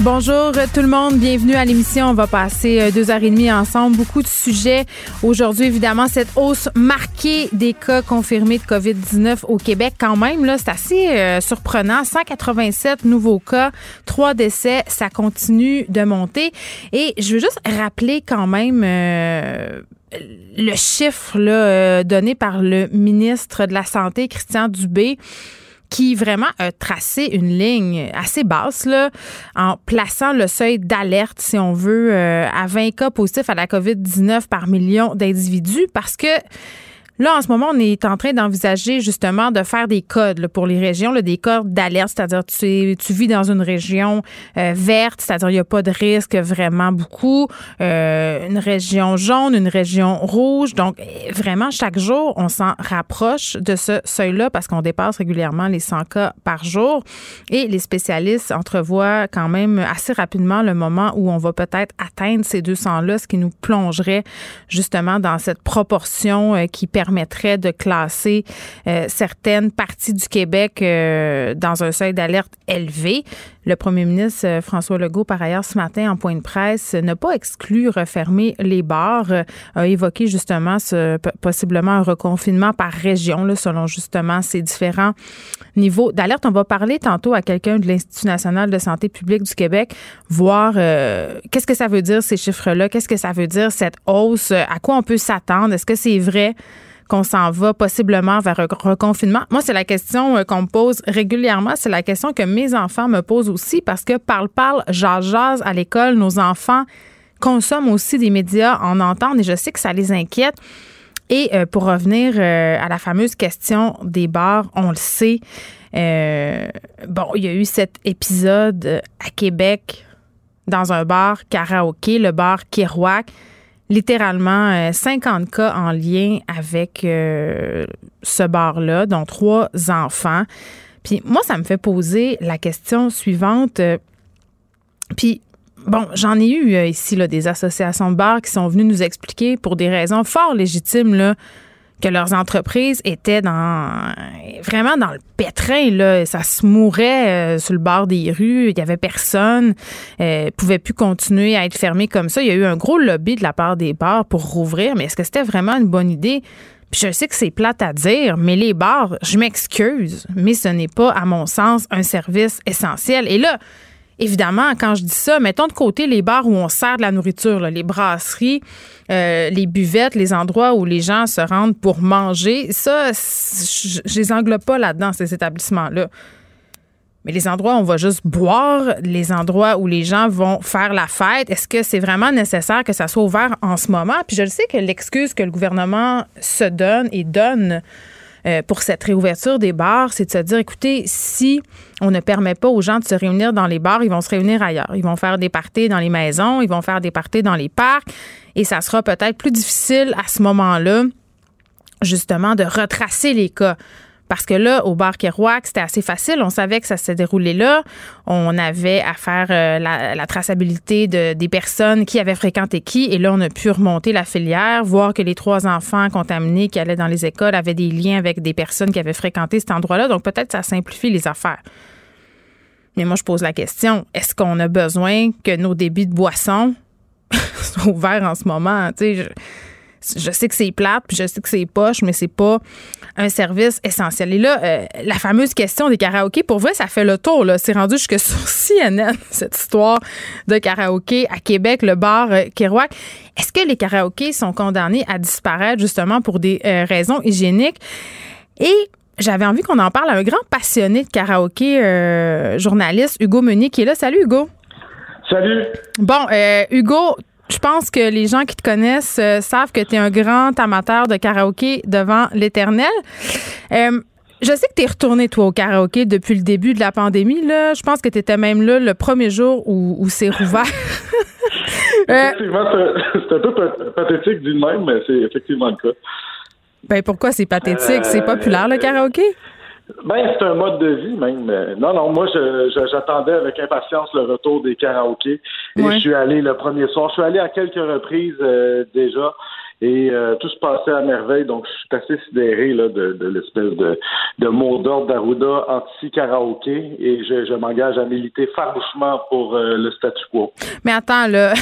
Bonjour tout le monde, bienvenue à l'émission. On va passer euh, deux heures et demie ensemble. Beaucoup de sujets. Aujourd'hui, évidemment, cette hausse marquée des cas confirmés de COVID-19 au Québec. Quand même, là, c'est assez euh, surprenant. 187 nouveaux cas, trois décès. Ça continue de monter. Et je veux juste rappeler quand même euh, le chiffre là, euh, donné par le ministre de la Santé, Christian Dubé qui vraiment a tracé une ligne assez basse là, en plaçant le seuil d'alerte, si on veut, euh, à 20 cas positifs à la COVID-19 par million d'individus parce que Là, en ce moment, on est en train d'envisager justement de faire des codes là, pour les régions, là, des codes d'alerte, c'est-à-dire tu, tu vis dans une région euh, verte, c'est-à-dire il n'y a pas de risque vraiment beaucoup, euh, une région jaune, une région rouge. Donc, vraiment, chaque jour, on s'en rapproche de ce seuil-là parce qu'on dépasse régulièrement les 100 cas par jour. Et les spécialistes entrevoient quand même assez rapidement le moment où on va peut-être atteindre ces 200-là, ce qui nous plongerait justement dans cette proportion euh, qui permet permettrait de classer euh, certaines parties du Québec euh, dans un seuil d'alerte élevé. Le premier ministre euh, François Legault, par ailleurs, ce matin, en point de presse, n'a pas exclu refermer les bars, a évoqué justement ce, possiblement un reconfinement par région, selon justement ces différents niveaux d'alerte. On va parler tantôt à quelqu'un de l'Institut national de santé publique du Québec, voir qu'est-ce que ça veut dire ces chiffres-là, qu'est-ce que ça veut dire cette hausse, à quoi on peut s'attendre, est-ce que c'est vrai? Qu'on s'en va possiblement vers un reconfinement? Moi, c'est la question euh, qu'on me pose régulièrement. C'est la question que mes enfants me posent aussi parce que parle, parle, jase, jase à l'école, nos enfants consomment aussi des médias, en entendent et je sais que ça les inquiète. Et euh, pour revenir euh, à la fameuse question des bars, on le sait. bon, il y a eu cet épisode à Québec dans un bar karaoké, le bar Kerouac littéralement 50 euh, cas en lien avec euh, ce bar-là, dont trois enfants. Puis moi, ça me fait poser la question suivante. Euh, puis bon, j'en ai eu ici là, des associations de bars qui sont venues nous expliquer pour des raisons fort légitimes là, que leurs entreprises étaient dans vraiment dans le pétrin là, ça se mourait euh, sur le bord des rues, il y avait personne, euh, pouvaient plus continuer à être fermés comme ça. Il y a eu un gros lobby de la part des bars pour rouvrir, mais est-ce que c'était vraiment une bonne idée? Puis je sais que c'est plate à dire, mais les bars, je m'excuse, mais ce n'est pas, à mon sens, un service essentiel. Et là, Évidemment, quand je dis ça, mettons de côté les bars où on sert de la nourriture, les brasseries, euh, les buvettes, les endroits où les gens se rendent pour manger. Ça, je, je les englobe pas là-dedans, ces établissements-là. Mais les endroits où on va juste boire, les endroits où les gens vont faire la fête, est-ce que c'est vraiment nécessaire que ça soit ouvert en ce moment? Puis je le sais que l'excuse que le gouvernement se donne et donne euh, pour cette réouverture des bars, c'est de se dire, écoutez, si on ne permet pas aux gens de se réunir dans les bars, ils vont se réunir ailleurs. Ils vont faire des parties dans les maisons, ils vont faire des parties dans les parcs, et ça sera peut-être plus difficile à ce moment-là, justement, de retracer les cas. Parce que là, au bar Kerouac, c'était assez facile. On savait que ça s'est déroulé là. On avait à faire euh, la, traçabilité de, des personnes qui avaient fréquenté qui. Et là, on a pu remonter la filière, voir que les trois enfants contaminés qui allaient dans les écoles avaient des liens avec des personnes qui avaient fréquenté cet endroit-là. Donc, peut-être ça simplifie les affaires. Mais moi, je pose la question, est-ce qu'on a besoin que nos débits de boissons soient ouverts en ce moment? Tu sais, je sais que c'est plate, puis je sais que c'est poche, mais c'est pas un service essentiel. Et là, euh, la fameuse question des karaokés, pour vrai, ça fait le tour. Là. C'est rendu jusque sur CNN, cette histoire de karaoké à Québec, le bar euh, Kerouac. Est-ce que les karaokés sont condamnés à disparaître justement pour des euh, raisons hygiéniques? Et j'avais envie qu'on en parle à un grand passionné de karaoké, euh, journaliste Hugo Meunier, qui est là. Salut Hugo. Salut. Bon, euh, Hugo, je pense que les gens qui te connaissent euh, savent que tu es un grand amateur de karaoké devant l'éternel. Euh, je sais que tu es retourné, toi, au karaoké depuis le début de la pandémie. Là. Je pense que tu étais même là le premier jour où, où c'est rouvert. effectivement, c'est un peu pathétique d'une même, mais c'est effectivement le cas. Ben pourquoi c'est pathétique? c'est populaire le karaoké? Ben, c'est un mode de vie même. Non, non, moi, j'attendais avec impatience le retour des karaokés. Et je suis allé le premier soir. Je suis allé à quelques reprises euh, déjà. Et euh, tout se passait à merveille, donc je suis assez sidéré là, de, de l'espèce de, de mot d'ordre d'Arruda anti-karaoké et je, je m'engage à militer farouchement pour euh, le statu quo. Mais attends, là.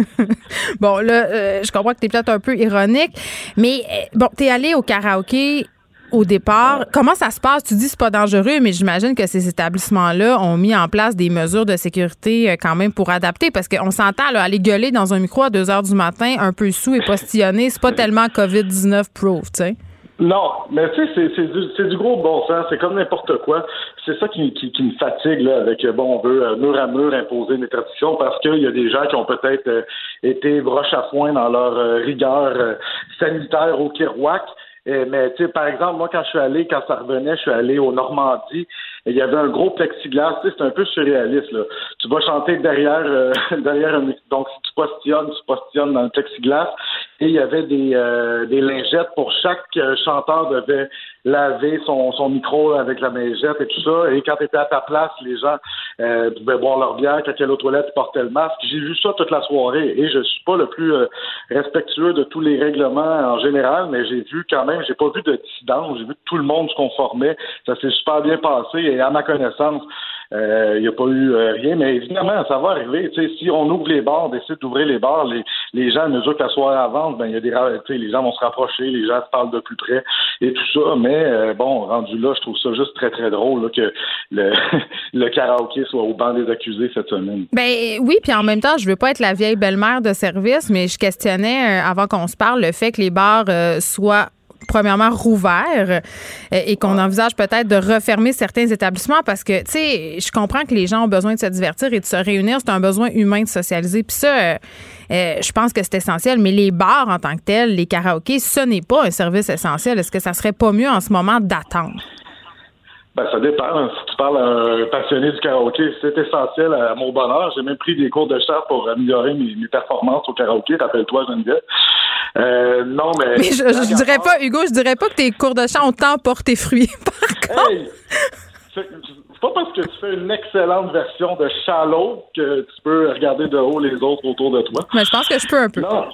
bon, là, je comprends que tu es peut-être un peu ironique, mais bon, tu es allé au karaoké au départ. Comment ça se passe? Tu dis c'est pas dangereux, mais j'imagine que ces établissements-là ont mis en place des mesures de sécurité euh, quand même pour adapter parce qu'on s'entend aller gueuler dans un micro à 2 heures du matin, un peu sous et postillonner, c'est pas tellement COVID-19 proof, tu sais. Non, mais tu sais, c'est du, gros bon sens. C'est comme n'importe quoi. C'est ça qui, me fatigue avec bon, on veut euh, mur à mur imposer une traditions parce qu'il y a des gens qui ont peut-être euh, été broche à foin dans leur rigueur sanitaire au Kirouac mais tu sais, par exemple, moi, quand je suis allé, quand ça revenait, je suis allé au Normandie. Et il y avait un gros plexiglas. Tu sais, c'est un peu surréaliste. Là. Tu vas chanter derrière, euh, derrière un, donc si tu postillonnes, tu postillonnes dans le plexiglas. Et il y avait des, euh, des lingettes pour chaque chanteur devait laver son, son micro avec la lingette et tout ça. Et quand tu étais à ta place, les gens euh, boire leur bière. Quand aux toilettes, ils portaient le masque. J'ai vu ça toute la soirée. Et je suis pas le plus respectueux de tous les règlements en général, mais j'ai vu quand même, j'ai pas vu de dissidence. J'ai vu que tout le monde se conformait. Ça s'est super bien passé. Et à ma connaissance, euh, il n'y a pas eu euh, rien, mais évidemment, ça va arriver. si on ouvre les bars, on décide d'ouvrir les bars, les, les gens, à mesure que la soirée avance, ben, y a des, les gens vont se rapprocher, les gens se parlent de plus près et tout ça. Mais euh, bon, rendu là, je trouve ça juste très, très drôle que le, le karaoké soit au banc des accusés cette semaine. Ben oui, puis en même temps, je veux pas être la vieille belle-mère de service, mais je questionnais avant qu'on se parle le fait que les bars soient premièrement rouvert euh, et qu'on envisage peut-être de refermer certains établissements parce que, tu sais, je comprends que les gens ont besoin de se divertir et de se réunir. C'est un besoin humain de socialiser. Puis ça, euh, euh, je pense que c'est essentiel. Mais les bars en tant que tels, les karaokés, ce n'est pas un service essentiel. Est-ce que ça serait pas mieux en ce moment d'attendre? Ben, ça dépend. Si tu parles à un passionné du karaoké, c'est essentiel à mon bonheur. J'ai même pris des cours de chant pour améliorer mes, performances au karaoké. Rappelle-toi, Geneviève. Euh, non, mais. Mais je, je, dirais pas, Hugo, je dirais pas que tes cours de chant ont tant porté fruit. Par contre. Hey, c'est pas parce que tu fais une excellente version de Shallow que tu peux regarder de haut les autres autour de toi. Mais je pense que je peux un peu. Non.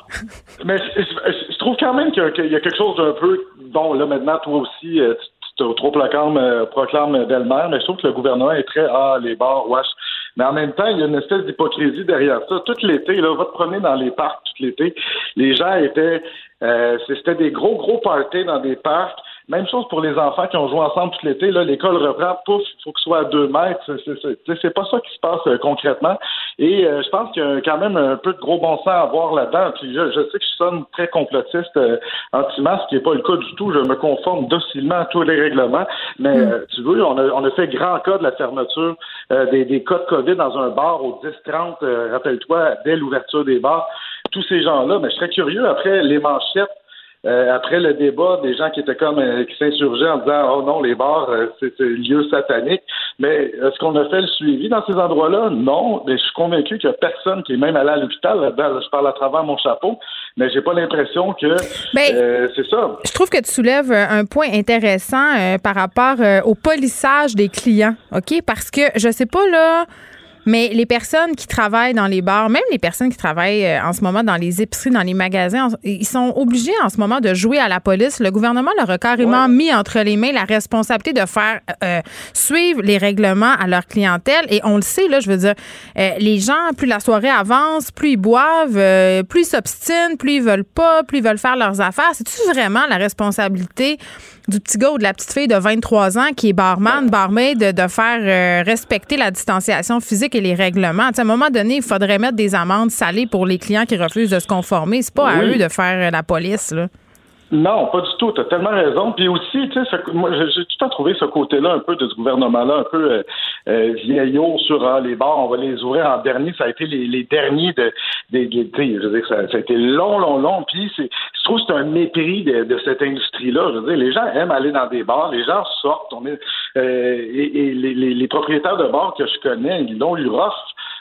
mais je, trouve quand même qu'il y, a quelque chose d'un peu. Bon, là, maintenant, toi aussi, euh, tu trop proclame, euh, proclame belle-mère, mais je trouve que le gouvernement est très Ah, les bars, wesh. Mais en même temps, il y a une espèce d'hypocrisie derrière ça. Tout l'été, là, va te promener dans les parcs tout l'été. Les gens étaient euh, c'était des gros, gros parties dans des parcs. Même chose pour les enfants qui ont joué ensemble tout l'été. Là, l'école reprend, pouf, il faut que ce soit à deux mètres. C'est pas ça qui se passe euh, concrètement. Et euh, je pense qu'il y a quand même un peu de gros bon sens à avoir là-dedans. Puis je, sais que je sonne très complotiste euh, anti-masque, ce qui n'est pas le cas du tout. Je me conforme docilement à tous les règlements. Mais mm. tu veux, on a, on a fait grand cas de la fermeture des, des cas de COVID dans un bar au 10-30, rappelle-toi, dès l'ouverture des bars. Tous ces gens-là, mais je serais curieux après les manchettes euh, après le débat, des gens qui étaient comme euh, qui s'insurgeaient en disant Oh non, les bars, euh, c'est un lieu satanique. Mais est-ce qu'on a fait le suivi dans ces endroits-là? Non. Mais je suis convaincu qu'il n'y a personne qui est même allé à l'hôpital là-dedans. je parle à travers mon chapeau, mais j'ai pas l'impression que ben, c'est ça. Je trouve que tu soulèves un point intéressant par rapport au polissage des clients, OK? Parce que je sais pas là mais les personnes qui travaillent dans les bars, même les personnes qui travaillent euh, en ce moment dans les épiceries, dans les magasins, ils sont obligés en ce moment de jouer à la police. Le gouvernement leur a carrément mis entre les mains la responsabilité de faire euh, suivre les règlements à leur clientèle. Et on le sait, là, je veux dire, euh, les gens, plus la soirée avance, plus ils boivent, plus ils s'obstinent, plus ils veulent pas, plus ils veulent faire leurs affaires. C'est-tu vraiment la responsabilité du petit gars ou de la petite fille de 23 ans qui est barman, barmaid, de, de faire respecter la distanciation physique? et les règlements. à un moment donné, il faudrait mettre des amendes salées pour les clients qui refusent de se conformer. C'est pas à eux de faire la police. Là. Non, pas du tout. Tu as tellement raison. Puis aussi, tu sais, moi, j'ai tout à trouvé ce côté-là un peu de ce gouvernement-là, un peu euh, euh, vieillot sur ah, les bars, on va les ouvrir en dernier. Ça a été les, derniers de, des, je veux dire, ça, ça, a été long, long, long. Puis c'est, je trouve que c'est un mépris de, cette industrie-là. Je veux dire, les gens aiment aller dans des bars, les gens sortent. On est, euh, et, les, les, propriétaires de bars que je connais, ils l'ont eu.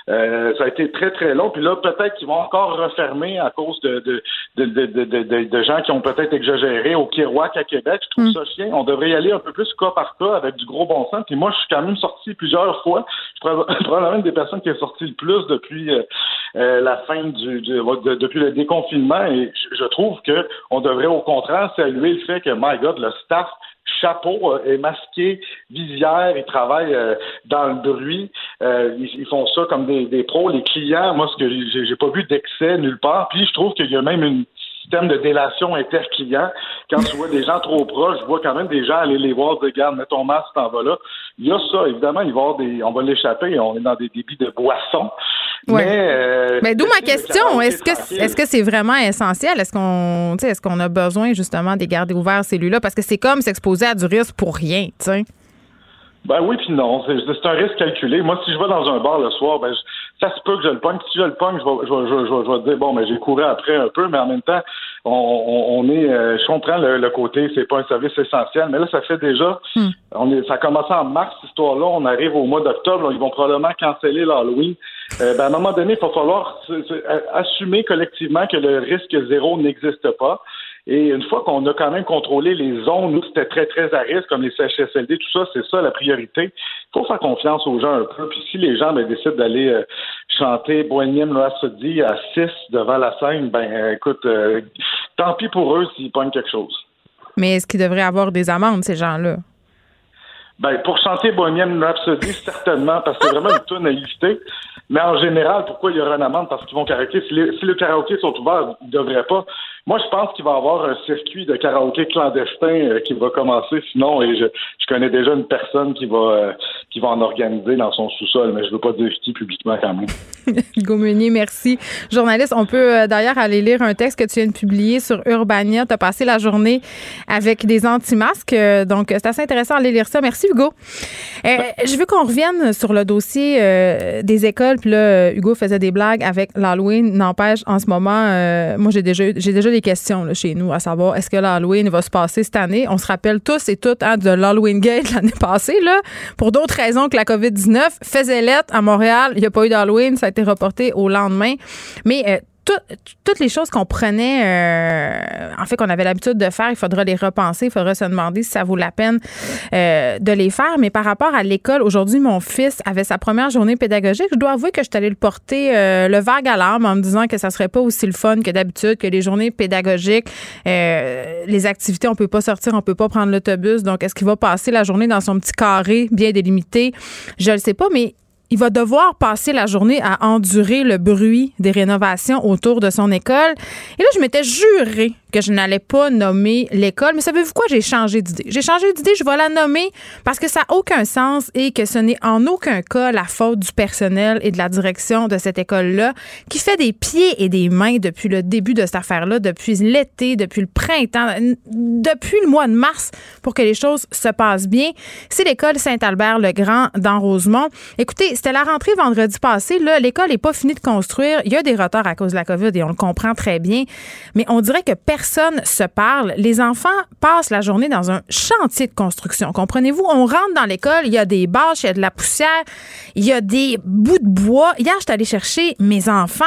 Euh, ça a été très, très long. Puis là, peut-être qu'ils vont encore refermer à cause de, de, de, de, de gens qui ont peut-être exagéré au Kirouac à Québec. Je trouve mm. ça chien. On devrait y aller un peu plus cas par cas avec du gros bon sens. Puis moi, je suis quand même sorti plusieurs fois. Je suis probablement une des personnes qui est sorti le plus depuis euh, euh, la fin du, depuis le déconfinement. Et je, je trouve que on devrait au contraire saluer le fait que, my God, le staff chapeau est masqué, visière, ils travaillent euh, dans le bruit. Euh, ils, font ça comme des, des, pros. Les clients, moi, ce que j'ai pas vu d'excès nulle part. Puis je trouve qu'il y a même un système de délation inter-client. Quand tu vois des gens trop proches, je vois quand même des gens aller les voir, de garde, mets ton masque, t'en vas là. Il y a ça, évidemment, il va avoir des, on va l'échapper, on est dans des débits de boissons. Mais, euh, mais d'où ma question. Est-ce que est-ce que c'est vraiment essentiel? Est-ce qu'on est-ce qu'on a besoin justement de garder ouverts celui-là? Parce que c'est comme s'exposer à du risque pour rien, tu sais. Ben oui, puis non. C'est un risque calculé. Moi, si je vais dans un bar le soir, ben ça se peut que je le pogne. Si je le pogne, je vais, je, je, je, vais dire bon, mais ben, j'ai couru après un peu, mais en même temps, on, on, est. Euh, je comprends le, le côté, c'est pas un service essentiel, mais là, ça fait déjà. Hmm. On est, ça a commencé en mars cette histoire-là. On arrive au mois d'octobre. Ils vont probablement canceller l'Halloween. Euh, ben, à un moment donné, il va falloir assumer collectivement que le risque zéro n'existe pas. Et une fois qu'on a quand même contrôlé les zones où c'était très, très à risque, comme les CHSLD, tout ça, c'est ça la priorité. Il faut faire confiance aux gens un peu. Puis si les gens ben, décident d'aller euh, chanter Bohemian Rhapsody à 6 devant la scène, ben euh, écoute, euh, tant pis pour eux s'ils pognent quelque chose. Mais est-ce qu'ils devraient avoir des amendes, ces gens-là? Ben, pour chanter Bohemian Rhapsody, certainement, parce que c'est vraiment une tonne à. Mais en général, pourquoi il y aura une amende? Parce qu'ils vont karaoké. Si les, si les karaokés sont ouverts, ils ne devraient pas. Moi, je pense qu'il va y avoir un circuit de karaoké clandestin euh, qui va commencer. Sinon, et je, je, connais déjà une personne qui va euh, qui va en organiser dans son sous-sol, mais je veux pas dire qui publiquement quand même. Hugo merci. Journaliste, on peut euh, d'ailleurs aller lire un texte que tu viens de publier sur Urbania. Tu as passé la journée avec des anti-masques, donc c'est assez intéressant d'aller lire ça. Merci Hugo. je veux qu'on revienne sur le dossier des écoles. Puis là, Hugo faisait des blagues avec l'Halloween. N'empêche, en ce moment, moi j'ai déjà j'ai déjà des questions là, chez nous, à savoir est-ce que l'Halloween va se passer cette année? On se rappelle tous et toutes hein, de l'Halloween Gate l'année passée, là, pour d'autres raisons que la COVID-19. Faisait lettre à Montréal, il n'y a pas eu d'Halloween, ça a été reporté au lendemain. Mais euh, toutes les choses qu'on prenait, euh, en fait, qu'on avait l'habitude de faire, il faudra les repenser. Il faudra se demander si ça vaut la peine euh, de les faire. Mais par rapport à l'école, aujourd'hui, mon fils avait sa première journée pédagogique. Je dois avouer que je suis allée le porter euh, le vague à l'arme en me disant que ça serait pas aussi le fun que d'habitude, que les journées pédagogiques, les activités, on peut pas sortir, on peut pas prendre l'autobus. Donc, est-ce qu'il va passer la journée dans son petit carré bien délimité? Je le sais pas, mais il va devoir passer la journée à endurer le bruit des rénovations autour de son école. Et là, je m'étais juré que je n'allais pas nommer l'école. Mais savez-vous quoi? J'ai changé d'idée. J'ai changé d'idée, je vais la nommer parce que ça n'a aucun sens et que ce n'est en aucun cas la faute du personnel et de la direction de cette école-là qui fait des pieds et des mains depuis le début de cette affaire-là, depuis l'été, depuis le printemps, depuis le mois de mars pour que les choses se passent bien. C'est l'école Saint-Albert-le-Grand dans Rosemont. Écoutez, c'était la rentrée vendredi passé. Là, l'école n'est pas finie de construire. Il y a des retards à cause de la COVID et on le comprend très bien. Mais on dirait que personne personne se parle. Les enfants passent la journée dans un chantier de construction. Comprenez-vous? On rentre dans l'école, il y a des bâches, il y a de la poussière, il y a des bouts de bois. Hier, je suis allée chercher mes enfants.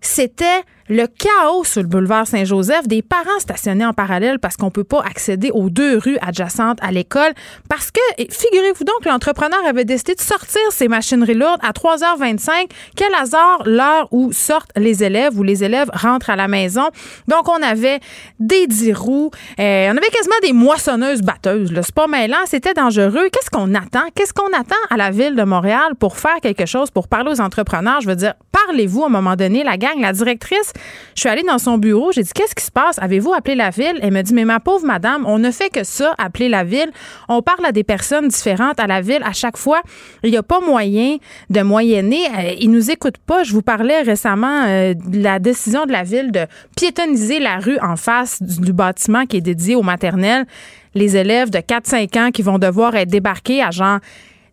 C'était le chaos sur le boulevard Saint-Joseph, des parents stationnés en parallèle parce qu'on peut pas accéder aux deux rues adjacentes à l'école. Parce que, figurez-vous donc, l'entrepreneur avait décidé de sortir ses machineries lourdes à 3h25. Quel hasard, l'heure où sortent les élèves, où les élèves rentrent à la maison. Donc, on avait des dix roues, euh, on avait quasiment des moissonneuses batteuses. C'est pas mêlant, c'était dangereux. Qu'est-ce qu'on attend? Qu'est-ce qu'on attend à la ville de Montréal pour faire quelque chose, pour parler aux entrepreneurs? Je veux dire, parlez-vous à un moment donné, la gang, la directrice Je suis allée dans son bureau, j'ai dit Qu'est-ce qui se passe? Avez-vous appelé la ville? Elle m'a dit Mais ma pauvre madame, on ne fait que ça, appeler la ville. On parle à des personnes différentes à la ville à chaque fois. Il n'y a pas moyen de moyenner. Euh, Ils nous écoutent pas. Je vous parlais récemment euh, de la décision de la ville de piétoniser la rue en face du, du bâtiment qui est dédié aux maternelles. Les élèves de 4-5 ans qui vont devoir être débarqués à genre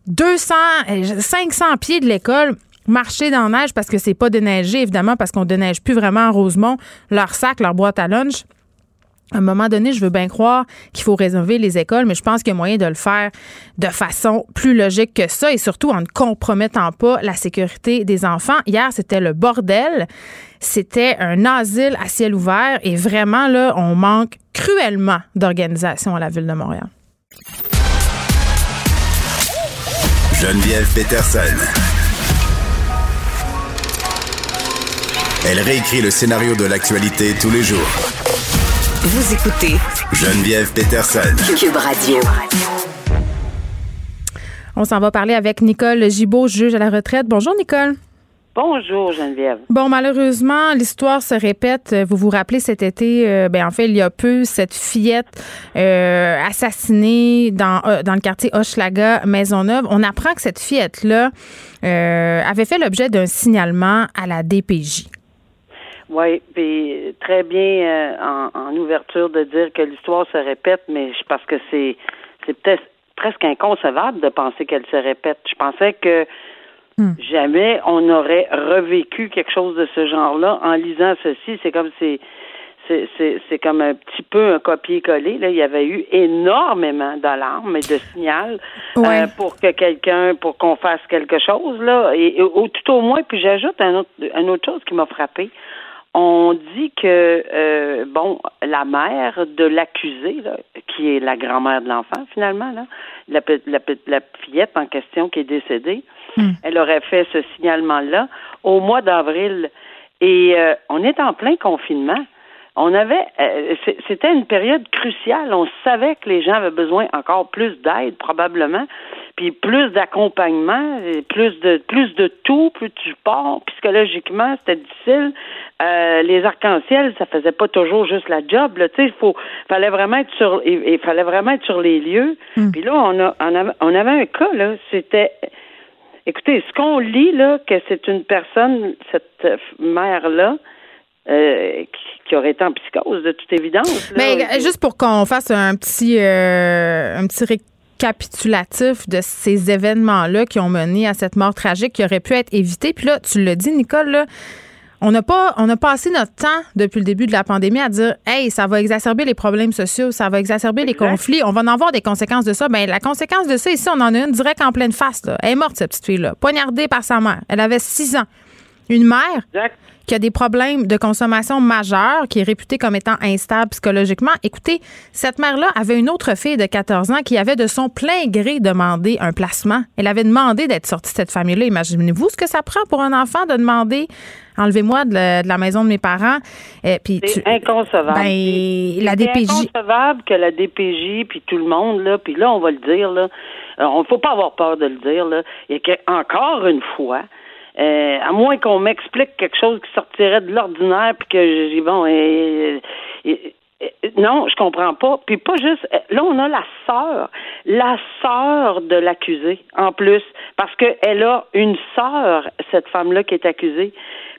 200, euh, 500 pieds de l'école marcher dans la neige parce que c'est pas déneigé, évidemment, parce qu'on déneige plus vraiment en Rosemont, leur sac, leur boîte à lunch. À un moment donné, je veux bien croire qu'il faut rénover les écoles, mais je pense qu'il y a moyen de le faire de façon plus logique que ça et surtout en ne compromettant pas la sécurité des enfants. Hier, c'était le bordel. C'était un asile à ciel ouvert et vraiment, là, on manque cruellement d'organisation à la ville de Montréal. Geneviève Peterson. Elle réécrit le scénario de l'actualité tous les jours. Vous écoutez Geneviève Peterson. Cube Radio. On s'en va parler avec Nicole Gibault, juge à la retraite. Bonjour, Nicole. Bonjour Geneviève. Bon, malheureusement, l'histoire se répète. Vous vous rappelez cet été, euh, ben en fait, il y a peu, cette fillette euh, assassinée dans, euh, dans le quartier Hochelaga, Maisonneuve. On apprend que cette fillette-là euh, avait fait l'objet d'un signalement à la DPJ. Oui, puis très bien euh, en, en ouverture de dire que l'histoire se répète, mais je parce que c'est c'est peut-être presque inconcevable de penser qu'elle se répète. Je pensais que jamais on aurait revécu quelque chose de ce genre-là en lisant ceci. C'est comme c'est c'est, comme un petit peu un copier-coller. Là, il y avait eu énormément d'alarmes et de signaux Ouais. euh, pour que quelqu'un, pour qu'on fasse quelque chose là. Et, au, tout au moins, puis j'ajoute un autre, une autre chose qui m'a frappé. On dit que euh, bon, la mère de l'accusé, qui est la grand-mère de l'enfant finalement, là, la, fillette en question qui est décédée, elle aurait fait ce signalement-là au mois d'avril. Et euh, on est en plein confinement. On avait, euh, c'était une période cruciale. On savait que les gens avaient besoin encore plus d'aide probablement, puis plus d'accompagnement, plus de plus de tout, plus de support. Psychologiquement, c'était difficile. Euh, les arcs-en-ciel, ça faisait pas toujours juste la job. Là, tu sais, il faut, fallait vraiment être sur, il, il fallait vraiment être sur les lieux. Puis là, on a, on avait, on avait un cas là. C'était Écoutez, ce qu'on lit, là, que c'est une personne, cette euh, mère-là, euh, qui, qui aurait été en psychose, de toute évidence. là. Mais juste pour qu'on fasse un petit, euh, un petit récapitulatif de ces événements-là qui ont mené à cette mort tragique qui aurait pu être évitée. Puis là, tu l'as dit, Nicole, là, on n'a pas, on a passé notre temps depuis le début de la pandémie à dire, hey, ça va exacerber les problèmes sociaux, ça va exacerber les conflits, on va en avoir des conséquences de ça. Ben la conséquence de ça ici, on en a une direct en pleine face. Là. Elle est morte cette petite fille-là, poignardée par sa mère. Elle avait six ans. Une mère Exact. qui a des problèmes de consommation majeurs, qui est réputée comme étant instable psychologiquement. Écoutez, cette mère-là avait une autre fille de 14 ans qui avait de son plein gré demandé un placement. Elle avait demandé d'être sortie de cette famille-là. Imaginez-vous ce que ça prend pour un enfant de demander enlevez-moi de, la- de la maison de mes parents. Et puis C'est inconcevable. Ben, la DPJ. inconcevable que la DPJ, puis tout le monde, là, puis là, on va le dire, là, euh, on ne faut pas avoir peur de le dire, là, et que, encore une fois, euh, à moins qu'on m'explique quelque chose qui sortirait de l'ordinaire, puis que j'ai bon, non, je comprends pas. Puis pas juste, euh, là, on a la sœur, la sœur de l'accusé, en plus, parce qu'elle a une sœur, cette femme-là qui est accusée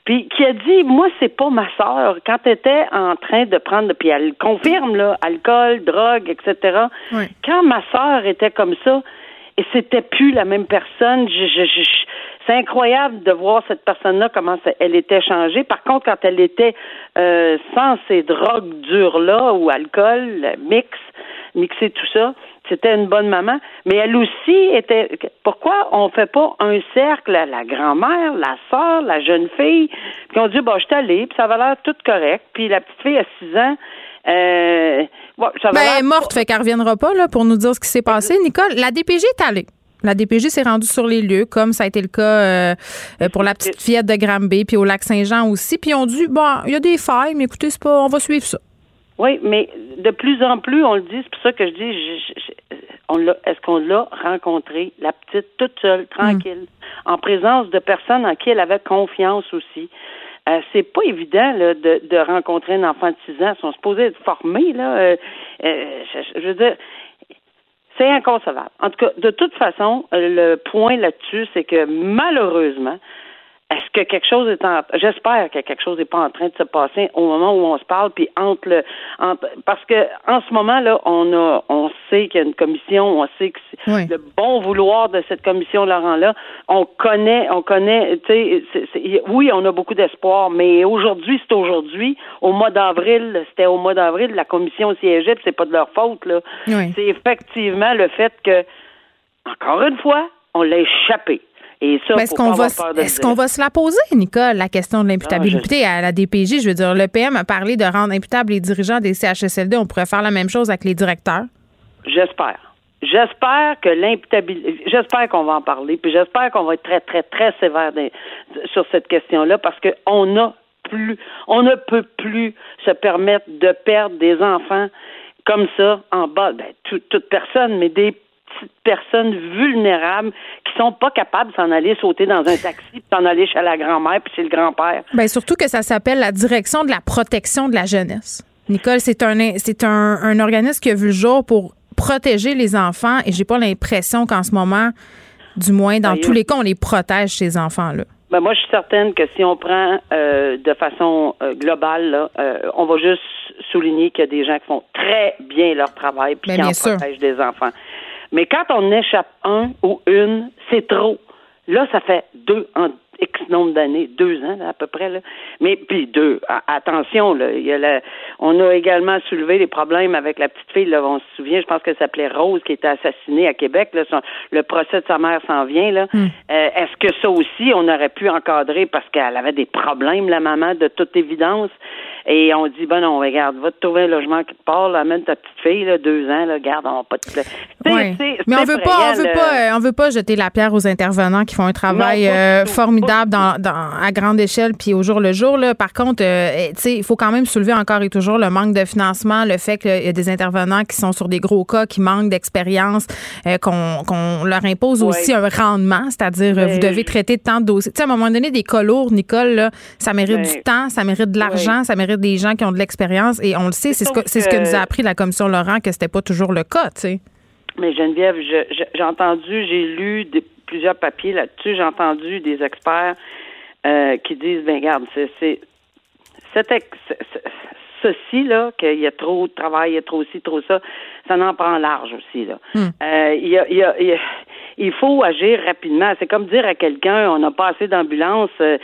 puis qui a dit moi c'est pas ma sœur quand elle était en train de prendre puis elle confirme là alcool drogue etc Oui. quand ma sœur était comme ça et c'était plus la même personne je, je, je- je- c'est incroyable de voir cette personne là comment ça- elle était changée par contre quand elle était euh, sans ces drogues dures là ou alcool mix mixer tout ça c'était une bonne maman, mais elle aussi était. Pourquoi on fait pas un cercle à la grand-mère, la sœur, la jeune fille, puis on dit bah je suis allée, puis ça va l'air tout correct, puis la petite fille à 6 ans, euh, bon, ça Ben, elle est morte, fait qu'elle reviendra pas là, pour nous dire ce qui s'est passé. Nicole, la DPJ est allée. La DPJ s'est rendue sur les lieux, comme ça a été le cas euh, euh, pour la petite fillette de Granby, puis au lac Saint-Jean aussi. Puis ont dit, bon, il y a des failles, mais écoutez, c'est pas, on va suivre ça. Oui, mais de plus en plus, on le dit, c'est pour ça que je dis, je- je- je- on l'a, est-ce qu'on l'a rencontrée, la petite, toute seule, tranquille, en présence de personnes en qui elle avait confiance aussi. euh, c'est pas évident là, de, de rencontrer un enfant de 6 ans. Ils sont supposés être formés, là. Euh, euh, je, je veux dire, c'est inconcevable. En tout cas, de toute façon, le point là-dessus, c'est que malheureusement, est-ce que quelque chose est en j'espère que quelque chose n'est pas en train de se passer au moment où on se parle puis entre le entre, parce que en ce moment là on a on sait qu'il y a une commission on sait que c'est le bon vouloir de cette commission Laurent là. On connaît on connaît tu sais oui on a beaucoup d'espoir mais aujourd'hui c'est aujourd'hui. Au mois d'avril c'était au mois d'avril la commission siégeait c'est pas de leur faute là. C'est effectivement le fait que encore une fois on l'a échappé est-ce qu'on va, est-ce qu'on va se la poser, Nicole, la question de l'imputabilité à la DPJ? Je veux dire, le PM a parlé de rendre imputables les dirigeants des CHSLD. On pourrait faire la même chose avec les directeurs? J'espère. J'espère que l'imputabilité, j'espère qu'on va en parler, puis j'espère qu'on va être très, très, très sévère sur cette question-là parce qu'on a plus, on ne peut plus se permettre de perdre des enfants comme ça en bas, ben, toute personne, mais des petites personnes vulnérables qui sont pas capables de s'en aller sauter dans un taxi, puis s'en aller chez la grand-mère puis chez le grand-père. Bien, surtout que ça s'appelle la direction de la protection de la jeunesse. Nicole, c'est un c'est un, un organisme qui a vu le jour pour protéger les enfants et j'ai pas l'impression qu'en ce moment, du moins dans tous les cas, on les protège ces enfants-là. Ben moi, je suis certaine que si on prend euh, de façon euh, globale, là, euh, on va juste souligner qu'il y a des gens qui font très bien leur travail puis ben, qui en protègent des enfants. Mais quand on échappe un ou une, c'est trop. Là, ça fait deux en X nombre d'années, deux ans à peu près. Là. Mais puis deux, attention, là, il y a on a également soulevé les problèmes avec la petite fille. Là, on se souvient, je pense qu'elle s'appelait Rose, qui était assassinée à Québec. Là, le procès de sa mère s'en vient. Là. Hmm. Euh, est-ce que ça aussi, on aurait pu encadrer parce qu'elle avait des problèmes, la maman, de toute évidence? Et on dit, ben non, regarde, va te trouver un logement qui te parle, amène ta petite fille, là, deux ans, là, garde, on va pas te... Ouais. Mais on veut pas, on veut pas, euh, on veut pas jeter la pierre aux intervenants qui font un travail euh, formidable dans, dans, à grande échelle puis au jour le jour. Là. Par contre, euh, eh, tu sais, il faut quand même soulever encore et toujours le manque de financement, le fait qu'il y a des intervenants qui sont sur des gros cas, qui manquent d'expérience, qu'on leur impose aussi un rendement, c'est-à-dire vous devez traiter tant de dossiers. Tu sais, à un moment donné, des cas lourds, Nicole, là, ça mérite du temps, ça mérite de l'argent, ça mérite des gens qui ont de l'expérience et on le sait, c'est ce, que, c'est ce que nous a appris la commission Laurent que c'était pas toujours le cas, tu sais. Mais Geneviève, j'ai entendu, j'ai lu plusieurs papiers là-dessus, j'ai entendu des experts euh, qui disent, ben regarde, c'est, c'est ceci là, qu'il y a trop de travail, il y a trop ci, trop ça, ça en prend large aussi là. Hmm. Euh, il y a, il y a, il faut agir rapidement. C'est comme dire à quelqu'un, on n'a pas assez d'ambulance, euh,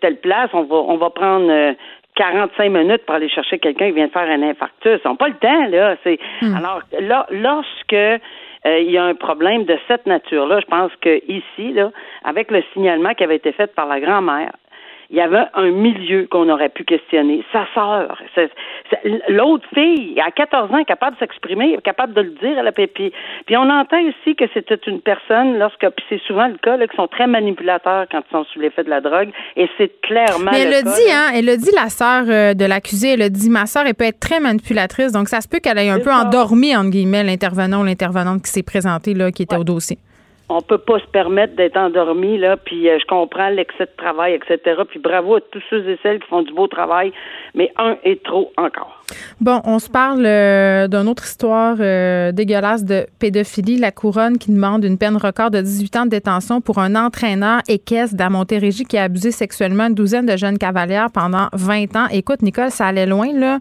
telle place, on va, on va prendre 45 minutes pour aller chercher quelqu'un qui vient de faire un infarctus. On n'a pas le temps, là. C'est hmm. alors là, lorsque euh, il y a un problème de cette nature-là, je pense que ici, là, avec le signalement qui avait été fait par la grand-mère, il y avait un milieu qu'on aurait pu questionner. Sa sœur, l'autre fille, à 14 ans, capable de s'exprimer, capable de le dire à la pépi. Puis on entend aussi que c'était une personne, lorsque, puis c'est souvent le cas, là, qui sont très manipulateurs quand ils sont sous l'effet de la drogue, et c'est clairement. Mais elle le, dit, hein, elle a dit, la sœur euh, de l'accusé, elle a dit, ma sœur, elle peut être très manipulatrice, donc ça se peut qu'elle ait un peu endormi, entre guillemets, l'intervenant ou l'intervenante qui s'est présenté, là, qui était au dossier on peut pas se permettre d'être endormi là puis euh, je comprends l'excès de travail etc puis bravo à tous ceux et celles qui font du beau travail mais un est trop encore. Bon on se parle euh, d'une autre histoire euh, dégueulasse de pédophilie. La couronne qui demande une peine record de 18 ans de détention pour un entraîneur équestre d'à Montérégie qui a abusé sexuellement une douzaine de jeunes cavalières pendant 20 ans. Écoute Nicole ça allait loin là.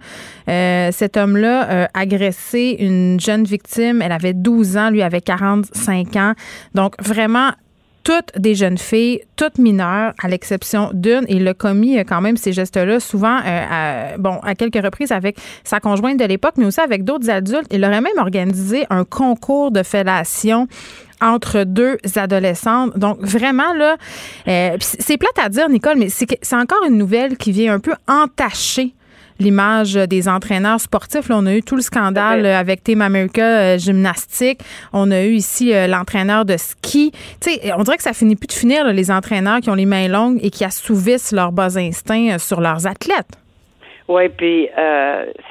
Cet homme là a agressé une jeune victime. Elle avait 12 ans lui avait 45 ans vraiment, toutes des jeunes filles, toutes mineures, à l'exception d'une. Et le commis quand même ces gestes-là, souvent, euh, à, bon, à quelques reprises avec sa conjointe de l'époque, mais aussi avec d'autres adultes. Il aurait même organisé un concours de fellation entre deux adolescentes. Donc, vraiment, là, euh, c'est plate à dire, Nicole, mais c'est encore une nouvelle qui vient un peu entacher l'image des entraîneurs sportifs. Là, on a eu tout le scandale avec Team America euh, gymnastique. On a eu ici euh, l'entraîneur de ski. On dirait que ça finit plus de finir, les entraîneurs qui ont les mains longues et qui assouvissent leurs bas instincts euh, sur leurs athlètes. Oui, puis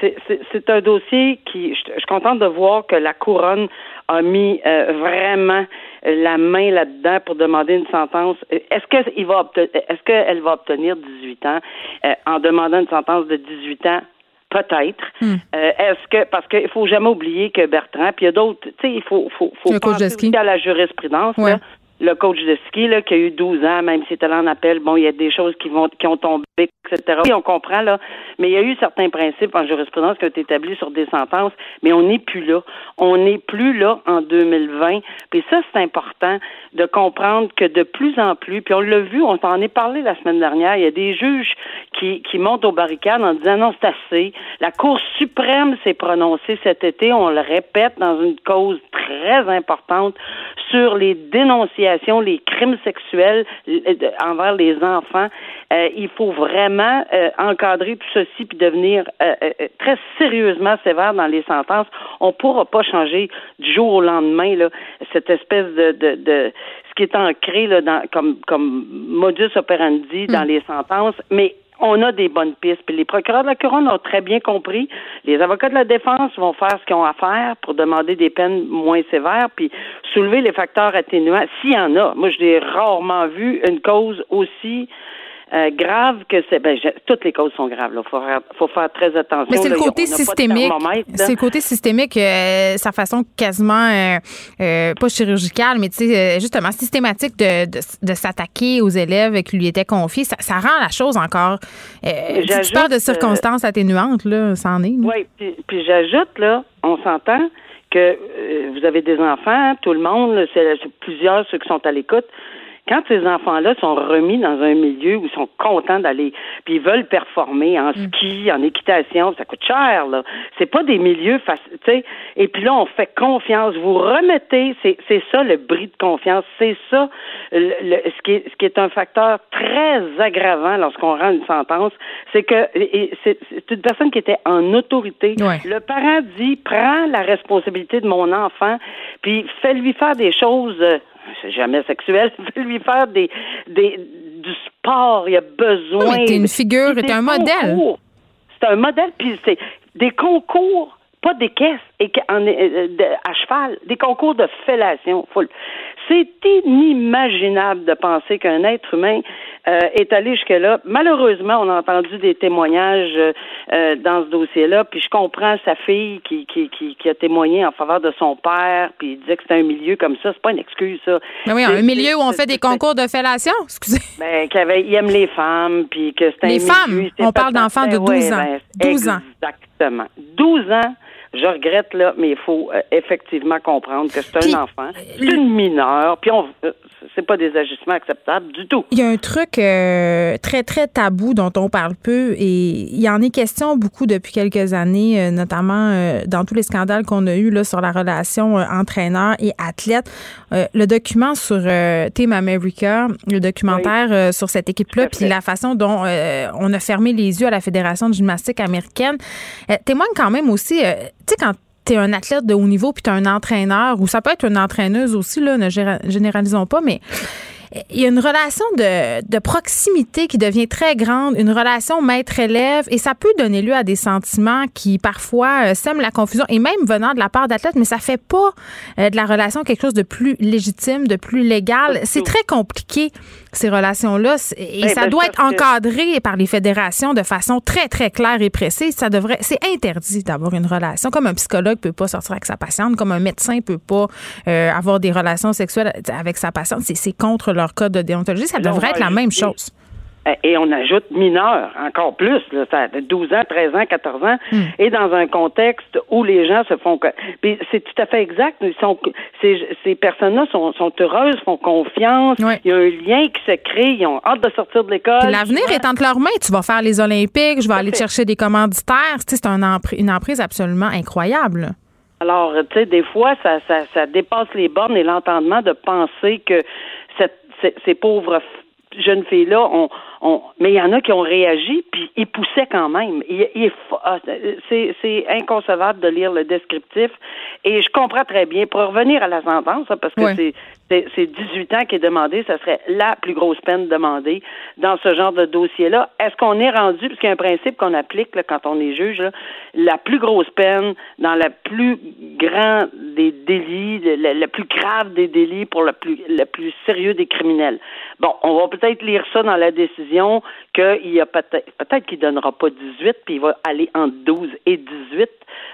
c'est un dossier qui, je, suis contente de voir que la couronne a mis vraiment la main là-dedans pour demander une sentence. Est-ce que il va est-ce qu'elle va obtenir 18 ans? Euh, en demandant une sentence de 18 ans? Peut-être. Hmm. Euh, est-ce que parce qu'il faut jamais oublier que Bertrand, puis il y a d'autres, tu sais, il faut faut faut Le penser aussi à la jurisprudence. Ouais. là. Le coach de ski là, qui a eu 12 ans, même si était là en appel, bon, il y a des choses qui vont qui ont tombé, etc. Oui, on comprend là, mais il y a eu certains principes en jurisprudence qui ont été établis sur des sentences, mais on n'est plus là. On n'est plus là en 2020. Puis ça, c'est important de comprendre que de plus en plus, puis on l'a vu, on s'en est parlé la semaine dernière, il y a des juges qui, qui montent aux barricades en disant non, c'est assez. La Cour suprême s'est prononcée cet été, on le répète, dans une cause très importante sur les dénonciations, les crimes sexuels euh, envers les enfants. Euh, il faut vraiment euh, encadrer tout ceci puis devenir euh, euh, euh, très sérieusement sévère dans les sentences. On pourra pas changer du jour au lendemain là, cette espèce de, de, de ce qui est ancré là, dans, comme, comme modus operandi dans les sentences, mais on a des bonnes pistes. Puis les procureurs de la couronne ont très bien compris. Les avocats de la défense vont faire ce qu'ils ont à faire pour demander des peines moins sévères, puis soulever les facteurs atténuants, s'il y en a. Moi, je l'ai rarement vu une cause aussi euh, grave que c'est. Ben, je- toutes les causes sont graves. Il faut, faire- faut faire très attention. Mais c'est le côté systémique. C'est le côté systémique, euh, sa façon quasiment, euh, euh, pas chirurgicale, mais tu sais, euh, justement systématique de, de, de s'attaquer aux élèves qui lui étaient confiés. Ça, ça rend la chose encore. Euh, tu- parles de circonstances atténuantes, là, ça en est. là. Oui, puis, puis j'ajoute, là, on s'entend que vous avez des enfants, tout le monde, c'est plusieurs ceux qui sont à l'écoute. Quand ces enfants-là sont remis dans un milieu où ils sont contents d'aller, puis ils veulent performer en ski, en équitation, ça coûte cher, là. C'est pas des milieux faciles, tu sais. Et puis là, on fait confiance. Vous remettez, c'est ça le bris de confiance, c'est ça le- le- ce qui est ce qui est un facteur très aggravant lorsqu'on rend une sentence, c'est que c'est c'est une personne qui était en autorité. Ouais. Le parent dit prends la responsabilité de mon enfant, puis fais-lui faire des choses. C'est jamais sexuel, fais-lui faire des, des du sport, il a besoin. Oui, t'es une figure, t'es un modèle. C'est un modèle, puis c'est des concours, pas des caisses et en- euh, de- à cheval, des concours de fellation. Faut C'est inimaginable de penser qu'un être humain euh, est allé jusque-là. Malheureusement, on a entendu des témoignages euh, euh, dans ce dossier-là, puis je comprends sa fille qui, qui, qui, qui a témoigné en faveur de son père, puis il disait que c'était un milieu comme ça. C'est pas une excuse, ça. Mais oui, C'est- un milieu où on c'est- fait des c'est- concours de fellation, excusez. ben, qu'il aime les femmes, puis que c'était Les un femmes, milieu, c'est on parle d'enfants de ben 12 ouais, ans. ben, 12 ans. Exactement. 12 ans, je regrette, là, mais il faut euh, effectivement comprendre que c'est un enfant, c'est une mineure, puis on, euh, c'est pas des ajustements acceptables du tout. Il y a un truc euh, très, très tabou dont on parle peu et il y en est question beaucoup depuis quelques années, euh, notamment euh, dans tous les scandales qu'on a eus là, sur la relation euh, entraîneur et athlète. Euh, le document sur euh, Team America, le documentaire euh, sur cette équipe-là, puis la façon dont euh, on a fermé les yeux à la Fédération de gymnastique américaine, euh, témoigne quand même aussi, euh, tu sais, quand tu es un athlète de haut niveau puis tu un entraîneur, ou ça peut être une entraîneuse aussi, là, ne généralisons pas, mais il y a une relation de, de proximité qui devient très grande, une relation maître-élève, et ça peut donner lieu à des sentiments qui parfois euh, sèment la confusion, et même venant de la part d'athlètes, mais ça fait pas euh, de la relation quelque chose de plus légitime, de plus légal. C'est très compliqué, ces relations-là, et Ben, ça ben, doit être que- encadré par les fédérations de façon très, très claire et précise. Ça devrait, c'est interdit d'avoir une relation, comme un psychologue peut pas sortir avec sa patiente, comme un médecin peut pas euh, avoir des relations sexuelles avec sa patiente. C'est, c'est contre leur code de déontologie. Ça devrait être la même chose. Euh, Et on ajoute mineur, encore plus, là, ça a 12 ans, 13 ans, 14 ans, Hmm. et dans un contexte où les gens se font... Puis c'est tout à fait exact. Ils sont, ces, ces personnes-là sont, sont heureuses, font confiance, il y a un lien qui se crée, ils ont hâte de sortir de l'école. L'avenir est entre leurs mains. Tu vas faire les Olympiques, je vais aller te fait. chercher des commanditaires. Tu sais, c'est un une emprise absolument incroyable. Alors, tu sais, des fois, ça, ça, ça dépasse les bornes et l'entendement de penser que cette, ces, ces pauvres jeunes filles-là ont, mais il y en a qui ont réagi, puis ils poussaient quand même. Il, il ah, c'est, inconcevable de lire le descriptif. Et je comprends très bien. Pour revenir à la sentence, hein, parce que Ouais. C'est, c'est, c'est 18 ans qui est demandé, ça serait la plus grosse peine demandée dans ce genre de dossier-là. Est-ce qu'on est rendu, parce qu'il y a un principe qu'on applique là, quand on est juge, là, la plus grosse peine dans la plus grande des délits, le, le plus grave des délits pour le plus le plus sérieux des criminels? Bon, on va peut-être lire ça dans la décision qu'il y a peut-être peut-être qu'il donnera pas 18 puis il va aller entre 12 et 18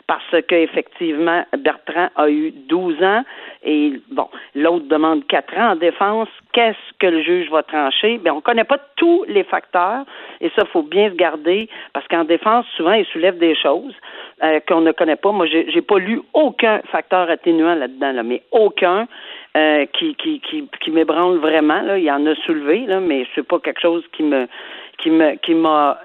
parce que effectivement Bertrand a eu 12 ans et bon, l'autre demande 4 ans en défense. Qu'est-ce que le juge va trancher? Ben on connaît pas tous les facteurs et ça faut bien se garder parce qu'en défense souvent il soulève des choses euh, qu'on ne connaît pas. Moi j'ai, j'ai pas lu aucun facteur atténuant là-dedans là, mais aucun. Euh, qui, qui, qui, qui m'ébranle vraiment. Là. Il y en a soulevé, là, mais c'est pas quelque chose qui me qui me qui m'a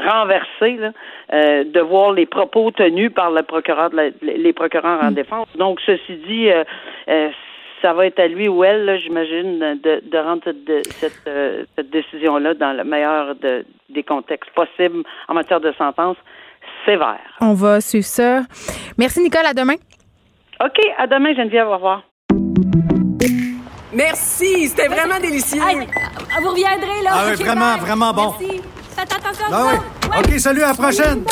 renversé là, euh, de voir les propos tenus par le procureur de la, les procureurs en défense. Donc, ceci dit, euh, euh, ça va être à lui ou elle, là, j'imagine, de, de rendre cette, de- cette, euh, cette décision-là dans le meilleur de- des contextes possibles en matière de sentence sévère. On va suivre ça. Merci, Nicole. À demain. OK, à demain, Geneviève. Au revoir. Merci, c'était vraiment délicieux. Hey, vous reviendrez, là. Ah oui, vraiment, bye. vraiment bon. Merci. Faites attention à Ah oui. OK, salut, à la prochaine.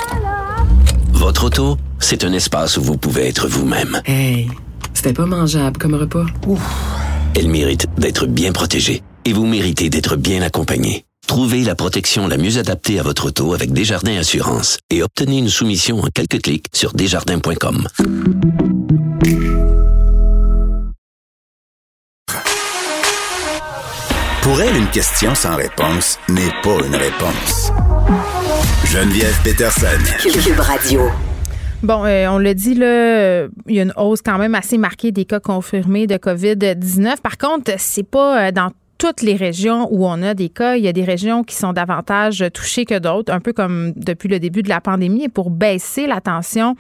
Votre auto, c'est un espace où vous pouvez être vous-même. Hey, c'était pas mangeable comme repas. Elle mérite d'être bien protégée et vous méritez d'être bien accompagné. Trouvez la protection la mieux adaptée à votre auto avec Desjardins Assurance et obtenez une soumission en quelques clics sur desjardins.com. Pour elle, une question sans réponse n'est pas une réponse. Geneviève Peterson. Cube Radio. Bon, euh, on l'a dit, là, euh, il y a une hausse quand même assez marquée des cas confirmés de COVID-19. Par contre, c'est pas euh, dans toutes les régions où on a des cas. Il y a des régions qui sont davantage touchées que d'autres, un peu comme depuis le début de la pandémie. Et pour baisser la tension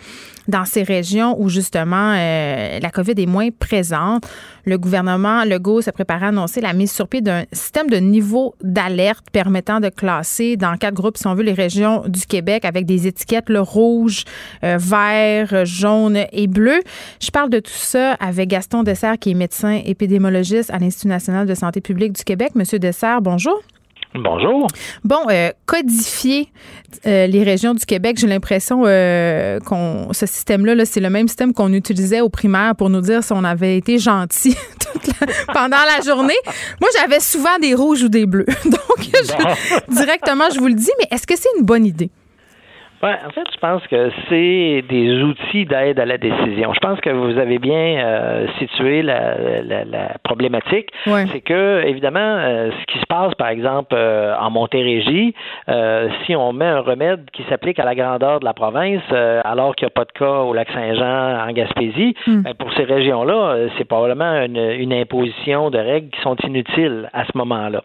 dans ces régions où justement euh, la COVID est moins présente, le gouvernement Legault se prépare à annoncer la mise sur pied d'un système de niveau d'alerte permettant de classer dans quatre groupes, si on veut, les régions du Québec avec des étiquettes le rouge, euh, vert, jaune et bleu. Je parle de tout ça avec Gaston Dessert, qui est médecin épidémiologiste à l'Institut national de santé publique du Québec. Monsieur Dessert, bonjour. Bonjour. Bon, euh, codifier euh, les régions du Québec, j'ai l'impression euh, qu'on ce système-là, -là, c'est le même système qu'on utilisait au primaire pour nous dire si on avait été gentil la- pendant la journée. Moi, j'avais souvent des rouges ou des bleus. Donc, je- directement, je vous le dis, mais est-ce que c'est une bonne idée? Ouais, en fait, je pense que c'est des outils d'aide à la décision. Je pense que vous avez bien euh, situé la, la, la problématique. Ouais. C'est que, évidemment, euh, ce qui se passe, par exemple, euh, en Montérégie, euh, si on met un remède qui s'applique à la grandeur de la province, alors qu'il n'y a pas de cas au lac Saint-Jean, en Gaspésie, ben, pour ces régions-là, c'est probablement une, une imposition de règles qui sont inutiles à ce moment-là.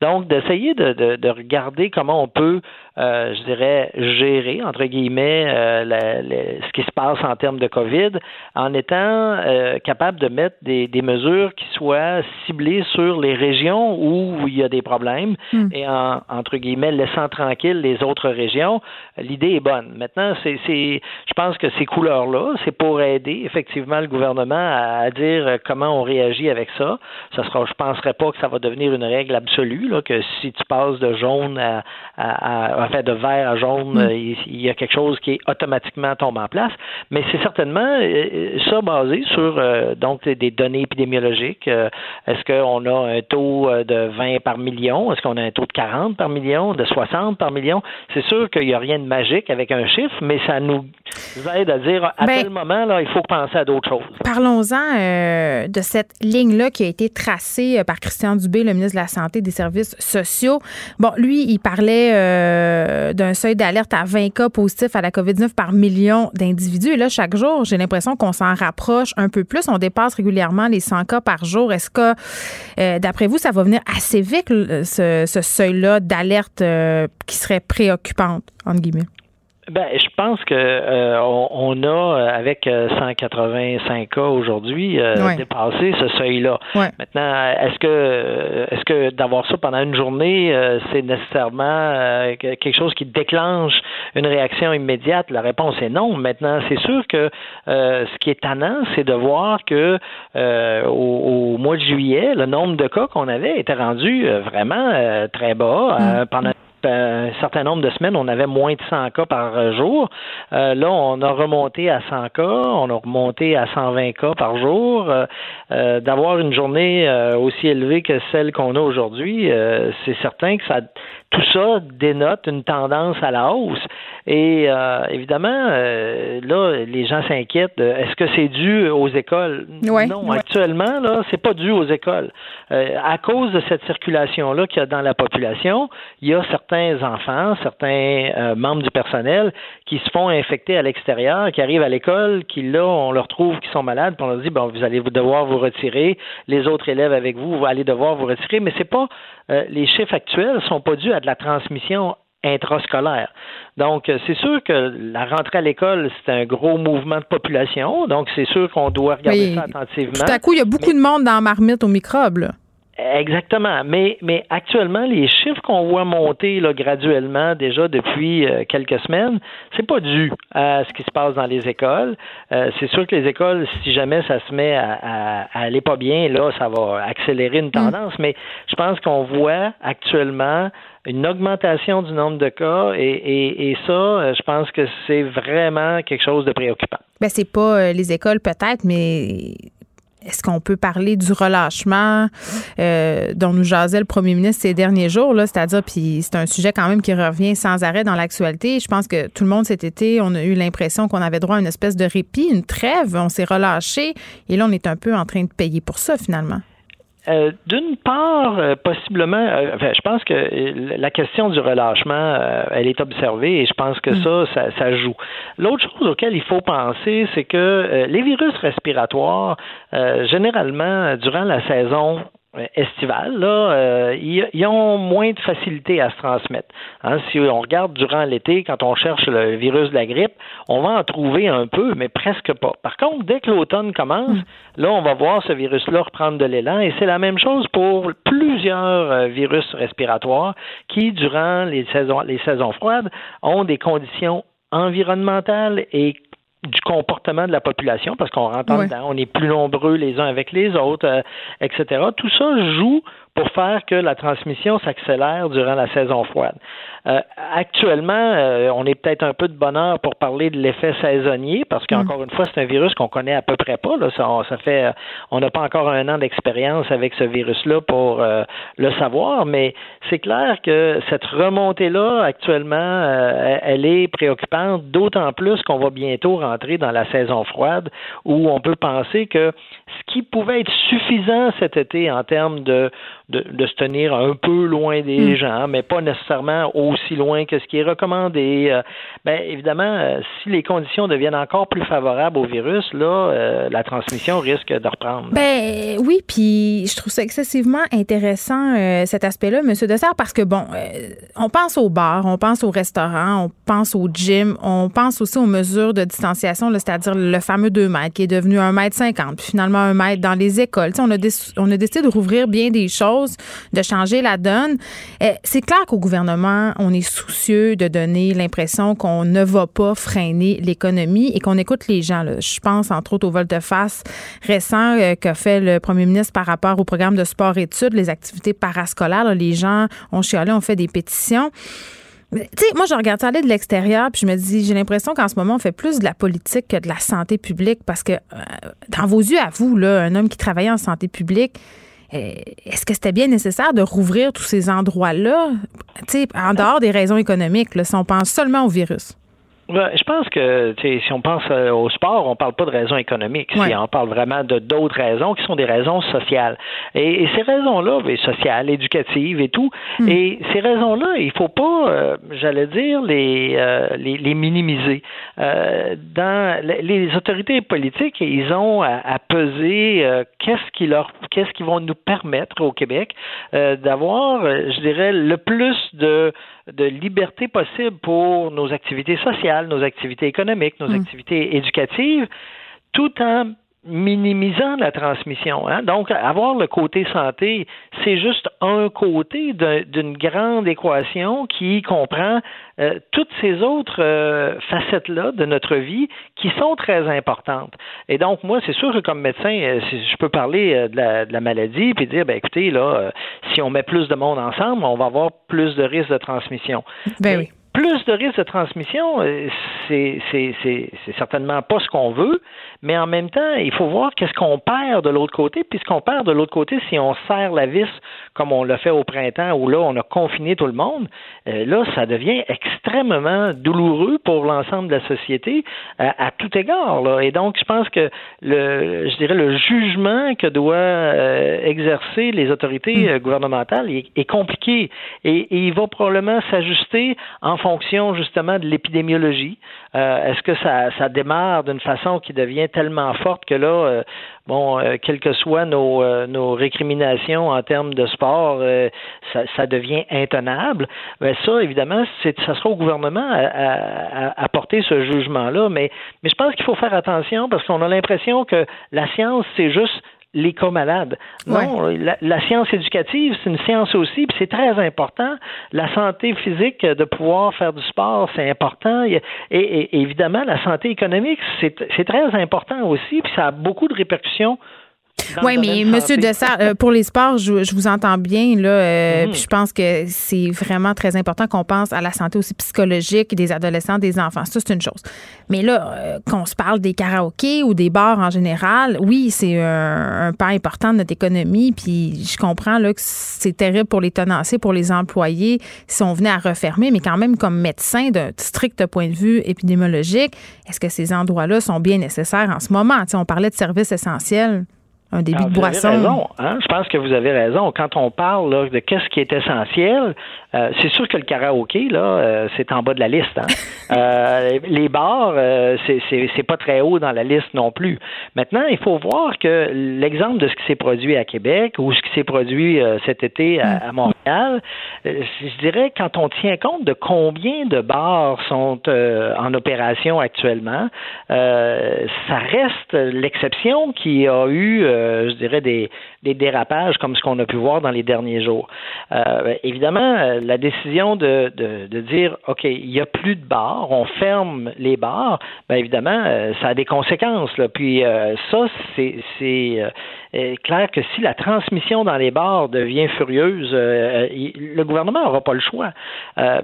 Donc, d'essayer de, de, de regarder comment on peut euh, je dirais, gérer, entre guillemets, euh, la- la- ce qui se passe en termes de COVID en étant euh, capable de mettre des, des mesures qui soient ciblées sur les régions où il y a des problèmes et en, entre guillemets, laissant tranquilles les autres régions. L'idée est bonne. Maintenant, c'est, c'est, je pense que ces couleurs-là, c'est pour aider effectivement le gouvernement à, à dire comment on réagit avec ça. Ça sera, je penserais pas que ça va devenir une règle absolue, là, que si tu passes de jaune à, à, à- en fait, de vert à jaune, euh, il, il y a quelque chose qui est automatiquement tombe en place. Mais c'est certainement euh, ça basé sur euh, donc des données épidémiologiques. Euh, Est-ce qu'on a un taux euh, de 20 par million? Est-ce qu'on a un taux de 40 par million, de 60 par million? C'est sûr qu'il n'y a rien de magique avec un chiffre, mais ça nous aide à dire à Ben- tel moment, là, il faut penser à d'autres choses. Parlons-en euh, de cette ligne-là qui a été tracée euh, par Christian Dubé, le ministre de la Santé et des Services sociaux. Bon, lui, il parlait euh, d'un seuil d'alerte à 20 cas positifs à la COVID-19 par million d'individus. Et là, chaque jour, j'ai l'impression qu'on s'en rapproche un peu plus. On dépasse régulièrement les 100 cas par jour. Est-ce que, euh, d'après vous, ça va venir assez vite, ce seuil-là d'alerte euh, qui serait préoccupante, entre guillemets? Ben, je pense que euh, on, on a euh, avec euh, 185 cas aujourd'hui euh, dépassé ce seuil-là. Ouais. Maintenant, est-ce que euh, est-ce que d'avoir ça pendant une journée, euh, c'est nécessairement euh, que- quelque chose qui déclenche une réaction immédiate? La réponse est non. Maintenant, c'est sûr que euh, ce qui est tannant, c'est de voir que euh, au, au mois de juillet, le nombre de cas qu'on avait était rendu euh, vraiment euh, très bas euh, pendant un certain nombre de semaines, on avait moins de 100 cas par jour. là, on a remonté à 100 cas, on a remonté à 120 cas par jour. D'avoir une journée aussi élevée que celle qu'on a aujourd'hui, c'est certain que ça tout ça dénote une tendance à la hausse. Et euh, évidemment, euh, là, les gens s'inquiètent. Est-ce que c'est dû aux écoles? Non, actuellement, là, c'est pas dû aux écoles. Euh, à cause de cette circulation-là qu'il y a dans la population, il y a certains enfants, certains membres du personnel qui se font infecter à l'extérieur, qui arrivent à l'école, qui là, on leur trouve qu'ils sont malades, puis on leur dit bon, vous allez devoir vous retirer. Les autres élèves avec vous, vous allez devoir vous retirer. Mais c'est pas les chiffres actuels sont pas dus à de la transmission intrascolaire. Donc, euh, c'est sûr que la rentrée à l'école, c'est un gros mouvement de population. Donc, c'est sûr qu'on doit regarder ça attentivement. Tout à coup, il y a beaucoup de monde dans la marmite aux microbes. Exactement. Mais, mais actuellement, les chiffres qu'on voit monter là, graduellement déjà depuis euh, quelques semaines, c'est pas dû à ce qui se passe dans les écoles. Euh, c'est sûr que les écoles, si jamais ça se met à, aller pas bien, là, ça va accélérer une mm. tendance. Mais je pense qu'on voit actuellement une augmentation du nombre de cas et, et, ça, euh, je pense que c'est vraiment quelque chose de préoccupant. Ben c'est pas les écoles peut-être, mais est-ce qu'on peut parler du relâchement? Euh, dont nous jasait le premier ministre ces derniers jours, là, c'est-à-dire, puis c'est un sujet quand même qui revient sans arrêt dans l'actualité. Je pense que tout le monde cet été, on a eu l'impression qu'on avait droit à une espèce de répit, une trêve, on s'est relâché, et là, on est un peu en train de payer pour ça finalement. Euh, d'une part, euh, possiblement, euh, je pense que la question du relâchement, elle est observée et je pense que mm. ça, ça, joue. L'autre chose auquel il faut penser, c'est que les virus respiratoires, généralement, durant la saison euh, estivale, là, euh, ils, ont moins de facilité à se transmettre. Hein, si on regarde durant l'été, quand on cherche le virus de la grippe, on va en trouver un peu, mais presque pas. Par contre, dès que l'automne commence, hmm. là, on va voir ce virus-là reprendre de l'élan, et c'est la même chose pour plusieurs euh, virus respiratoires qui, durant les saisons, les saisons froides, ont des conditions environnementales et du comportement de la population, parce qu'on rentre dedans, on est plus nombreux les uns avec les autres, euh, etc. Tout ça joue pour faire que la transmission s'accélère durant la saison froide. Euh, actuellement, euh, on est peut-être un peu de bonheur pour parler de l'effet saisonnier, parce qu'encore mm. une fois, c'est un virus qu'on connaît à peu près pas. Là. Ça, ça fait, on n'a pas encore un an d'expérience avec ce virus-là pour euh, le savoir, mais c'est clair que cette remontée-là, actuellement, elle est préoccupante, d'autant plus qu'on va bientôt rentrer dans la saison froide, où on peut penser que ce qui pouvait être suffisant cet été en termes de de, se tenir un peu loin des hmm. gens, mais pas nécessairement aussi loin que ce qui est recommandé. Euh, ben, évidemment, euh, si les conditions deviennent encore plus favorables au virus, là, euh, la transmission risque de reprendre. Ben oui, puis je trouve ça excessivement intéressant cet aspect-là, M. Dessert, parce que bon, on pense au bar, on pense au restaurant, on pense au gym, on pense aussi aux mesures de distanciation, c'est-à-dire le fameux 2 mètres qui est devenu 1 mètre 50, puis finalement 1 mètre dans les écoles. on a, décidé de rouvrir bien des choses de changer la donne. Eh, c'est clair qu'au gouvernement, on est soucieux de donner l'impression qu'on ne va pas freiner l'économie et qu'on écoute les gens. Je pense entre autres au volte-face récent euh, qu'a fait le premier ministre par rapport au programme de sport-études, les activités parascolaires. les gens ont chialé, ont fait des pétitions. Tu sais, moi, je regarde ça aller de l'extérieur, puis je me dis, j'ai l'impression qu'en ce moment, on fait plus de la politique que de la santé publique, parce que, euh, dans vos yeux, à vous, là, un homme qui travaillait en santé publique, euh, est-ce que c'était bien nécessaire de rouvrir tous ces endroits-là, en dehors des raisons économiques, là, si on pense seulement au virus? Je pense que si on pense euh, au sport, on parle pas de raisons économiques. On parle vraiment de d'autres raisons qui sont des raisons sociales. Et, ces raisons-là, sociales, éducatives et tout, hmm. et ces raisons-là, il faut pas, euh, j'allais dire, les, euh, les, minimiser. dans les autorités politiques, ils ont à, peser qu'est-ce qui leur, qu'est-ce qui vont nous permettre au Québec d'avoir, je dirais, le plus de de liberté possible pour nos activités sociales, nos activités économiques, nos mm. activités éducatives, tout en minimisant la transmission. Hein? Donc, avoir le côté santé, c'est juste un côté d'une grande équation qui comprend euh, toutes ces autres euh, facettes-là de notre vie qui sont très importantes. Et donc, moi, c'est sûr que comme médecin, euh, je peux parler de la, de, la, maladie puis dire, ben écoutez, là, si on met plus de monde ensemble, on va avoir plus de risques de transmission. Ben oui plus de risques de transmission, euh, c'est certainement pas ce qu'on veut, mais en même temps, il faut voir qu'est-ce qu'on perd de l'autre côté, puis ce qu'on perd de l'autre côté, si on serre la vis comme on l'a fait au printemps, où là, on a confiné tout le monde, euh, là, ça devient extrêmement douloureux pour l'ensemble de la société à, tout égard. Là. Et donc, je pense que le, je dirais, le jugement que doivent euh, exercer les autorités hmm. gouvernementales est, compliqué et, et il va probablement s'ajuster en fonction justement de l'épidémiologie. Euh, est-ce que ça, ça démarre d'une façon qui devient tellement forte que là, euh, bon, euh, quelles que soient nos, nos récriminations en termes de sport, ça, devient intenable? Mais ben, ça, évidemment, ça sera au gouvernement à, à, porter ce jugement-là. Mais, mais je pense qu'il faut faire attention parce qu'on a l'impression que la science, c'est juste les cas malades. Non, la, science éducative, c'est une science aussi, puis c'est très important. La santé physique, de pouvoir faire du sport, c'est important. Et, et, évidemment, la santé économique, c'est très important aussi, puis ça a beaucoup de répercussions oui, mais Monsieur Dessert, euh, pour les sports, je, je, vous entends bien là. Euh, mhm. Puis je pense que c'est vraiment très important qu'on pense à la santé aussi psychologique des adolescents, des enfants. Ça, c'est une chose. Mais là, euh, qu'on se parle des karaokés ou des bars en général, oui, c'est un, un, pas important de notre économie. Puis je comprends là que c'est terrible pour les tenanciers, pour les employés, si on venait à refermer. Mais quand même, comme médecin d'un strict point de vue épidémiologique, est-ce que ces endroits-là sont bien nécessaires en ce moment? on parlait de services essentiels un débit de boisson. Raison, hein? Je pense que vous avez raison. Quand on parle de qu'est-ce qui est essentiel, euh, c'est sûr que le karaoké, là, euh, c'est en bas de la liste. Hein? Euh, les bars, c'est pas très haut dans la liste non plus. Maintenant, il faut voir que l'exemple de ce qui s'est produit à Québec ou ce qui s'est produit cet été à, à Montréal, je dirais quand on tient compte de combien de bars sont en opération actuellement, ça reste l'exception qui a eu je dirais, des, dérapages comme ce qu'on a pu voir dans les derniers jours. Euh, évidemment, euh, la décision de, de, dire, OK, il n'y a plus de bars, on ferme les bars, bien évidemment, ça a des conséquences. Là. Puis ça, c'est clair que si la transmission dans les bars devient furieuse, le gouvernement n'aura pas le choix.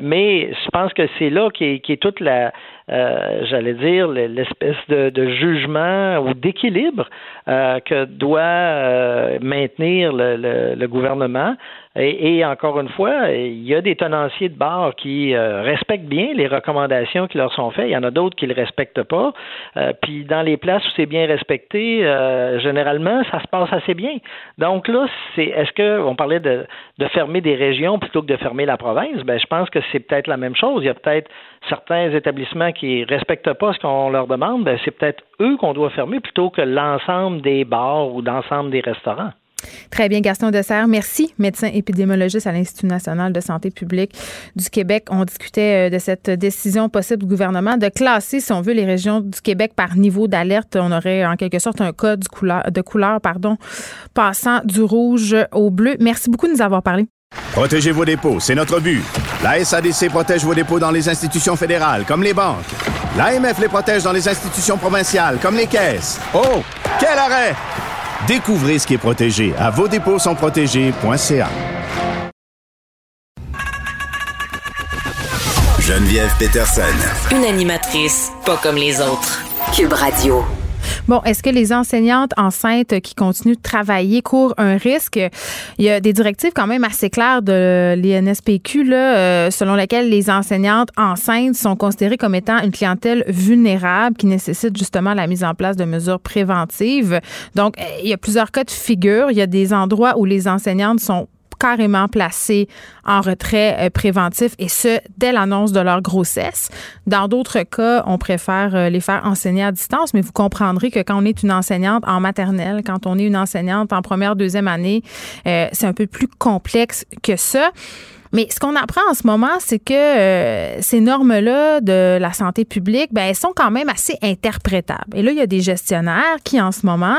mais je pense que c'est là qui est toute la euh, j'allais dire, l'espèce de, jugement ou d'équilibre euh, que doit euh, maintenir le, gouvernement et, encore une fois, il y a des tenanciers de bar qui euh, respectent bien les recommandations qui leur sont faites. Il y en a d'autres qui ne le respectent pas. Euh, puis dans les places où c'est bien respecté, euh, généralement, ça se passe assez bien. Donc là, c'est est-ce que on parlait de, de fermer des régions plutôt que de fermer la province? Ben, je pense que c'est peut-être la même chose. Il y a peut-être certains établissements qui respectent pas ce qu'on leur demande. Ben, c'est peut-être eux qu'on doit fermer plutôt que l'ensemble des bars ou l'ensemble des restaurants. Très bien, Gaston Dessert. Merci, médecin épidémiologiste à l'Institut national de santé publique du Québec. On discutait euh, de cette décision possible du gouvernement de classer, si on veut, les régions du Québec par niveau d'alerte. On aurait en quelque sorte un code de couleur pardon, passant du rouge au bleu. Merci beaucoup de nous avoir parlé. Protégez vos dépôts, c'est notre but. La SADC protège vos dépôts dans les institutions fédérales, comme les banques. L'AMF les protège dans les institutions provinciales, comme les caisses. Oh, quel arrêt! Découvrez ce qui est protégé à vos dépôts sont protégés.ca. Geneviève Peterson. Une animatrice pas comme les autres. Cube Radio. Bon, est-ce que les enseignantes enceintes qui continuent de travailler courent un risque? Il y a des directives quand même assez claires de l'INSPQ, là, euh, selon lesquelles les enseignantes enceintes sont considérées comme étant une clientèle vulnérable qui nécessite justement la mise en place de mesures préventives. Donc, il y a plusieurs cas de figure. Il y a des endroits où les enseignantes sont carrément placés en retrait euh, préventif et ce, dès l'annonce de leur grossesse. Dans d'autres cas, on préfère euh, les faire enseigner à distance, mais vous comprendrez que quand on est une enseignante en maternelle, quand on est une enseignante en première, deuxième année, euh, c'est un peu plus complexe que ça. Mais ce qu'on apprend en ce moment, c'est que euh, ces normes-là de la santé publique, ben, elles sont quand même assez interprétables. Et là, il y a des gestionnaires qui, en ce moment,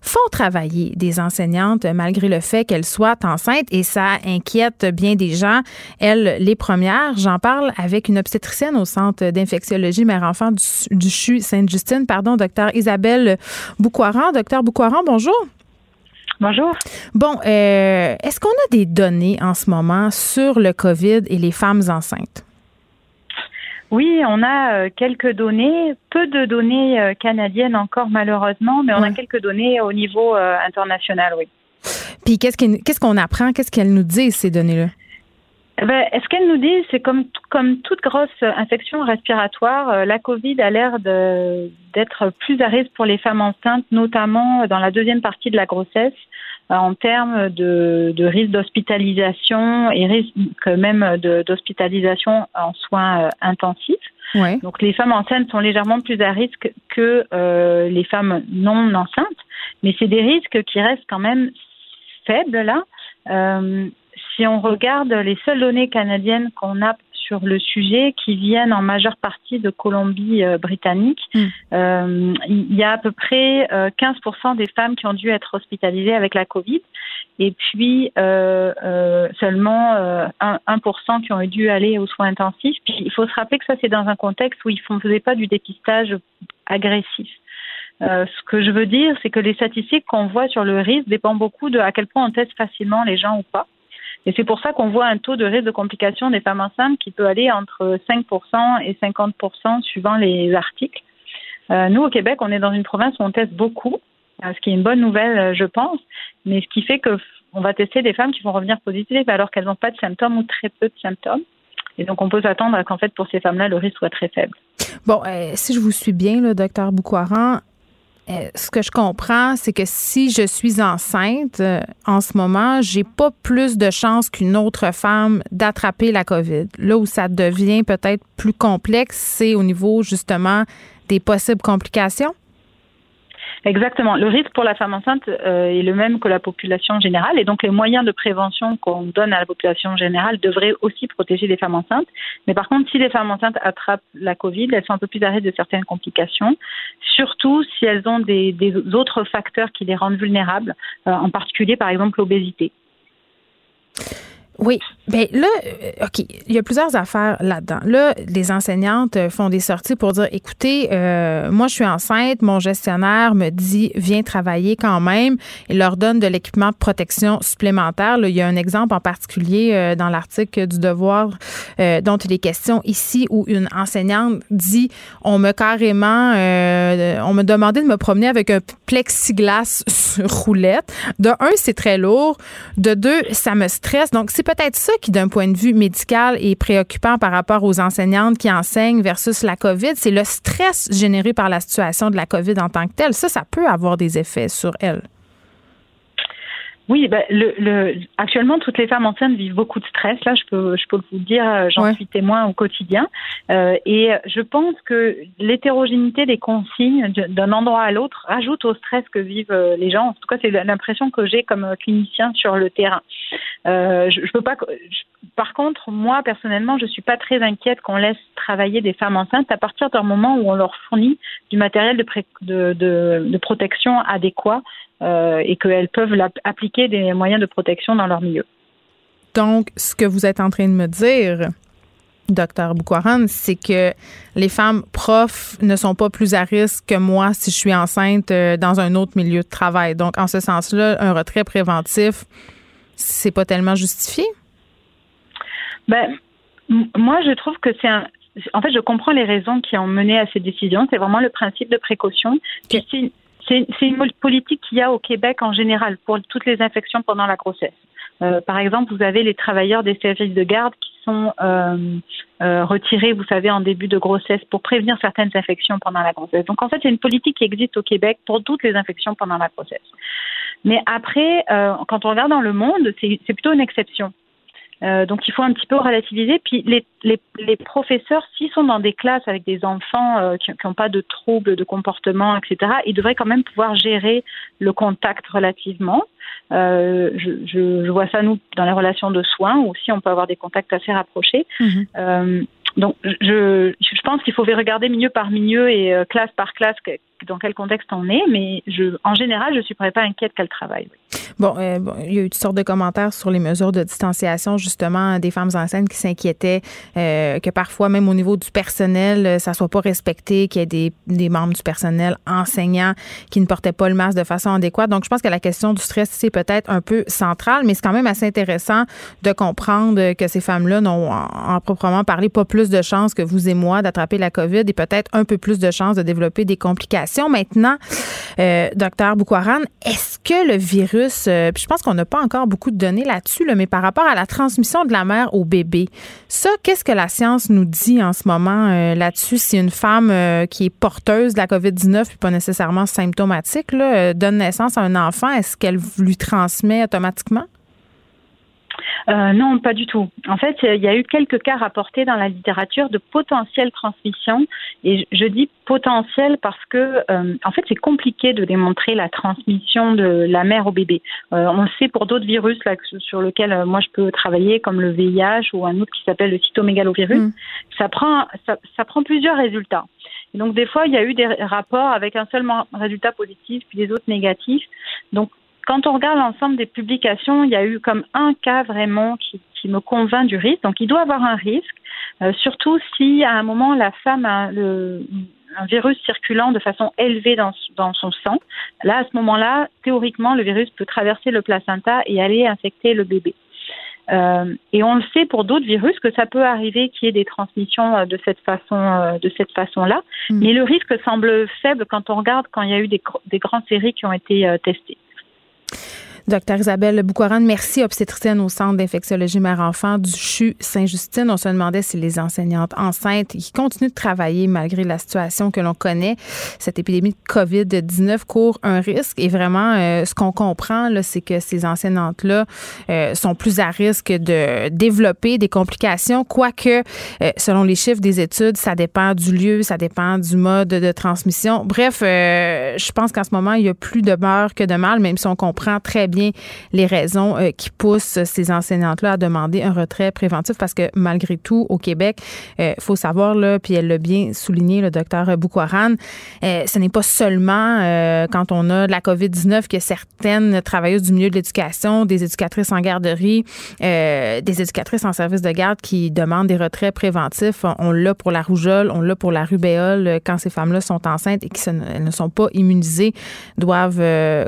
font travailler des enseignantes malgré le fait qu'elles soient enceintes et ça inquiète bien des gens. Elles, les premières, j'en parle avec une obstétricienne au centre d'infectiologie mère-enfant du, CHU Sainte-Justine, pardon, docteur Isabelle Boucoiran. Docteur Boucoiran, bonjour. Bonjour. Bon, euh, est-ce qu'on a des données en ce moment sur le COVID et les femmes enceintes? Oui, on a euh, quelques données, peu de données euh, canadiennes encore malheureusement, mais on a quelques données au niveau international, oui. Puis qu'est-ce qu'on apprend, qu'est-ce qu'elles nous disent ces données-là? Eh ben, ce qu'elles nous disent, c'est comme comme toute grosse infection respiratoire, la COVID a l'air d'être plus à risque pour les femmes enceintes, notamment dans la deuxième partie de la grossesse. Euh, en termes de, de risque d'hospitalisation et risque même d'hospitalisation en soins euh, intensifs. Donc les femmes enceintes sont légèrement plus à risque que euh, les femmes non enceintes, mais c'est des risques qui restent quand même faibles là. Euh, si on regarde les seules données canadiennes qu'on a sur le sujet qui viennent en majeure partie de Colombie-Britannique. Euh, hmm. euh, il y a à peu près 15% euh, des femmes qui ont dû être hospitalisées avec la Covid et puis seulement 1%, qui ont dû aller aux soins intensifs. Puis il faut se rappeler que ça, c'est dans un contexte où ils ne faisaient pas du dépistage agressif. ce que je veux dire, c'est que les statistiques qu'on voit sur le risque dépendent beaucoup de à quel point on teste facilement les gens ou pas. Et c'est pour ça qu'on voit un taux de risque de complication des femmes enceintes qui peut aller entre 5% et 50% suivant les articles. Euh, nous, au Québec, on est dans une province où on teste beaucoup, euh, ce qui est une bonne nouvelle, euh, je pense, mais ce qui fait qu'on va tester des femmes qui vont revenir positives alors qu'elles n'ont pas de symptômes ou très peu de symptômes. Et donc, on peut s'attendre à qu'en fait, pour ces femmes-là, le risque soit très faible. Bon, si je vous suis bien, le docteur Boukouaran, euh, ce que je comprends, c'est que si je suis enceinte euh, en ce moment, j'ai pas plus de chances qu'une autre femme d'attraper la COVID. Là où ça devient peut-être plus complexe, c'est au niveau justement des possibles complications. Exactement. Le risque pour la femme enceinte euh, est le même que la population générale et donc les moyens de prévention qu'on donne à la population générale devraient aussi protéger les femmes enceintes. Mais par contre, si les femmes enceintes attrapent la Covid, elles sont un peu plus à risque de certaines complications, surtout si elles ont des, des autres facteurs qui les rendent vulnérables, euh, en particulier par exemple l'obésité. Oui. Bien là, euh, OK, il y a plusieurs affaires là-dedans. Là, les enseignantes font des sorties pour dire écoutez, euh, moi, je suis enceinte, mon gestionnaire me dit viens travailler quand même. Il leur donne de l'équipement de protection supplémentaire. Là, il y a un exemple en particulier euh, dans l'article du Devoir dont il est question ici où une enseignante dit on me carrément, on me demandait de me promener avec un plexiglas roulette. De un, c'est très lourd. De deux, ça me stresse. Donc, c'est peut-être ça qui, d'un point de vue médical, est préoccupant par rapport aux enseignantes qui enseignent versus la COVID. C'est le stress généré par la situation de la COVID en tant que telle. Ça, ça peut avoir des effets sur elles. Oui, ben, le, le, actuellement, toutes les femmes enceintes vivent beaucoup de stress. Là, je peux, je peux vous le dire, euh, j'en suis témoin au quotidien. Euh, et je pense que l'hétérogénéité des consignes d'un endroit à l'autre rajoute au stress que vivent euh, les gens. En tout cas, c'est l'impression que j'ai comme clinicien sur le terrain. Euh, je, je, peux pas. par contre, moi personnellement, je suis pas très inquiète qu'on laisse travailler des femmes enceintes à partir d'un moment où on leur fournit du matériel de, de, de, de protection adéquat euh, et qu'elles peuvent appliquer des moyens de protection dans leur milieu. Donc, ce que vous êtes en train de me dire, docteur Boukwaran, c'est que les femmes profs ne sont pas plus à risque que moi si je suis enceinte euh, dans un autre milieu de travail. Donc, en ce sens-là, un retrait préventif, c'est pas tellement justifié? Ben, moi, je trouve que c'est un. En fait, je comprends les raisons qui ont mené à ces décisions. C'est vraiment le principe de précaution. C'est une politique qu'il y a au Québec en général pour toutes les infections pendant la grossesse. Euh, par exemple, vous avez les travailleurs des services de garde qui sont euh, euh, retirés, vous savez, en début de grossesse pour prévenir certaines infections pendant la grossesse. Donc, en fait, c'est une politique qui existe au Québec pour toutes les infections pendant la grossesse. Mais après, quand on regarde dans le monde, c'est plutôt une exception. Euh, donc il faut un petit peu relativiser. Puis les, les, les professeurs, s'ils sont dans des classes avec des enfants euh, qui n'ont pas de troubles de comportement, etc., ils devraient quand même pouvoir gérer le contact relativement. Euh, je, je, je, vois ça nous dans les relations de soins où aussi on peut avoir des contacts assez rapprochés. Mhm. Donc je, je pense qu'il faut regarder milieu par milieu et classe par classe dans quel contexte on est, mais je, en général, je ne suis pas inquiète qu'elle travaille. Bon, euh, bon, il y a eu toutes sortes de commentaires sur les mesures de distanciation, justement, des femmes enceintes qui s'inquiétaient euh, que parfois, même au niveau du personnel, euh, ça soit pas respecté, qu'il y ait des, membres du personnel enseignants qui ne portaient pas le masque de façon adéquate. Donc, je pense que la question du stress, c'est peut-être un peu centrale, mais c'est quand même assez intéressant de comprendre que ces femmes-là n'ont, en, en, proprement parlé, pas plus de chances que vous et moi d'attraper la COVID et peut-être un peu plus de chances de développer des complications maintenant, euh, docteur Boukwaran, est-ce que le virus, euh, puis je pense qu'on n'a pas encore beaucoup de données là-dessus, là, mais par rapport à la transmission de la mère au bébé, ça, qu'est-ce que la science nous dit en ce moment euh, là-dessus? Si une femme qui est porteuse de la COVID-19 puis pas nécessairement symptomatique donne naissance à un enfant, est-ce qu'elle lui transmet automatiquement? Euh, non, pas du tout. En fait, il y a eu quelques cas rapportés dans la littérature de potentielle transmission. Et je dis potentiel parce que, euh, en fait, c'est compliqué de démontrer la transmission de la mère au bébé. Euh, on le sait pour d'autres virus là, sur lesquels moi je peux travailler, comme le VIH ou un autre qui s'appelle le cytomégalovirus. Mm. Ça prend, ça, ça prend plusieurs résultats. Et donc, des fois, il y a eu des rapports avec un seul résultat positif, puis des autres négatifs. Donc, quand on regarde l'ensemble des publications, il y a eu comme un cas vraiment qui, qui me convainc du risque. Donc, il doit avoir un risque, euh, surtout si à un moment la femme a le, un virus circulant de façon élevée dans, dans son sang. Là, à ce moment-là, théoriquement, le virus peut traverser le placenta et aller infecter le bébé. Euh, et on le sait pour d'autres virus que ça peut arriver qu'il y ait des transmissions euh, de cette façon, de cette façon-là. Mmh. Mais le risque semble faible quand on regarde quand il y a eu des, des grandes séries qui ont été testées. Docteur Isabelle Boukwaran, merci, obstétricienne au Centre d'infectiologie mère-enfant du CHU Saint-Justine. On se demandait si les enseignantes enceintes qui continuent de travailler malgré la situation que l'on connaît, cette épidémie de COVID-19 court un risque. Et vraiment, euh, ce qu'on comprend, c'est que ces enseignantes-là euh, sont plus à risque de développer des complications, quoique, euh, selon les chiffres des études, ça dépend du lieu, ça dépend du mode de transmission. Bref, euh, je pense qu'en ce moment, il y a plus de beurre que de mal, même si on comprend très bien les raisons euh, qui poussent ces enseignantes-là à demander un retrait préventif parce que malgré tout, au Québec, il euh, faut savoir, là, puis elle l'a bien souligné, le docteur Boukwaran, euh, ce n'est pas seulement quand on a de la COVID-19 que certaines travailleuses du milieu de l'éducation, des éducatrices en garderie, des éducatrices en service de garde qui demandent des retraits préventifs. On l'a pour la rougeole, on l'a pour la rubéole quand ces femmes-là sont enceintes et qui ne sont pas immunisées, doivent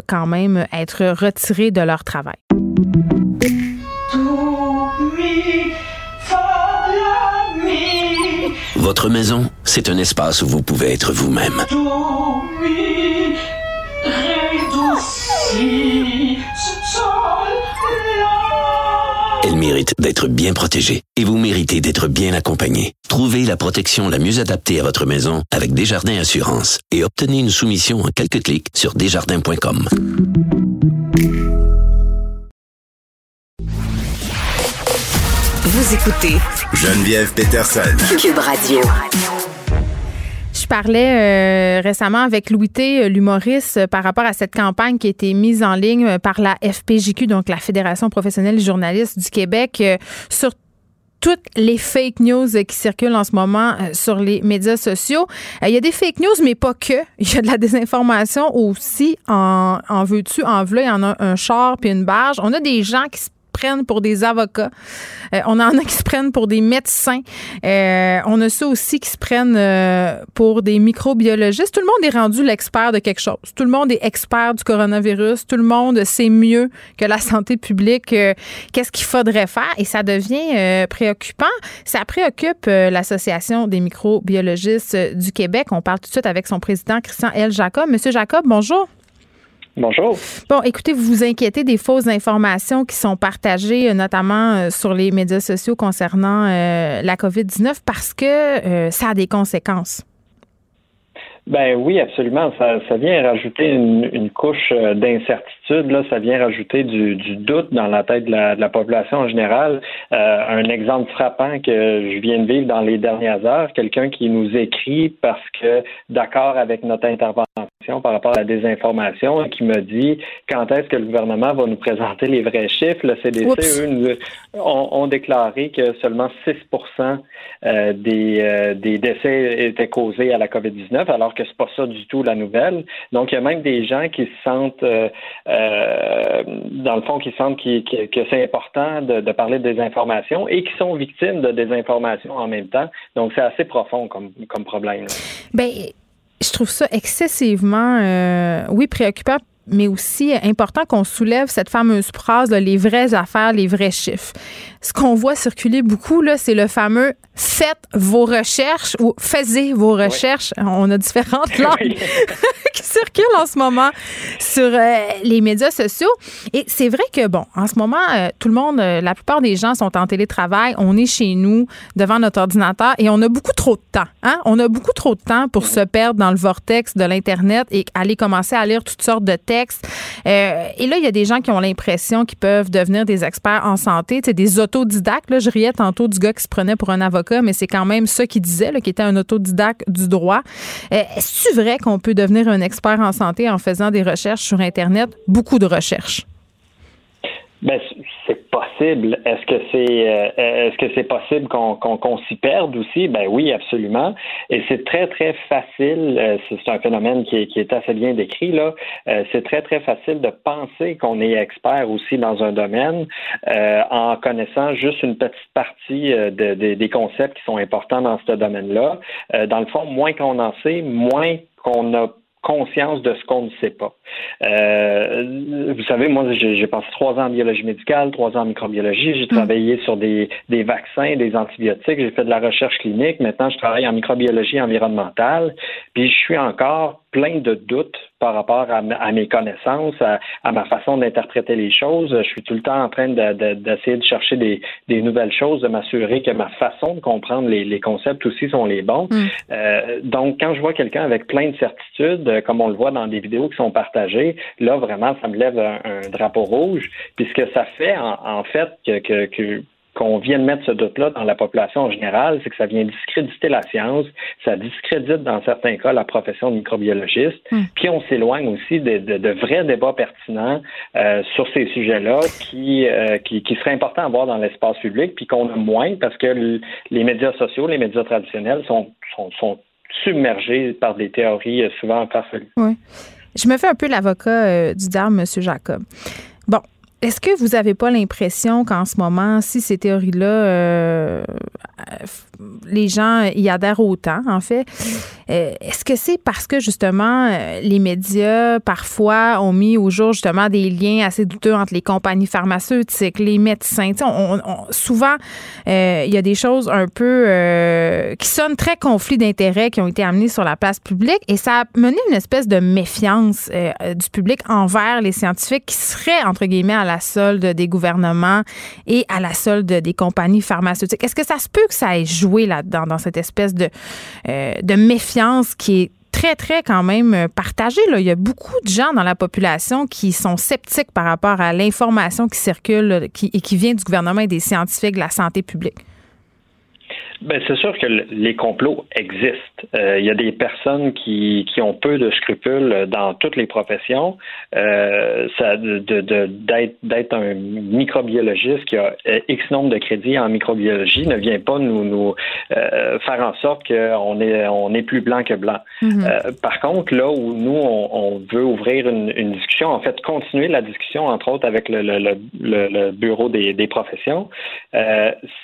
quand même être retirées de leur travail. Votre maison, c'est un espace où vous pouvez être vous-même. Elle mérite d'être bien protégée et vous méritez d'être bien accompagnée. Trouvez la protection la mieux adaptée à votre maison avec Desjardins Assurance et obtenez une soumission en quelques clics sur desjardins.com. Vous écoutez Geneviève Peterson. Cube Radio. Je parlais euh, récemment avec Louis T, l'humoriste, par rapport à cette campagne qui a été mise en ligne par la FPJQ, donc la Fédération professionnelle des journalistes du Québec, euh, sur toutes les fake news qui circulent en ce moment sur les médias sociaux. Il y a des fake news, mais pas que. Il y a de la désinformation aussi. En, en veux-tu, en veux, il y en a un char puis une barge. On a des gens qui se prennent pour des avocats. Euh, on en a qui se prennent pour des médecins. Euh, on a ceux aussi qui se prennent euh, pour des microbiologistes. Tout le monde est rendu l'expert de quelque chose. Tout le monde est expert du coronavirus. Tout le monde sait mieux que la santé publique qu'est-ce qu'il faudrait faire. Et ça devient préoccupant. Ça préoccupe l'Association des microbiologistes du Québec. On parle tout de suite avec son président, Christian L. Jacob. Monsieur Jacob, bonjour. Bonjour. Bon, écoutez, vous vous inquiétez des fausses informations qui sont partagées, notamment euh, sur les médias sociaux concernant euh, la COVID-19 parce que euh, ça a des conséquences. Ben oui, absolument. Ça, ça vient rajouter une, une couche euh, Là, ça vient rajouter du, du, doute dans la tête de la, de la population en général. Euh, un exemple frappant que je viens de vivre dans les dernières heures, quelqu'un qui nous écrit parce que d'accord avec notre intervention par rapport à la désinformation et qui me dit quand est-ce que le gouvernement va nous présenter les vrais chiffres? Le CDC, eux, nous, ont, ont, déclaré que seulement 6 euh, des, euh, des décès étaient causés à la COVID-19, alors que c'est pas ça du tout la nouvelle. Donc, il y a même des gens qui se sentent, euh, dans le fond, qui sentent qui, que c'est important de, parler de désinformation et qui sont victimes de désinformation en même temps. Donc, c'est assez profond comme, problème. Ben, je trouve ça excessivement, euh, oui, préoccupant mais aussi important qu'on soulève cette fameuse phrase, là, les vraies affaires, les vrais chiffres. Ce qu'on voit circuler beaucoup, là, c'est le fameux faites vos recherches ou faisez vos recherches. Oui. On a différentes langues oui. qui circulent en ce moment sur euh, les médias sociaux. Et c'est vrai que, bon, en ce moment, euh, tout le monde, euh, la plupart des gens sont en télétravail. On est chez nous devant notre ordinateur et on a beaucoup trop de temps. Hein? On a beaucoup trop de temps pour se perdre dans le vortex de l'Internet et aller commencer à lire toutes sortes de textes et là, il y a des gens qui ont l'impression qu'ils peuvent devenir des experts en santé, des autodidactes. Là, je riais tantôt du gars qui se prenait pour un avocat, mais c'est quand même ça qu'il disait, qui était un autodidacte du droit. Euh, Est-ce vrai qu'on peut devenir un expert en santé en faisant des recherches sur Internet? Beaucoup de recherches. Ben, c'est possible. Est-ce que c'est euh, est-ce que c'est possible qu'on qu'on s'y perde aussi? Ben oui, absolument. Et c'est très, très facile. Euh, c'est un phénomène qui est, qui est assez bien décrit, là. Euh, c'est très, très facile de penser qu'on est expert aussi dans un domaine euh, en connaissant juste une petite partie de, de, des concepts qui sont importants dans ce domaine-là. dans le fond, moins qu'on en sait, moins qu'on a conscience de ce qu'on ne sait pas. Euh, vous savez, moi, j'ai passé trois ans en biologie médicale, trois ans en microbiologie. J'ai travaillé sur des, des, vaccins, des antibiotiques. J'ai fait de la recherche clinique. Maintenant, je travaille en microbiologie environnementale. Puis, je suis encore plein de doutes par rapport à, à mes connaissances, à, à ma façon d'interpréter les choses. Je suis tout le temps en train d'essayer de, de, de, chercher des, des, nouvelles choses, de m'assurer que ma façon de comprendre les, les, concepts aussi sont les bons. Mm. Euh, donc, quand je vois quelqu'un avec plein de certitudes, comme on le voit dans des vidéos qui sont partagées, là, vraiment, ça me lève un, un drapeau rouge. Puis ce que ça fait, en, en fait, que, que, que qu'on vienne mettre ce doute-là dans la population en général, c'est que ça vient discréditer la science, ça discrédite dans certains cas la profession de microbiologiste, mm. puis on s'éloigne aussi de, de, de, vrais débats pertinents euh, sur ces sujets-là qui, euh, qui, qui seraient importants à voir dans l'espace public, puis qu'on a moins parce que les médias sociaux, les médias traditionnels sont, sont, sont submergés par des théories euh, souvent farfelues. Oui. Je me fais un peu l'avocat euh, du diable, M. Jacob. Bon, est-ce que vous n'avez pas l'impression qu'en ce moment, si ces théories-là, euh, les gens y adhèrent autant, en fait, euh, est-ce que c'est parce que justement euh, les médias parfois ont mis au jour justement des liens assez douteux entre les compagnies pharmaceutiques, les médecins? Souvent, il y a des choses un peu qui sonnent très conflits d'intérêts qui ont été amenés sur la place publique et ça a mené une espèce de méfiance du public envers les scientifiques qui seraient, entre guillemets, à la solde des gouvernements et à la solde des compagnies pharmaceutiques. Est-ce que ça se peut que ça ait joué là-dedans, dans cette espèce de, euh, méfiance qui est très, très quand même partagée. Là? Il y a beaucoup de gens dans la population qui sont sceptiques par rapport à l'information qui circule qui, et qui vient du gouvernement et des scientifiques de la santé publique. Ben, c'est sûr que les complots existent. Euh, il y a des personnes qui, qui ont peu de scrupules dans toutes les professions. Euh, ça, de, de, d'être, d'être un microbiologiste qui a X nombre de crédits en microbiologie ne vient pas nous, nous euh, faire en sorte qu'on est, on est plus blanc que blanc. Mm-hmm. par contre, là où nous, on, on veut ouvrir une, une, discussion, en fait, continuer la discussion, entre autres, avec le, le, le, le bureau des, des professions,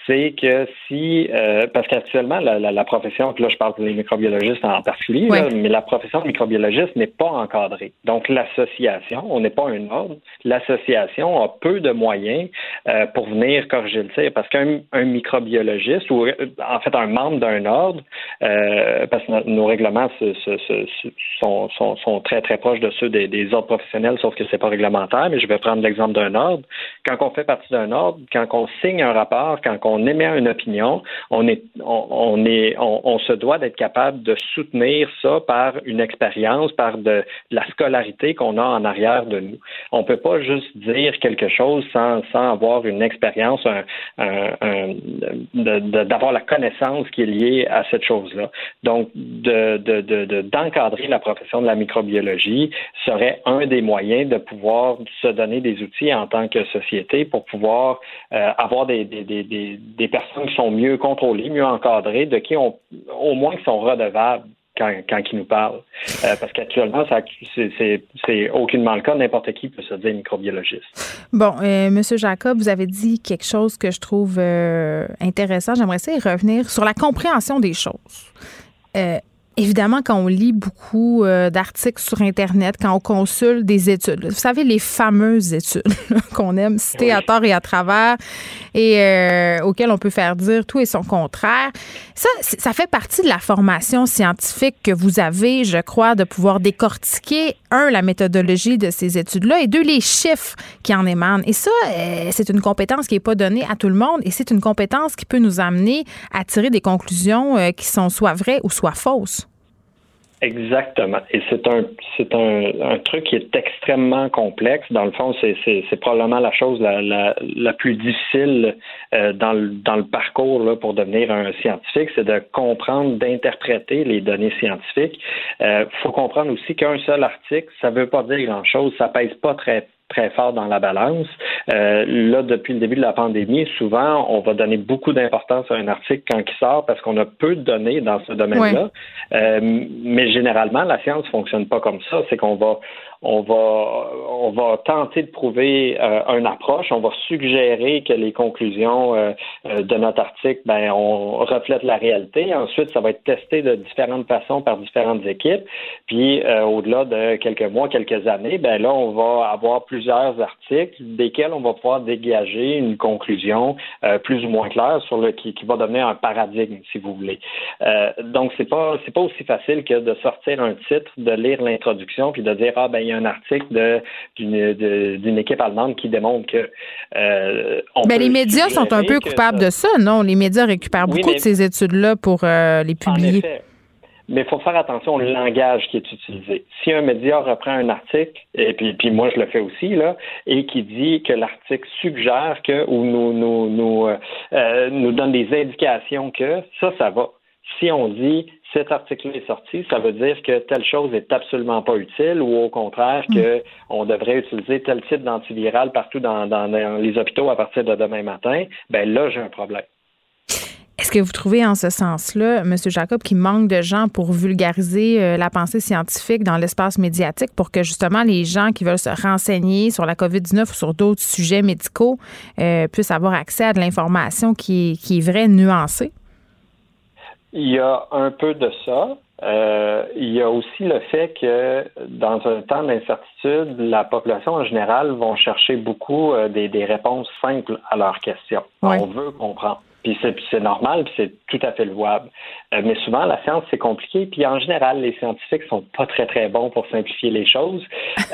c'est que si parce qu'actuellement, la, la, la, profession, là je parle des microbiologistes en particulier, oui. là, mais la profession de microbiologiste n'est pas encadrée. Donc l'association, on n'est pas un ordre, l'association a peu de moyens euh, pour venir corriger le tir, parce qu'un un microbiologiste, ou en fait un membre d'un ordre, euh, parce que nos règlements se, se, se, sont, sont, sont, très très proches de ceux des, des ordres professionnels, sauf que c'est pas réglementaire, mais je vais prendre l'exemple d'un ordre. Quand on fait partie d'un ordre, quand on signe un rapport, quand on émet une opinion, on est on, se doit d'être capable de soutenir ça par une expérience, par la scolarité qu'on a en arrière de nous. On peut pas juste dire quelque chose sans, avoir une expérience, d'avoir la connaissance qui est liée à cette chose-là. Donc, de, d'encadrer la profession de la microbiologie serait un des moyens de pouvoir se donner des outils en tant que société pour pouvoir euh, avoir des, des, personnes qui sont mieux contrôlées, mieux encadrées, de qui on, au moins qui sont redevables quand, quand ils nous parlent. Euh, parce qu'actuellement, c'est aucunement le cas. N'importe qui peut se dire microbiologiste. Bon, euh, Monsieur Jacob, vous avez dit quelque chose que je trouve euh, intéressant. J'aimerais essayer de revenir sur la compréhension des choses. Évidemment, quand on lit beaucoup euh, d'articles sur Internet, quand on consulte des études, vous savez, les fameuses études qu'on aime citer à tort et à travers et euh, auxquelles on peut faire dire tout et son contraire, ça, ça fait partie de la formation scientifique que vous avez, je crois, de pouvoir décortiquer, un, la méthodologie de ces études-là et deux, les chiffres qui en émanent. Et ça, euh, c'est une compétence qui n'est pas donnée à tout le monde et c'est une compétence qui peut nous amener à tirer des conclusions qui sont soit vraies ou soit fausses. Exactement. Et c'est un c'est un, un, truc qui est extrêmement complexe. Dans le fond, c'est, c'est, c'est probablement la chose la, la, la plus difficile euh, dans, le, dans le parcours là, pour devenir un scientifique, c'est de comprendre, d'interpréter les données scientifiques. Il euh, faut comprendre aussi qu'un seul article, ça veut pas dire grand-chose. Ça pèse pas très très fort dans la balance. Euh, là, depuis le début de la pandémie, souvent, on va donner beaucoup d'importance à un article quand il sort parce qu'on a peu de données dans ce domaine-là. Euh, mais généralement, la science fonctionne pas comme ça. C'est qu'on va on va on va tenter de prouver euh, une approche, on va suggérer que les conclusions euh, euh, de notre article, ben on reflète la réalité. Ensuite, ça va être testé de différentes façons par différentes équipes. Puis au-delà de quelques mois, quelques années, ben là, on va avoir plusieurs articles desquels on va pouvoir dégager une conclusion plus ou moins claire sur le qui, qui va devenir un paradigme, si vous voulez. donc c'est pas c'est pas aussi facile que de sortir un titre, de lire l'introduction puis de dire ah ben un article d'une équipe allemande qui démontre que. Euh, ben, les médias sont un peu coupables de ça, non? Les médias récupèrent beaucoup de ces études-là pour euh, les publier. Mais il faut faire attention au langage qui est utilisé. Si un média reprend un article, et puis, puis moi je le fais aussi, là, et qui dit que l'article suggère que ou nous, nous, nous, euh, nous donne des indications que, ça, ça va. Si on dit cet article est sorti, ça veut dire que telle chose est absolument pas utile ou au contraire que on devrait utiliser tel type d'antiviral partout dans, les hôpitaux à partir de demain matin. Ben là, j'ai un problème. Est-ce que vous trouvez en ce sens-là, M. Jacob, qu'il manque de gens pour vulgariser euh, la pensée scientifique dans l'espace médiatique pour que justement les gens qui veulent se renseigner sur la COVID-19 ou sur d'autres sujets médicaux euh, puissent avoir accès à de l'information qui, qui est vraie, nuancée? Il y a un peu de ça. Euh, il y a aussi le fait que dans un temps d'incertitude, la population en général vont chercher beaucoup euh, des, des, réponses simples à leurs questions. On veut comprendre. Puis c'est normal, puis c'est tout à fait louable. Euh, mais souvent, la science, c'est compliqué. Puis en général, les scientifiques sont pas très, très bons pour simplifier les choses.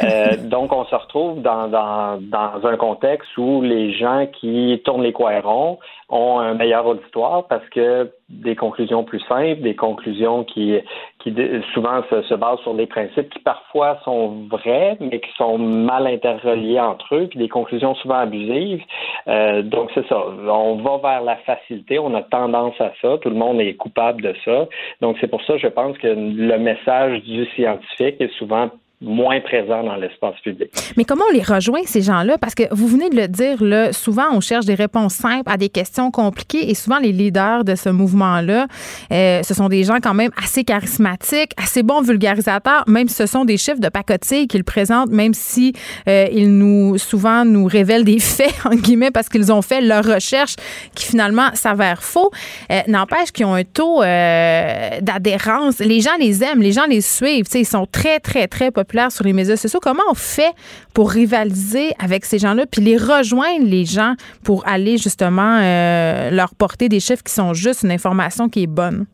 Euh, donc, on se retrouve dans, dans, dans un contexte où les gens qui tournent les coirons ont un meilleur auditoire parce que des conclusions plus simples, des conclusions qui, qui souvent se, se, basent sur des principes qui parfois sont vrais, mais qui sont mal interreliés entre eux, puis des conclusions souvent abusives. Euh, donc c'est ça. On va vers la facilité, on a tendance à ça, tout le monde est coupable de ça. Donc c'est pour ça, je pense que le message du scientifique est souvent moins présents dans l'espace public. Mais comment on les rejoint, ces gens-là? Parce que vous venez de le dire, là, souvent, on cherche des réponses simples à des questions compliquées et souvent, les leaders de ce mouvement-là, euh, ce sont des gens quand même assez charismatiques, assez bons vulgarisateurs, même si ce sont des chiffres de pacotille qu'ils présentent, même si euh, ils nous, souvent, nous révèlent des faits, en guillemets, parce qu'ils ont fait leur recherche qui finalement s'avère faux. Euh, n'empêche qu'ils ont un taux d'adhérence. Les gens les aiment, les gens les suivent. Ils sont très, très, très populaires sur les médias sociaux. Comment on fait pour rivaliser avec ces gens-là puis les rejoindre, les gens, pour aller justement euh, leur porter des chiffres qui sont juste une information qui est bonne?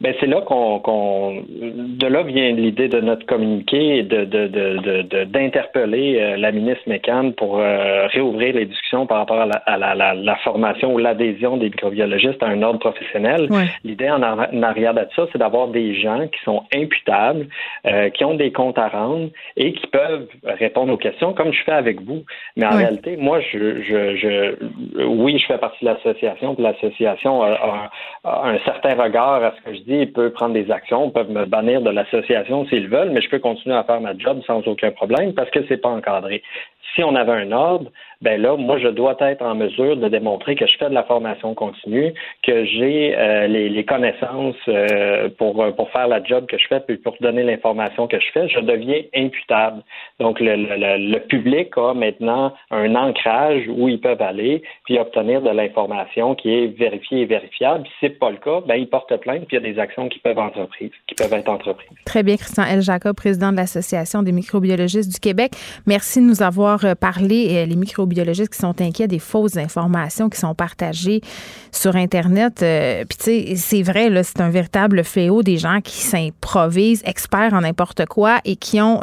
Ben c'est là qu'on, qu'on, de là vient l'idée de notre communiqué de, de, de, de d'interpeller euh, la ministre McCann pour euh, réouvrir les discussions par rapport à la, à la, la, la formation ou l'adhésion des microbiologistes à un ordre professionnel. Ouais. L'idée en, en arrière de ça, c'est d'avoir des gens qui sont imputables, euh, qui ont des comptes à rendre et qui peuvent répondre aux questions comme je fais avec vous. Mais en Ouais. réalité, moi, je, je, je, oui, je fais partie de l'association, puis l'association a, a- a un certain regard à ce que je dis, ils peuvent prendre des actions, peuvent me bannir de l'association s'ils veulent, mais je peux continuer à faire ma job sans aucun problème parce que c'est pas encadré. Si on avait un ordre, ben là, moi, je dois être en mesure de démontrer que je fais de la formation continue, que j'ai euh, les, connaissances euh, pour, pour faire la job que je fais, puis pour donner l'information que je fais, je deviens imputable. Donc, le, le, le- public a maintenant un ancrage où ils peuvent aller, puis obtenir de l'information qui est vérifiée et vérifiable. Si c'est pas le cas, ben ils portent plainte, puis il y a des actions qui peuvent qui peuvent être entreprises. Très bien, Christian L. Jacob, président de l'Association des microbiologistes du Québec. Merci de nous avoir euh, parlé. Euh, Les microbiologistes qui sont inquiets des fausses informations qui sont partagées sur Internet. Euh, Puis, tu sais, c'est vrai, c'est un véritable fléau des gens qui s'improvisent experts en n'importe quoi et qui ont.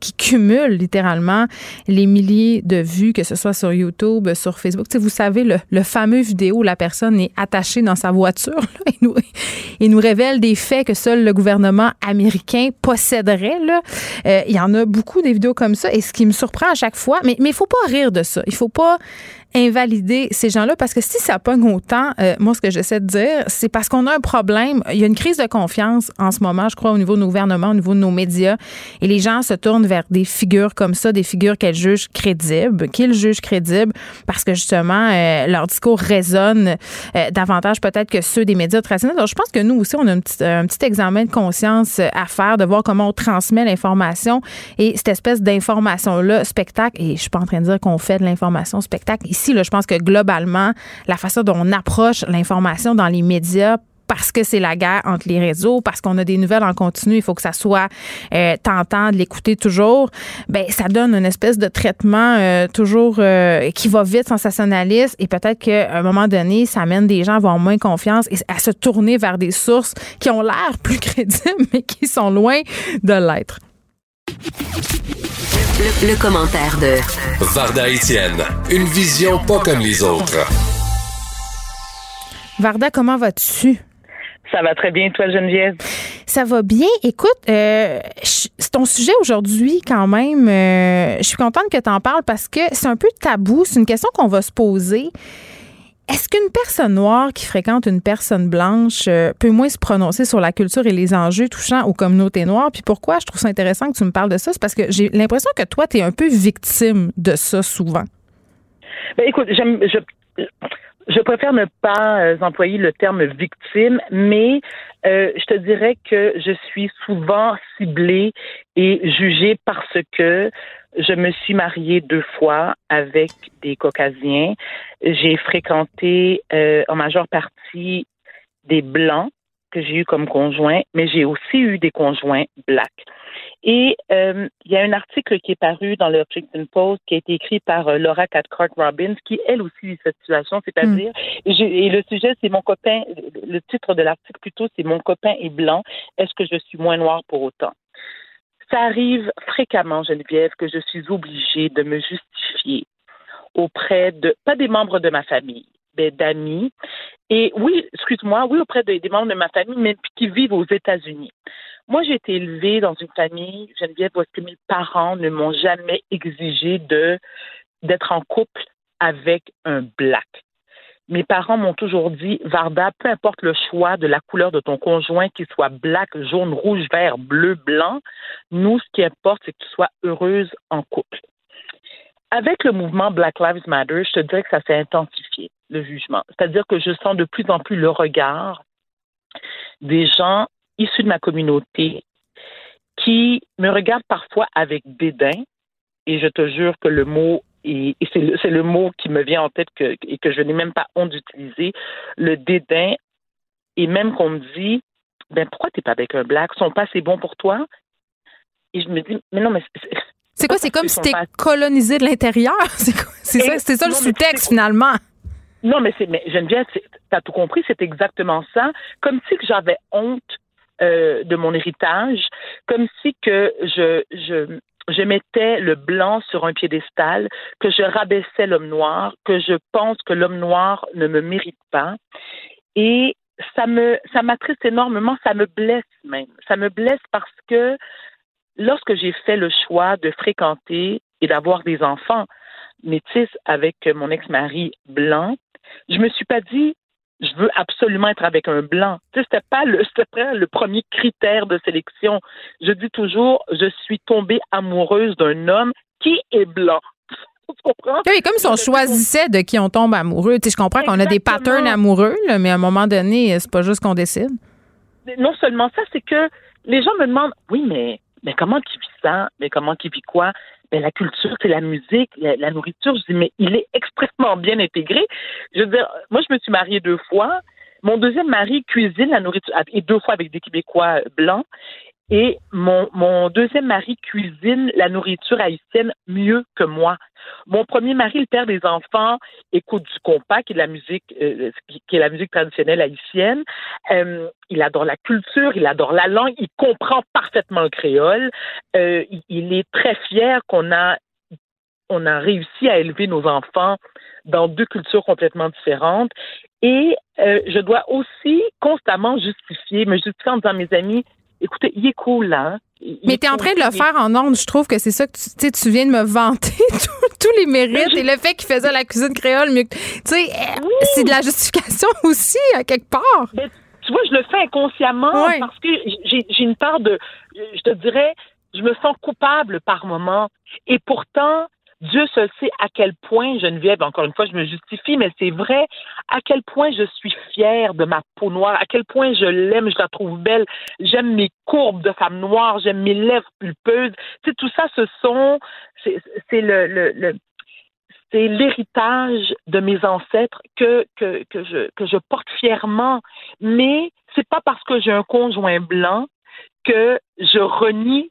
Euh, qui cumulent littéralement les milliers de vues, que ce soit sur YouTube, sur Facebook. Tu sais, vous savez, le, le fameux vidéo où la personne est attachée dans sa voiture là, et, nous, et nous révèle des faits que seul le gouvernement américain posséderait. Euh, il y en a beaucoup des vidéos comme ça. Et ce qui me surprend à chaque fois, mais il ne faut pas rire de ça. Il faut pas invalider ces gens-là? Parce que si ça pogne autant, euh, moi, ce que j'essaie de dire, c'est parce qu'on a un problème. Il y a une crise de confiance en ce moment, je crois, au niveau de nos gouvernements, au niveau de nos médias. Et les gens se tournent vers des figures comme ça, des figures qu'elles jugent crédibles, qu'ils jugent crédibles parce que justement, euh, leur discours résonne euh, davantage peut-être que ceux des médias traditionnels. Alors, je pense que nous aussi, on a un petit, un petit examen de conscience euh, à faire, de voir comment on transmet l'information et cette espèce d'information-là, spectacle. Et je suis pas en train de dire qu'on fait de l'information spectacle. Là, je pense que globalement, la façon dont on approche l'information dans les médias parce que c'est la guerre entre les réseaux, parce qu'on a des nouvelles en continu, il faut que ça soit euh, tentant de l'écouter toujours. Ben ça donne une espèce de traitement euh, toujours euh, qui va vite, sensationnaliste, et peut-être qu'à un moment donné, ça amène des gens à avoir moins confiance et à se tourner vers des sources qui ont l'air plus crédibles, mais qui sont loin de l'être. Le, le commentaire de Varda Étienne, une vision pas comme les autres. Varda, comment vas-tu? Ça va très bien, toi, Geneviève? Ça va bien. Écoute, euh, c'est ton sujet aujourd'hui quand même. euh, je suis contente que tu en parles parce que c'est un peu tabou. C'est une question qu'on va se poser. Est-ce qu'une personne noire qui fréquente une personne blanche euh, peut moins se prononcer sur la culture et les enjeux touchant aux communautés noires? Puis pourquoi je trouve ça intéressant que tu me parles de ça? C'est parce que j'ai l'impression que toi, tu es un peu victime de ça souvent. Ben, écoute, je préfère ne pas euh, employer le terme victime, mais euh, je te dirais que je suis souvent ciblée et jugée parce que je me suis mariée deux fois avec des Caucasiens. J'ai fréquenté euh, en majeure partie des Blancs que j'ai eu comme conjoints, mais j'ai aussi eu des conjoints blacks. Et euh, il y a un article qui est paru dans le Huffington Post qui a été écrit par euh, Laura Cathcart Robbins, qui elle aussi vit cette situation, c'est-à-dire, et, j'ai- et le sujet c'est mon copain, le titre de l'article plutôt c'est mon copain est blanc, est-ce que je suis moins noire pour autant? Ça arrive fréquemment, Geneviève, que je suis obligée de me justifier auprès de, pas des membres de ma famille, mais d'amis. Et oui, excuse-moi, oui, auprès de- des membres de ma famille, mais qui vivent aux États-Unis. Moi, j'ai été élevée dans une famille, Geneviève, est-ce que mes parents ne m'ont jamais exigé de d'être en couple avec un black. Mes parents m'ont toujours dit, Varda, peu importe le choix de la couleur de ton conjoint, qu'il soit black, jaune, rouge, vert, bleu, blanc, nous, ce qui importe, c'est que tu sois heureuse en couple. Avec le mouvement Black Lives Matter, je te dirais que ça s'est intensifié, le jugement. C'est-à-dire que je sens de plus en plus le regard des gens issus de ma communauté qui me regardent parfois avec dédain, et je te jure que le mot, et, et c'est le, c'est le mot qui me vient en tête que, et que je n'ai même pas honte d'utiliser, le dédain, et même qu'on me dit, ben pourquoi t'es pas avec un black, ils sont pas assez bons pour toi? Et je me dis, mais non, mais c'est- C'est quoi? C'est comme si t'es colonisé de l'intérieur? C'est quoi? C'est ça, c'est ça le Non, sous-texte finalement. Non, mais c'est, mais Geneviève, t'as tout compris, c'est exactement ça. Comme si que j'avais honte euh, de mon héritage, comme si que je, je, je mettais le blanc sur un piédestal, que je rabaissais l'homme noir, que je pense que l'homme noir ne me mérite pas. Et ça me, ça m'attriste énormément, ça me blesse même. Ça me blesse parce que lorsque j'ai fait le choix de fréquenter et d'avoir des enfants métis avec mon ex-mari blanc, je me suis pas dit je veux absolument être avec un blanc. Tu sais, c'était pas le c'était pas le premier critère de sélection. Je dis toujours je suis tombée amoureuse d'un homme qui est blanc. Tu comprends? Oui, comme si on choisissait de qui on tombe amoureux. Tu sais, je comprends qu'on a des patterns amoureux, là, mais à un moment donné, c'est pas juste qu'on décide. non seulement ça, c'est que les gens me demandent, oui, mais, mais comment tu vis ça? Mais comment quoi? Ben, la culture, c'est la musique, la, la nourriture. Je dis, mais il est extrêmement bien intégré. Je veux dire, moi, je me suis mariée deux fois. Mon deuxième mari cuisine la nourriture, et deux fois avec des Québécois blancs. Et mon, mon deuxième mari cuisine la nourriture haïtienne mieux que moi. Mon premier mari, le père des enfants, écoute du compas, qui est la musique, euh, qui qui est la musique traditionnelle haïtienne. Euh, il adore la culture, il adore la langue, il comprend parfaitement le créole. Euh, il, est très fier qu'on a on a réussi à élever nos enfants dans deux cultures complètement différentes. Et euh, je dois aussi constamment justifier, me justifier en disant mes amis, écoutez, il est cool hein. Il- Mais tu es en train de le faire en ondes. Je trouve que c'est ça que tu, tu sais, tu viens de me vanter tous- les mérites et le fait qu'il faisait la cuisine créole mieux que. Tu sais, euh, c'est de la justification aussi, à quelque part. Ben, tu vois, je le fais inconsciemment parce que j'ai une part de, je te dirais, je me sens coupable par moment. Et pourtant, Dieu seul sait à quel point, Geneviève, encore une fois, je me justifie, mais c'est vrai, à quel point je suis fière de ma peau noire, à quel point je l'aime, je la trouve belle, j'aime mes courbes de femme noire, j'aime mes lèvres pulpeuses. Tu sais, tout ça, ce sont, c'est le, le, le c'est l'héritage de mes ancêtres que, que, que, je, que je porte fièrement. Mais c'est pas parce que j'ai un conjoint blanc que je renie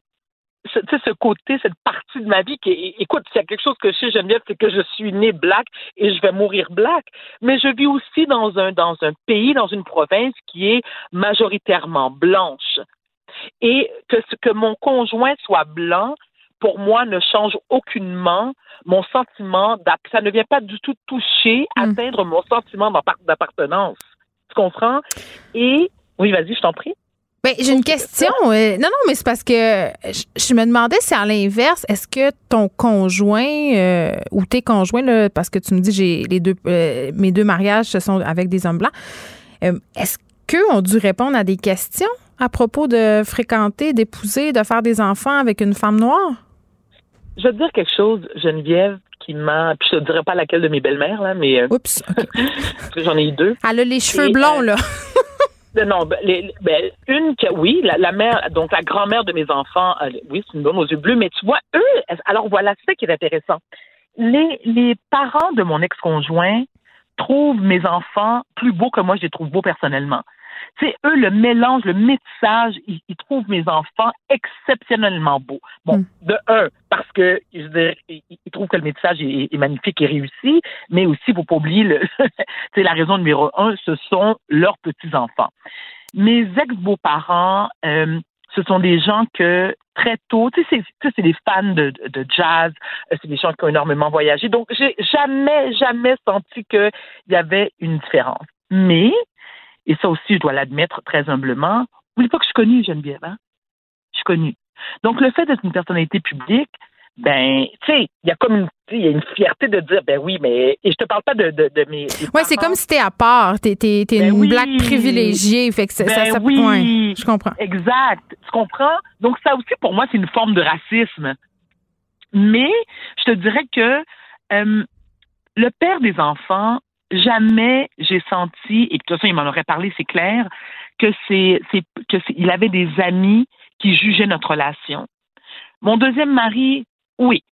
ce, ce côté, cette partie de ma vie qui est, écoute, s'il y a quelque chose que je sais, Geneviève, c'est que je suis née black et je vais mourir black. Mais je vis aussi dans un, dans un pays, dans une province qui est majoritairement blanche. Et que, ce- que mon conjoint soit blanc, pour moi, ne change aucunement mon sentiment d'app- Ça ne vient pas du tout toucher, atteindre mon sentiment d'appart- d'appartenance. Tu comprends? Et, oui, vas-y, je t'en prie. Ben, j'ai une question. euh, non, non, mais c'est parce que je, je me demandais si à l'inverse, est-ce que ton conjoint euh, ou tes conjoints, là, parce que tu me dis j'ai les deux euh, mes deux mariages ce sont avec des hommes blancs, euh, est-ce qu'eux ont dû répondre à des questions à propos de fréquenter, d'épouser, de faire des enfants avec une femme noire? Je vais te dire quelque chose, Geneviève, qui m'a. Puis je te dirai pas laquelle de mes belles-mères, là, mais. euh, Oups. que j'en ai eu deux. Elle a les cheveux Et, blonds, euh, là. Euh, Non, ben, ben, une que oui, la, mère, donc la grand-mère de mes enfants, elle- oui, c'est une blonde aux yeux bleus, mais tu vois, eux, alors voilà, ça qui est intéressant. Les, les parents de mon ex-conjoint trouvent mes enfants plus beaux que moi, je les trouve beaux personnellement. Tu sais, eux, le mélange, le métissage, ils, ils trouvent mes enfants exceptionnellement beaux. Bon, de un, parce que je dire, ils, trouvent que le métissage est, est magnifique et réussi, mais aussi, faut pas oublier, le, c'est la raison numéro un, ce sont leurs petits-enfants. Mes ex-beaux-parents, euh, ce sont des gens que très tôt, tu sais, c'est- tu sais, c'est des fans de, de- de jazz, euh, c'est des gens qui ont énormément voyagé. Donc, j'ai jamais, jamais senti qu'il y avait une différence. Mais, et ça aussi, je dois l'admettre très humblement, n'oublie pas que je suis connue, Geneviève, hein? Je suis connue. Donc, le fait d'être une personnalité publique, ben, tu sais, il y a comme une, y a une fierté de dire, ben oui, mais, et je te parle pas de, de, de mes. Oui, c'est comme si t'es à part. T'es, t'es, t'es Ben une oui. blague privilégiée. Fait que ça, Ben ça, ça- oui. ouais, je comprends. Exact. Tu comprends? Donc, ça aussi, pour moi, c'est une forme de racisme. Mais, je te dirais que euh, le père des enfants, jamais j'ai senti, et de toute façon, il m'en aurait parlé, c'est clair, que c'est, que il avait des amis qui jugeaient notre relation. Mon deuxième mari, oui.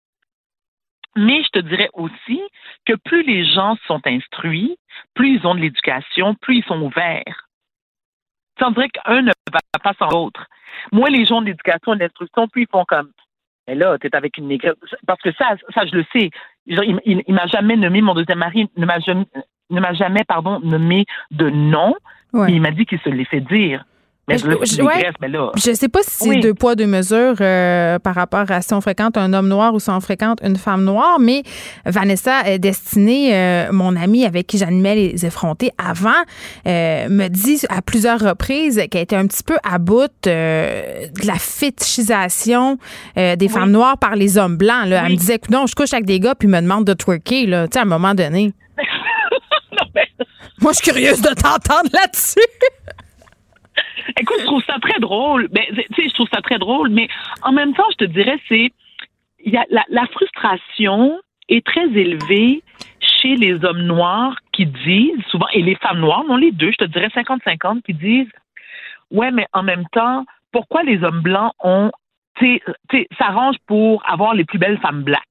Mais je te dirais aussi que plus les gens sont instruits, plus ils ont de l'éducation, plus ils sont ouverts. Sais, on dirait qu'un ne va pas sans l'autre. Moi, les gens de l'éducation et de l'instruction, plus ils font comme Mais là, t'es avec une négresse. Parce que ça, ça, je le sais. Il, il, il m'a jamais nommé, mon deuxième mari ne m'a jamais, ne m'a jamais, pardon, nommé de nom. Ouais. Il m'a dit qu'il se l'est fait dire. Mais Mais je- là, je- c'est ouais. négresse, mais là. Je sais pas si c'est Oui. deux poids, deux mesures euh, par rapport à si on fréquente un homme noir ou si on fréquente une femme noire, mais Vanessa Destinée, euh, mon amie avec qui j'animais les effrontés avant, euh, me dit à plusieurs reprises qu'elle était un petit peu à bout de la fétichisation des femmes noires par les hommes blancs. Là. Elle me disait, écoute, non, je couche avec des gars puis ils me demandent de twerker, là, tu sais, à un moment donné. Moi, je suis curieuse de t'entendre là-dessus. Écoute, je trouve ça très drôle. Ben, tu sais, je trouve ça très drôle, mais en même temps, je te dirais, c'est la, frustration est très élevée chez les hommes noirs qui disent souvent et les femmes noires, non les deux, je te dirais 50-50 qui disent ouais, mais en même temps, pourquoi les hommes blancs ont s'arrangent pour avoir les plus belles femmes black.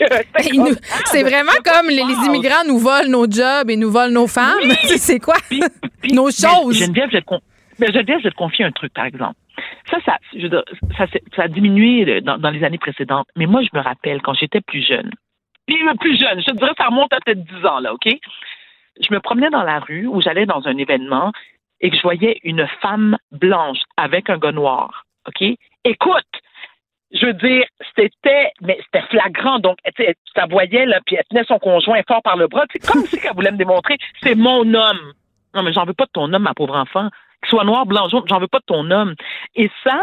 C'est vraiment comme les, les immigrants nous volent nos jobs et nous volent nos femmes. C'est- C'est quoi? nos Mais choses. Geneviève, je te, mais Geneviève, je vais te confier un truc, par exemple. Ça, ça, je ça, a diminué euh, dans, dans les années précédentes. Mais moi, je me rappelle quand j'étais plus jeune. Puis euh, plus jeune, je te dirais, ça remonte à peut-être 10 ans, là, OK? Je me promenais dans la rue ou j'allais dans un événement et que je voyais une femme blanche avec un gars noir. OK? Écoute! Je veux dire, c'était, mais c'était flagrant. Donc, tu sais, ça voyait, là, puis elle tenait son conjoint fort par le bras. C'est comme si elle voulait me démontrer, c'est mon homme. Non, mais j'en veux pas de ton homme, ma pauvre enfant. Qu'il soit noir, blanc, jaune, j'en veux pas de ton homme. Et ça,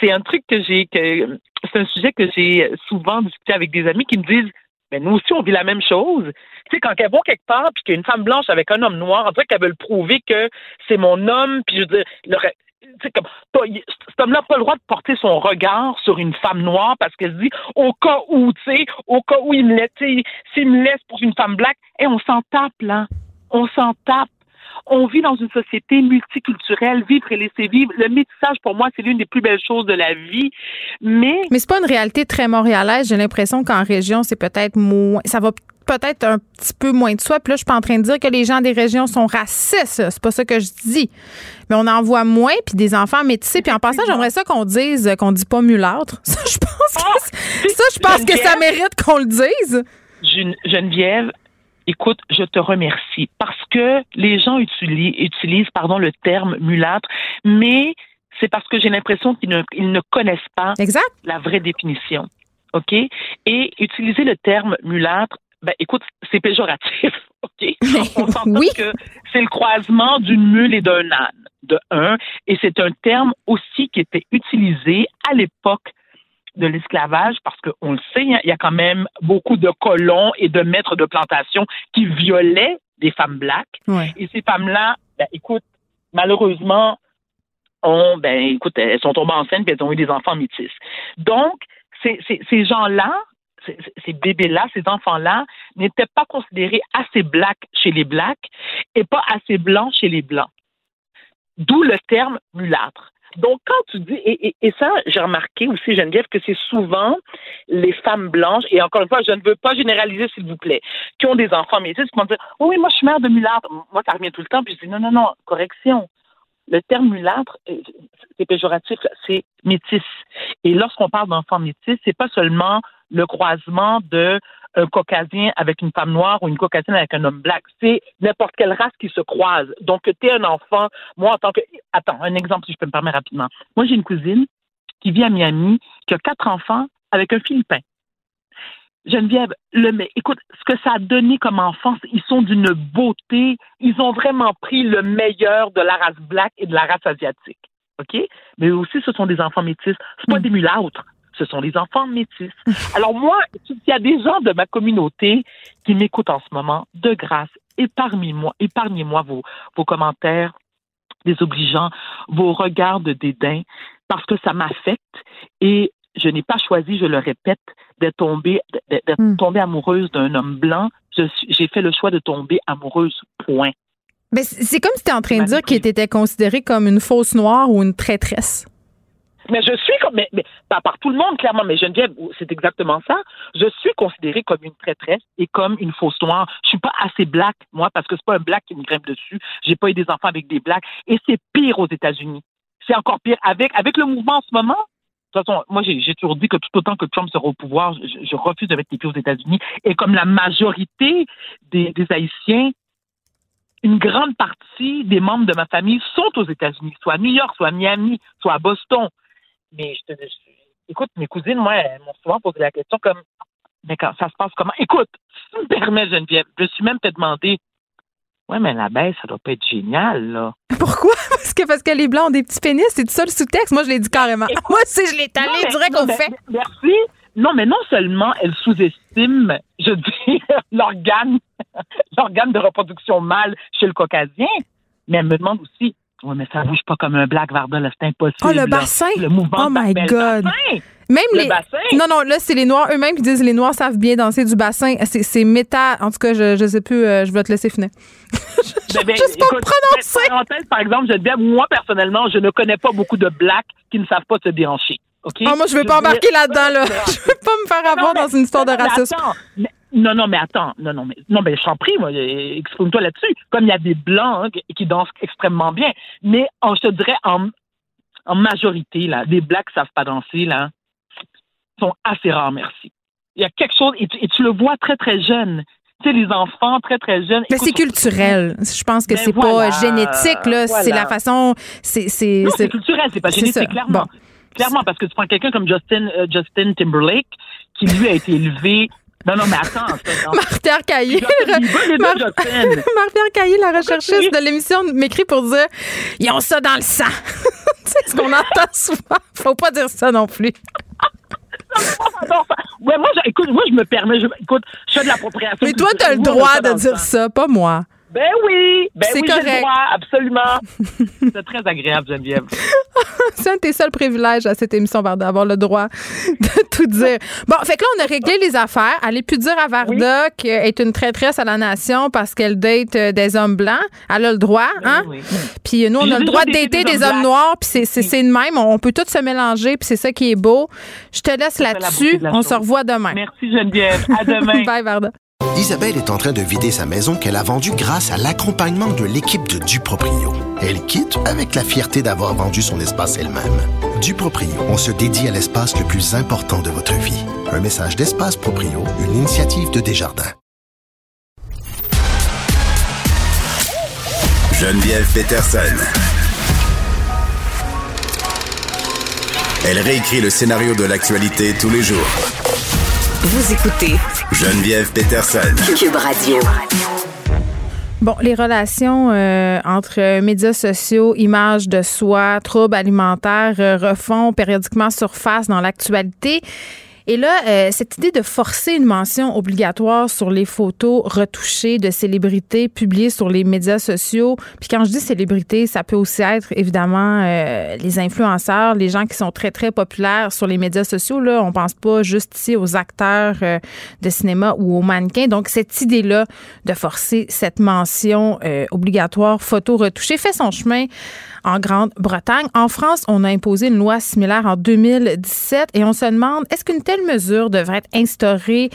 c'est un truc que j'ai, que c'est un sujet que j'ai souvent discuté avec des amis qui me disent, mais nous aussi, on vit la même chose. Tu sais, quand elle va quelque part, puis qu'il y a une femme blanche avec un homme noir, on dirait qu'elle veut le prouver que c'est mon homme, puis je veux dire, comme, cet homme-là n'a pas le droit de porter son regard sur une femme noire parce qu'elle se dit, au cas où, tu sais, au cas où il me laisse, s'il me laisse pour une femme black, et on s'en tape, là. On s'en tape. On vit dans une société multiculturelle, vivre et laisser vivre. Le métissage, pour moi, c'est l'une des plus belles choses de la vie. Mais. Mais c'est pas une réalité très montréalaise. J'ai l'impression qu'en région, c'est peut-être moins. Ça va peut-être un petit peu moins de soi. Puis là, je suis pas en train de dire que les gens des régions sont racistes. C'est pas ça que je dis. Mais on en voit moins, puis des enfants métissés. Puis en passant, j'aimerais ça qu'on dise qu'on dit pas mulâtre. Ça, je pense que, ça, je pense que ça mérite qu'on le dise. Gene- Geneviève, écoute, je te remercie parce que les gens utilisent, utilisent pardon, le terme mulâtre, mais c'est parce que j'ai l'impression qu'ils ne, ils ne connaissent pas la vraie définition. OK? Et utiliser le terme mulâtre, ben, écoute, c'est péjoratif. OK? On s'entend que c'est le croisement d'une mule et d'un âne, de un, et c'est un terme aussi qui était utilisé à l'époque de l'esclavage parce qu'on le sait, hein, il y a quand même beaucoup de colons et de maîtres de plantation qui violaient des femmes black. Et ces femmes-là, ben, écoute, malheureusement, ont, ben, écoute, elles sont tombées enceintes et elles ont eu des enfants métis. Donc, ces, ces, ces gens-là, ces, bébés-là, ces enfants-là, n'étaient pas considérés assez black chez les blacks et pas assez blancs chez les blancs. D'où le terme mulâtre. Donc, quand tu dis, et, et- et ça, j'ai remarqué aussi, Geneviève, que c'est souvent les femmes blanches, et encore une fois, je ne veux pas généraliser, s'il vous plaît, qui ont des enfants métis, qui vont dire, oh oui, moi, je suis mère de mulâtre. Moi, ça revient tout le temps, puis je dis, non, non, non, correction. Le terme mulâtre, euh, c'est péjoratif, c'est métis. Et lorsqu'on parle d'enfants métis, c'est pas seulement le croisement de un caucasien avec une femme noire ou une caucasienne avec un homme black. C'est n'importe quelle race qui se croise. Donc, tu es un enfant. Moi, en tant que. Attends, un exemple, si je peux me permettre rapidement. Moi, j'ai une cousine qui vit à Miami, qui a quatre enfants avec un Philippin. Geneviève, le, mais écoute, ce que ça a donné comme enfance, ils sont d'une beauté. Ils ont vraiment pris le meilleur de la race black et de la race asiatique. OK? Mais aussi, ce sont des enfants métis. C'est pas des mulâtres. Ce sont des enfants métis. Alors moi, s'il y a des gens de ma communauté qui m'écoutent en ce moment, de grâce, épargnez-moi, épargnez-moi vos, vos commentaires désobligeants, vos regards de dédain, parce que ça m'affecte et je n'ai pas choisi, je le répète, d'être tombée, d'être tombée amoureuse d'un homme blanc. J'ai fait le choix de tomber amoureuse, point. Mais c'est comme si tu en train de dire qu'il était considéré comme une fausse noire ou une traîtresse. Mais je suis comme, mais, mais pas par tout le monde, clairement, mais Geneviève, c'est exactement ça. Je suis considérée comme une traîtresse et comme une fausse noire. Je suis pas assez black, moi, parce que c'est pas un black qui me grimpe dessus. J'ai pas eu des enfants avec des blacks. Et c'est pire aux États-Unis. C'est encore pire. Avec, avec le mouvement en ce moment, toute façon, moi, j'ai toujours dit que tout autant que Trump sera au pouvoir, je, refuse de mettre les pieds aux États-Unis. Et comme la majorité des, Haïtiens, une grande partie des membres de ma famille sont aux États-Unis, soit à New York, soit à Miami, soit à Boston. Mais je te écoute, mes cousines, moi, elles m'ont souvent posé la question comme, mais quand ça se passe comment? Écoute, si tu me permets, Geneviève, je suis même peut-être demandé, ouais, mais la baisse, ça doit pas être génial, là. Pourquoi? Parce que, parce que les Blancs ont des petits pénis, c'est tout ça le sous-texte. Moi, je l'ai dit carrément. Moi, si je l'ai direct non, au mais- fait. Merci. Non, mais non seulement elle sous-estime, je dis, l'organe, l'organe de reproduction mâle chez le caucasien, mais elle me demande aussi, ouais, mais ça bouge pas comme un black Varda, c'est impossible. Oh, le là. bassin? Le mouvement Oh my le God. bassin. Même Le les. bassin. Non, non, là, c'est les Noirs eux-mêmes qui disent les Noirs savent bien danser du bassin. C'est, méta. En tout cas, je, je sais plus, euh, je vais te laisser finir. Ben, ben, Juste pas écoute, prononcer. par exemple, Geneviève, moi, personnellement, je ne connais pas beaucoup de blacks qui ne savent pas se déhancher. OK? Ah, moi, je veux pas veux embarquer là-dedans, là. Je veux pas me faire avoir dans une histoire de racisme. attends, mais- non, non, mais attends. Non, non, mais, non, mais je t'en prie, moi, euh, exprime-toi là-dessus. Comme il y a des blancs hein, qui- dansent extrêmement bien. Mais en, je te dirais, en, en majorité, là, des blacks qui savent pas danser, là, sont assez rares, merci. Il y a quelque chose, et tu, et tu le vois très, très jeune. Tu sais, les enfants très, très jeunes. Mais écoute, c'est culturel. Je pense que Ben c'est voilà, pas génétique, là. C'est la façon. C'est, c'est, Non, c'est culturel, c'est pas génétique, clairement. Bon. Clairement, parce que tu prends quelqu'un comme Justin, euh, Justin Timberlake, qui lui a été élevé. Non, non, mais attends. ça, non. Marie-Pierre Caillé. Justin Bieber, les deux Mar- Justin. Marie-Pierre Caillé, la recherchiste de l'émission, m'écrit pour dire Ils ont ça dans le sang. c'est ce qu'on entend souvent. Faut pas dire ça non plus. Ouais, moi, je- écoute, moi, je me permets, je, écoute, je fais de l'appropriation. Mais toi, t'as le droit de dire ça, pas moi. Ben oui, ben C'est oui, j'ai le correct. droit, absolument. C'est très agréable, Geneviève. C'est un de tes seuls privilèges à cette émission, Varda, d'avoir le droit de tout dire. Bon, fait que là, on a réglé les affaires. Est plus dire à Varda qu'elle est une traîtresse à la nation parce qu'elle date euh, des hommes blancs. Elle a le droit, hein? oui. Puis nous, on a le droit de dater des des hommes noirs, puis c'est- c'est c'est de même. On peut tous se mélanger, puis c'est ça qui est beau. Je te laisse la là-dessus. la On chose. se revoit demain. Merci, Geneviève. À demain. Bye, Varda. Isabelle est en train de vider sa maison qu'elle a vendue grâce à l'accompagnement de l'équipe de Duproprio. Elle quitte avec la fierté d'avoir vendu son espace elle-même. Duproprio, on se dédie à l'espace le plus important de votre vie. Un message d'Espace Proprio, une initiative de Desjardins. Geneviève Peterson. Elle réécrit le scénario de l'actualité tous les jours. Vous écoutez Geneviève Peterson. Cube Radio. Bon, les relations euh, entre médias sociaux, images de soi, troubles alimentaires euh, refont périodiquement surface dans l'actualité. Et là, euh, cette idée de forcer une mention obligatoire sur les photos retouchées de célébrités publiées sur les médias sociaux, puis quand je dis célébrités, ça peut aussi être évidemment euh, les influenceurs, les gens qui sont très très populaires sur les médias sociaux. Là, on pense pas juste ici aux acteurs euh, de cinéma ou aux mannequins. Donc cette idée-là de forcer cette mention euh, obligatoire photo retouchée fait son chemin en Grande-Bretagne. En France, on a imposé une loi similaire en 2017 et on se demande est-ce qu'une telle mesure devrait être instaurée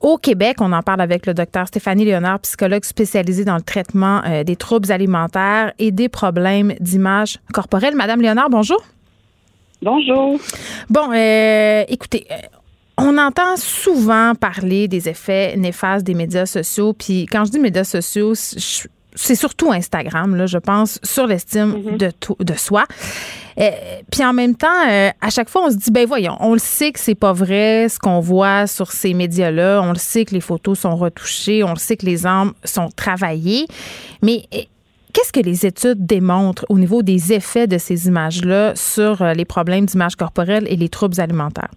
au Québec? On en parle avec le docteur Stéphanie Léonard, psychologue spécialisée dans le traitement euh, des troubles alimentaires et des problèmes d'image corporelle. Madame Léonard, bonjour. Bonjour. Bon, euh, écoutez, euh, on entend souvent parler des effets néfastes des médias sociaux. Puis quand je dis médias sociaux, je- c'est surtout Instagram, là, je pense, sur l'estime de, to- de soi. Euh, puis en même temps, euh, à chaque fois, on se dit, ben voyons, on le sait que c'est pas vrai ce qu'on voit sur ces médias-là. On le sait que les photos sont retouchées. On le sait que les armes sont travaillées. Mais euh, qu'est-ce que les études démontrent au niveau des effets de ces images-là sur les problèmes d'image corporelle et les troubles alimentaires?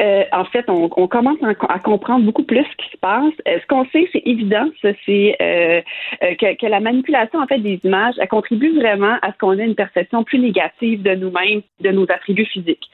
Euh, en fait, on, on commence à, à comprendre beaucoup plus ce qui se passe. Euh, ce qu'on sait, c'est évident, c'est euh, euh, que, que la manipulation en fait des images, elle contribue vraiment à ce qu'on ait une perception plus négative de nous-mêmes, de nos attributs physiques.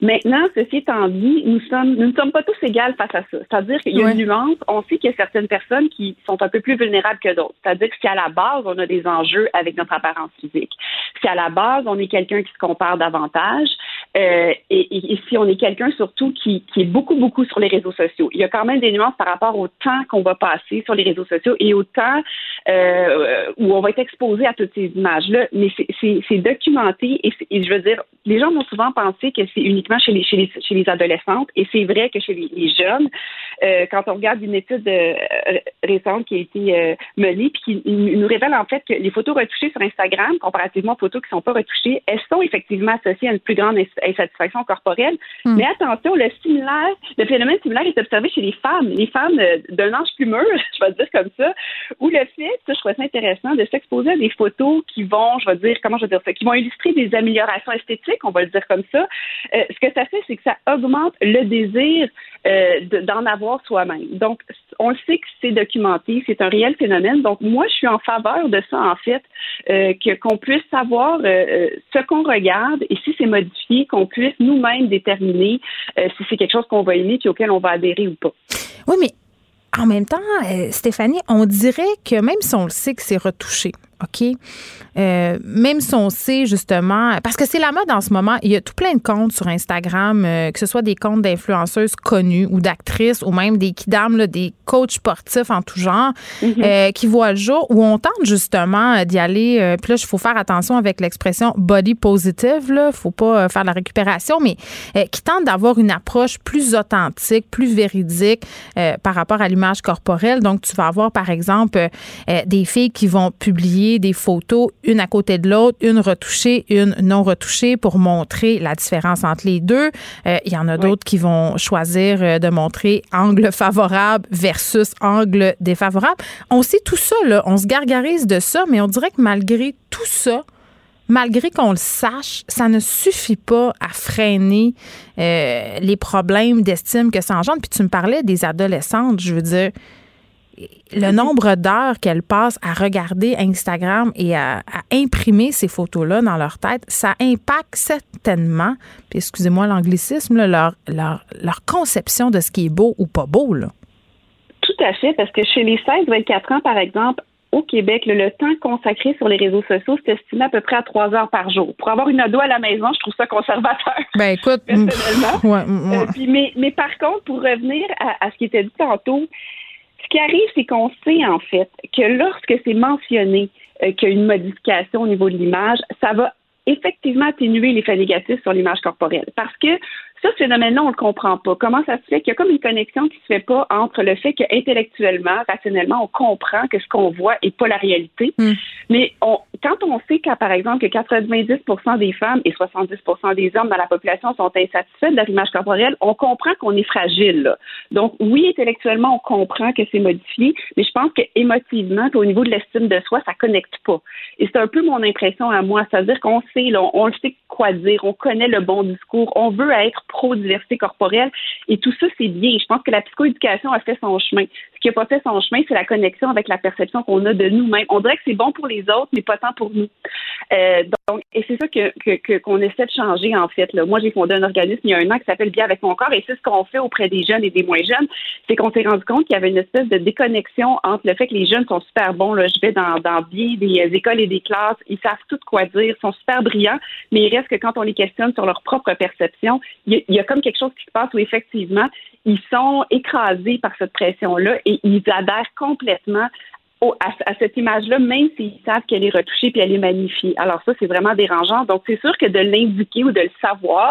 Maintenant, ceci étant dit, nous sommes, nous ne sommes pas tous égales face à ça. C'est-à-dire qu'il y a une nuance. On sait qu'il y a certaines personnes qui sont un peu plus vulnérables que d'autres. C'est-à-dire que si à la base, on a des enjeux avec notre apparence physique, si à la base, on est quelqu'un qui se compare davantage, euh, et, si on est quelqu'un surtout qui, qui est beaucoup, beaucoup sur les réseaux sociaux. Il y a quand même des nuances par rapport au temps qu'on va passer sur les réseaux sociaux et au temps euh, où on va être exposé à toutes ces images-là. Mais c'est documenté et, je veux dire, les gens vont souvent penser que c'est uniquement chez les, chez les, chez les adolescentes et c'est vrai que chez les jeunes, euh, quand on regarde une étude euh, récente qui a été euh, menée puis qui nous révèle en fait que les photos retouchées sur Instagram, comparativement aux photos qui ne sont pas retouchées, elles sont effectivement associées à une plus grande insatisfaction corporelle. Hmm. Mais attention, le similaire, le phénomène similaire est observé chez les femmes, les femmes d'un âge plus mûr, je vais dire comme ça, où le fait, ça, je trouve ça intéressant, de s'exposer à des photos qui vont, je vais dire, comment je vais dire ça, qui vont illustrer des améliorations esthétiques, on va le dire comme ça. Euh, ce que ça fait, c'est que ça augmente le désir euh, d'en avoir soi-même. Donc, on le sait que c'est documenté, c'est un réel phénomène. Donc, moi, je suis en faveur de ça, en fait, euh, que qu'on puisse savoir ce qu'on regarde et si c'est modifié, qu'on puisse nous-mêmes déterminer si c'est quelque chose qu'on va aimer et auquel on va adhérer ou pas. Oui, mais en même temps, Stéphanie, on dirait que même si on le sait que c'est retouché, OK? Euh, même si on sait justement, parce que c'est la mode en ce moment, il y a tout plein de comptes sur Instagram, euh, que ce soit des comptes d'influenceuses connues ou d'actrices ou même des kidam, des coachs sportifs en tout genre, mm-hmm. euh, qui voient le jour, où on tente justement d'y aller. puis là, il faut faire attention avec l'expression body positive, là, faut pas faire la récupération, mais qui tentent d'avoir une approche plus authentique, plus véridique par rapport à l'image corporelle. Donc, tu vas avoir, par exemple, des filles qui vont publier des photos, une à côté de l'autre, une retouchée, une non retouchée pour montrer la différence entre les deux. Euh, il y en a d'autres qui vont choisir euh, de montrer angle favorable versus angle défavorable. On sait tout ça, là. On se gargarise de ça, mais on dirait que malgré tout ça, malgré qu'on le sache, ça ne suffit pas à freiner euh, les problèmes d'estime que ça engendre. Puis tu me parlais des adolescentes, je veux dire, le nombre d'heures qu'elles passent à regarder Instagram et à, imprimer ces photos-là dans leur tête, ça impacte certainement, puis excusez-moi l'anglicisme, leur, leur, leur, conception de ce qui est beau ou pas beau. Là. Tout à fait, parce que chez les 16-24 ans, par exemple, au Québec, le, temps consacré sur les réseaux sociaux, c'est estimé à peu près à trois heures par jour. Pour avoir une ado à la maison, je trouve ça conservateur. Ben écoute, personnellement. Euh, mais, mais par contre, pour revenir à, à ce qui était dit tantôt, qui arrive, c'est qu'on sait en fait que lorsque c'est mentionné euh, qu'il y a une modification au niveau de l'image, ça va effectivement atténuer l'effet négatif sur l'image corporelle. Parce que ça, ce phénomène-là, on le comprend pas. Comment ça se fait? Qu'il y a comme une connexion qui se fait pas entre le fait qu'intellectuellement, rationnellement, on comprend que ce qu'on voit est pas la réalité. Hmm. Mais on, quand on sait qu'à, par exemple, que 90% des femmes et 70% des hommes dans la population sont insatisfaits de leur image corporelle, on comprend qu'on est fragile. Donc, oui, intellectuellement, on comprend que c'est modifié, mais je pense que émotivement, au niveau de l'estime de soi, ça connecte pas. Et c'est un peu mon impression à moi. C'est-à-dire qu'on sait, là, on, le sait quoi dire, on connaît le bon discours, on veut être pro-diversité corporelle. Et tout ça, c'est bien. Je pense que la psychoéducation a fait son chemin. Qui n'a pas fait son chemin, c'est la connexion avec la perception qu'on a de nous-mêmes. On dirait que c'est bon pour les autres, mais pas tant pour nous. Euh, donc, et c'est ça que, qu'on essaie de changer, en fait. Là. Moi, j'ai fondé un organisme il y a un an qui s'appelle Bien avec mon corps, et c'est ce qu'on fait auprès des jeunes et des moins jeunes. C'est qu'on s'est rendu compte qu'il y avait une espèce de déconnexion entre le fait que les jeunes sont super bons. Là. Je vais dans, dans bien des écoles et des classes, ils savent tout quoi dire, sont super brillants, mais il reste que quand on les questionne sur leur propre perception, il y a comme quelque chose qui se passe où effectivement, ils sont écrasés par cette pression-là et ils adhèrent complètement à, cette image-là, même s'ils savent qu'elle est retouchée puis elle est magnifiée. Alors ça, c'est vraiment dérangeant. Donc, c'est sûr que de l'indiquer ou de le savoir,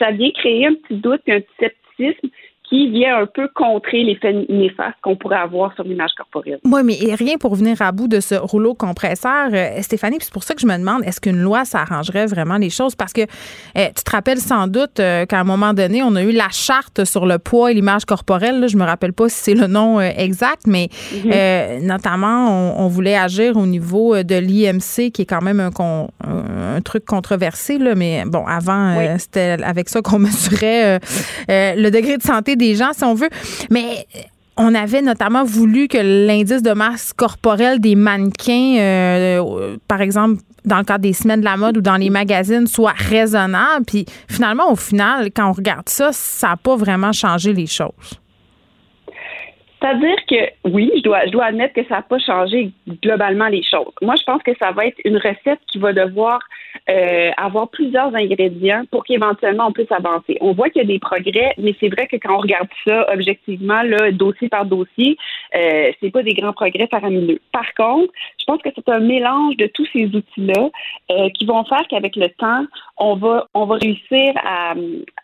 ça vient créer un petit doute et un petit scepticisme qui vient un peu contrer l'effet néfaste qu'on pourrait avoir sur l'image corporelle. Oui, mais rien pour venir à bout de ce rouleau compresseur, euh, Stéphanie, c'est pour ça que je me demande, est-ce qu'une loi, ça arrangerait vraiment les choses? Parce que euh, tu te rappelles sans doute euh, qu'à un moment donné, on a eu la charte sur le poids et l'image corporelle. Là, je me rappelle pas si c'est le nom exact, mais mhm. notamment, on, voulait agir au niveau de l'IMC, qui est quand même un, un, truc controversé, là, mais bon, avant, c'était avec ça qu'on mesurait le degré de santé des gens, si on veut. Mais on avait notamment voulu que l'indice de masse corporelle des mannequins, euh, par exemple, dans le cadre des semaines de la mode ou dans les magazines, soit raisonnable. Puis finalement, au final, quand on regarde ça, ça n'a pas vraiment changé les choses. C'est-à-dire que oui, je dois, je dois admettre que ça n'a pas changé globalement les choses. Moi, je pense que ça va être une recette qui va devoir euh, avoir plusieurs ingrédients pour qu'éventuellement on puisse avancer. On voit qu'il y a des progrès, mais c'est vrai que quand on regarde ça objectivement, là, dossier par dossier, euh, c'est pas des grands progrès faramineux. Par contre, je pense que c'est un mélange de tous ces outils-là euh, qui vont faire qu'avec le temps, on va, on va réussir à,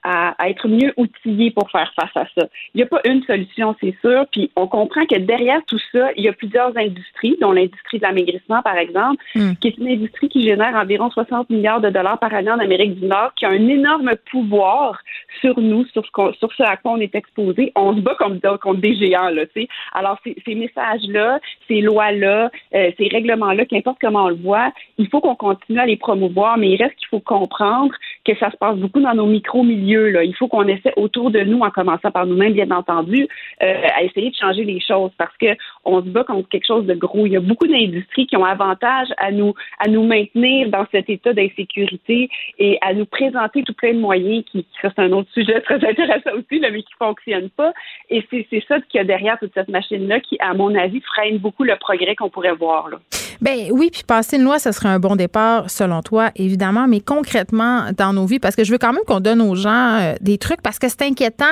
à, à, être mieux outillé pour faire face à ça. Il n'y a pas une solution, c'est sûr. Puis on comprend que derrière tout ça, il y a plusieurs industries, dont l'industrie de l'amaigrissement, par exemple, Hmm. qui est une industrie qui génère environ 60 milliards de dollars par année en Amérique du Nord, qui a un énorme pouvoir sur nous, sur ce, qu'on- sur ce à quoi on est exposé. On se bat comme, contre des géants, là, tu sais. Alors, ces, ces messages-là, ces lois-là, euh, ces règlements-là, qu'importe comment on le voit, il faut qu'on continue à les promouvoir, mais il reste qu'il faut comprendre que ça se passe beaucoup dans nos micro-milieux, Il faut qu'on essaie autour de nous, en commençant par nous-mêmes, bien entendu, euh, à essayer de changer les choses parce que on se bat contre quelque chose de gros. Il y a beaucoup d'industries qui ont avantage à nous, à nous maintenir dans cet état d'insécurité et à nous présenter tout plein de moyens qui, ça, c'est un autre sujet très intéressant aussi, là, mais qui fonctionnent pas. Et c'est, c'est ça qu'il y a derrière toute cette machine-là qui, à mon avis, freine beaucoup le progrès qu'on pourrait voir, là. Ben oui, puis passer une loi, ce serait un bon départ, selon toi, évidemment, mais concrètement dans nos vies, parce que je veux quand même qu'on donne aux gens euh, des trucs, parce que c'est inquiétant.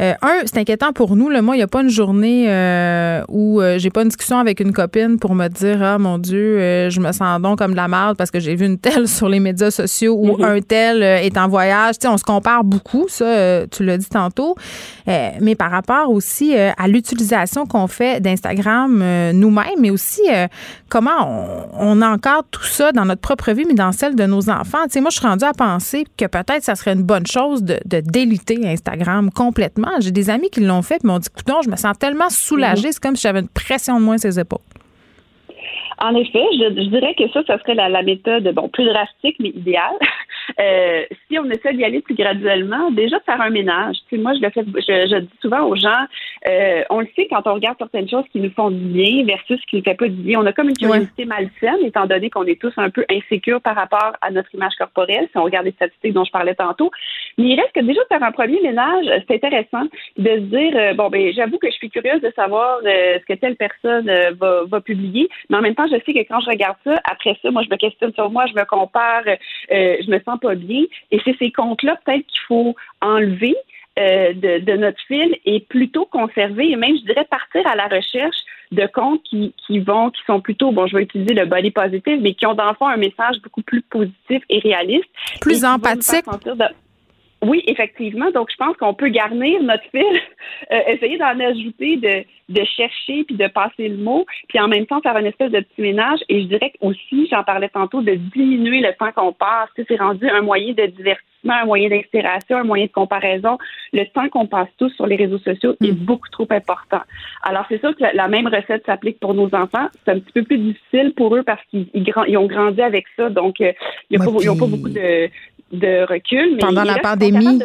Euh, un, c'est inquiétant pour nous. Là, moi, il n'y a pas une journée euh, où j'ai pas une discussion avec une copine pour me dire, ah mon Dieu, je me sens donc comme de la merde parce que j'ai vu une telle sur les médias sociaux ou Mhm. un tel est en voyage. Tu sais, on se compare beaucoup, ça, tu l'as dit tantôt. Euh, mais par rapport aussi euh, à l'utilisation qu'on fait d'Instagram euh, nous-mêmes, mais aussi comment on, on encadre tout ça dans notre propre vie, mais dans celle de nos enfants. Tu sais, moi, je suis rendue à penser que peut-être ça serait une bonne chose de, de déliter Instagram complètement. J'ai des amis qui l'ont fait, puis m'ont dit, écoute, je me sens tellement soulagée, c'est comme si j'avais une pression de moins sur les épaules. En effet, je, je dirais que ça, ça serait la, la méthode, bon, plus drastique, mais idéale. Euh, si on essaie d'y aller plus graduellement, déjà de faire un ménage. Tu sais, moi, je le fais, je, je dis souvent aux gens, euh, on le sait quand on regarde certaines choses qui nous font du bien versus ce qui ne fait pas du bien. On a comme une curiosité malsaine, étant donné qu'on est tous un peu insécures par rapport à notre image corporelle, si on regarde les statistiques dont je parlais tantôt. Mais il reste que déjà de faire un premier ménage, c'est intéressant de se dire, euh, bon, ben, j'avoue que je suis curieuse de savoir euh, ce que telle personne euh, va, va publier, mais en même temps, je sais que quand je regarde ça, après ça, moi, je me questionne sur moi, je me compare, euh, je me sens pas bien. Et c'est ces comptes-là, peut-être qu'il faut enlever euh, de, de, notre fil et plutôt conserver et même, je dirais, partir à la recherche de comptes qui, qui vont, qui sont plutôt, bon, je vais utiliser le body positive, mais qui ont dans le fond un message beaucoup plus positif et réaliste. Plus et empathique. Oui, effectivement. Donc, je pense qu'on peut garnir notre fil, euh, essayer d'en ajouter, de, de chercher, puis de passer le mot, puis en même temps faire une espèce de petit ménage. Et je dirais aussi, j'en parlais tantôt, de diminuer le temps qu'on passe. C'est rendu un moyen de divertissement, un moyen d'inspiration, un moyen de comparaison. Le temps qu'on passe tous sur les réseaux sociaux est beaucoup trop important. Alors, c'est sûr que la, la même recette s'applique pour nos enfants. C'est un petit peu plus difficile pour eux parce qu'ils ils, ils ont grandi avec ça. Donc, euh, ils n'ont pas, pas beaucoup de de recul. Mais Pendant la pandémie,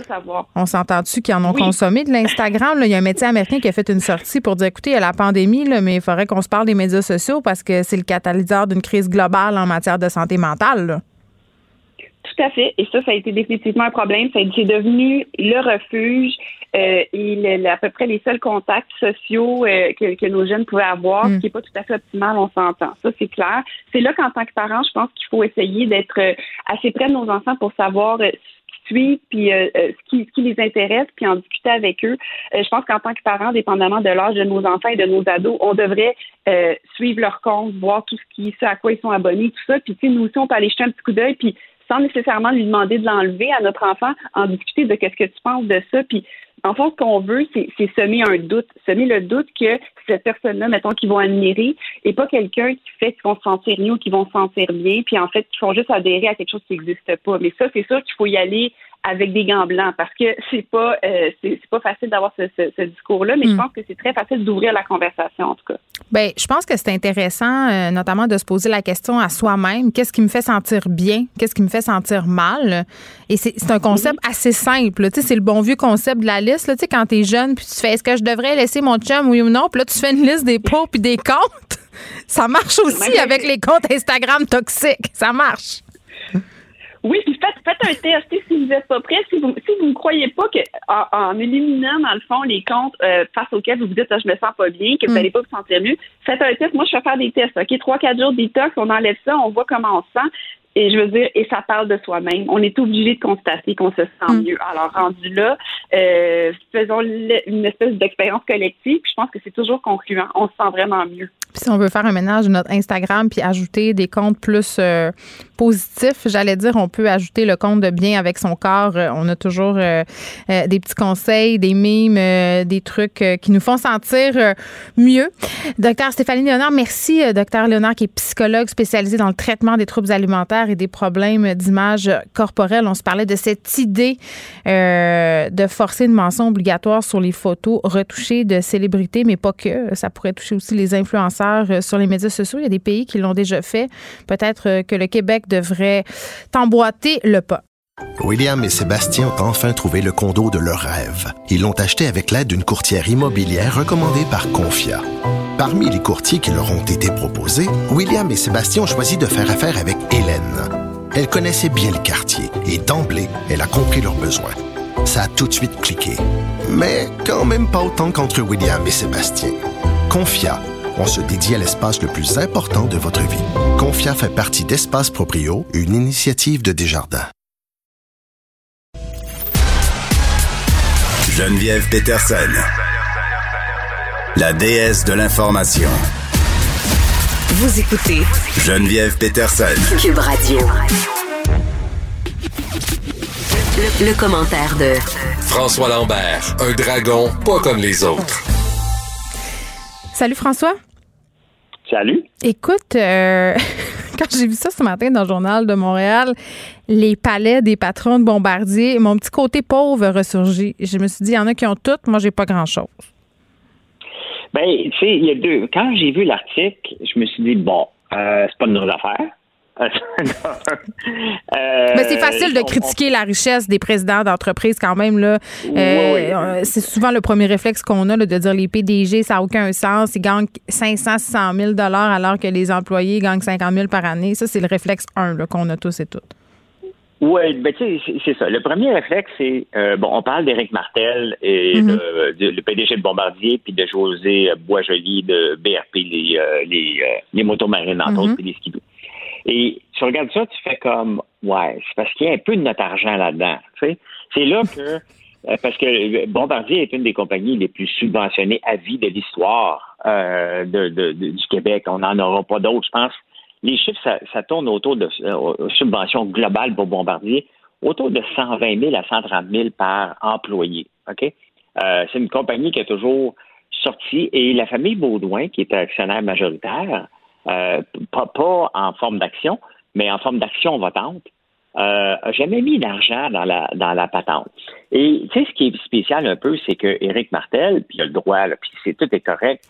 on s'entend-tu qu'ils en ont Oui. consommé de l'Instagram? Il y a un médecin américain qui a fait une sortie pour dire, écoutez, il y a la pandémie, là, mais il faudrait qu'on se parle des médias sociaux parce que c'est le catalyseur d'une crise globale en matière de santé mentale. là. Tout à fait. Et ça, ça a été définitivement un problème. Ça a- C'est devenu le refuge euh, le- à peu près les seuls contacts sociaux euh, que, que nos jeunes pouvaient avoir, Mm. ce qui n'est pas tout à fait optimal, on s'entend. Ça, c'est clair. C'est là qu'en tant que parent, je pense qu'il faut essayer d'être euh, assez près de nos enfants pour savoir euh, puis euh, euh, ce, qui, ce qui les intéresse, puis en discuter avec eux. Euh, je pense qu'en tant que parent, dépendamment de l'âge de nos enfants et de nos ados, on devrait euh, suivre leur compte, voir tout ce qui, ce à quoi ils sont abonnés, tout ça. Puis, tu sais, nous aussi, on peut aller jeter un petit coup d'œil, puis sans nécessairement lui demander de l'enlever à notre enfant, en discuter de qu'est-ce que tu penses de ça. Puis, en fond, ce qu'on veut, c'est semer un doute, semer le doute que cette personne-là, mettons, qu'ils vont admirer, et pas quelqu'un qui fait qu'ils vont se sentir mieux ou qu'ils vont se sentir bien, puis en fait, qui font juste adhérer à quelque chose qui n'existe pas. Mais ça, c'est sûr qu'il faut y aller avec des gants blancs parce que c'est pas euh, c'est pas facile d'avoir ce, ce- ce discours-là, mais je Mm. pense que c'est très facile d'ouvrir la conversation en tout cas. Ben, je pense que c'est intéressant, euh, notamment de se poser la question à soi-même qu'est-ce qui me fait sentir bien, qu'est-ce qui me fait sentir mal? Et c'est un concept assez simple. Tu sais, c'est le bon vieux concept de la liste. Là. Tu sais, quand t'es jeune, puis tu fais est-ce que je devrais laisser mon chum, oui ou non, puis là tu fais une liste des pots puis des comptes. Ça marche aussi avec les comptes Instagram toxiques. Ça marche. Oui, puis faites, faites un test si vous n'êtes pas prêt. Si vous si vous ne croyez pas que en, en éliminant, dans le fond, les comptes euh, face auxquels vous vous dites ah, je me sens pas bien, que vous Mm. n'allez pas vous sentir mieux, faites un test. Moi, je vais faire des tests. OK, trois, quatre jours de détox, on enlève ça, on voit comment on se sent. Et je veux dire, et ça parle de soi-même. On est obligé de constater qu'on se sent Mm. mieux. Alors, rendu là, euh, faisons une espèce d'expérience collective. Puis je pense que c'est toujours concluant. On se sent vraiment mieux. Puis si on veut faire un ménage de notre Instagram puis ajouter des comptes plus euh, positifs, j'allais dire, on peut ajouter le compte de bien avec son corps. Euh, on a toujours euh, euh, des petits conseils, des mimes, des trucs qui nous font sentir mieux. Docteur Stéphanie Léonard, merci, docteur Léonard, qui est psychologue spécialisé dans le traitement des troubles alimentaires et des problèmes d'image corporelle. On se parlait de cette idée de forcer une mention obligatoire sur les photos retouchées de célébrités, mais pas que. Ça pourrait toucher aussi les influenceurs sur les médias sociaux. Il y a des pays qui l'ont déjà fait. Peut-être que le Devrait t'emboîter le pas. William et Sébastien ont enfin trouvé le condo de leur rêve. Ils l'ont acheté avec l'aide d'une courtière immobilière recommandée par Confia. Parmi les courtiers qui leur ont été proposés, William et Sébastien ont choisi de faire affaire avec Hélène. Elle connaissait bien le quartier et d'emblée, elle a compris leurs besoins. Ça a tout de suite cliqué. Mais quand même pas autant qu'entre William et Sébastien. Confia, on se dédie à l'espace le plus important de votre vie. Confia fait partie d'Espace Proprio, une initiative de Desjardins. Geneviève Peterson. La déesse de l'information. Vous écoutez Geneviève Peterson. Cube Radio. Le, le commentaire de François Lambert, un dragon pas comme les autres. Salut François. Salut. Écoute, euh, quand j'ai vu ça ce matin dans le journal de Montréal, les palais des patrons de Bombardier, mon petit côté pauvre a ressurgi. Je me suis dit, il y en a qui ont tout, moi j'ai pas grand-chose. Ben, tu sais, il y a deux. Quand j'ai vu l'article, je me suis dit, bon, euh, c'est pas de nos affaires. Euh, Mais c'est facile de on- critiquer la richesse des présidents d'entreprise quand même. Là. Oui, Euh, oui. euh, C'est souvent le premier réflexe qu'on a là, de dire les PDG, ça n'a aucun sens. Ils gagnent 500, 600 000 alors que les employés gagnent 50 000 par année. Ça, c'est le réflexe 1 là, qu'on a tous et toutes. Oui, ben tu sais, c'est- ça. Le premier réflexe, c'est euh, bon, on parle d'Éric Martel et Mhm. de, de- le PDG de Bombardier, puis de José Boisjoli de BRP, les euh, les, euh, les motos marines entre Mhm. autres, puis les skidoo. Et tu regardes ça, tu fais comme ouais, c'est parce qu'il y a un peu de notre argent là-dedans. Tu sais, c'est là que euh, parce que Bombardier est une des compagnies les plus subventionnées à vie de l'histoire euh, de- de- du Québec. On n'en aura pas d'autres, je pense. Les chiffres, ça, ça tourne autour de euh, subventions globales pour Bombardier, autour de 120 000 à 130 000 par employé. OK? Euh, c'est une compagnie qui a toujours sorti, et la famille Baudouin, qui est actionnaire majoritaire, euh, pas, pas en forme d'action, mais en forme d'action votante, euh, a jamais mis d'argent dans la dans la patente. Et tu sais ce qui est spécial un peu, c'est que Éric Martel, puis il a le droit, là, puis c'est tout est correct,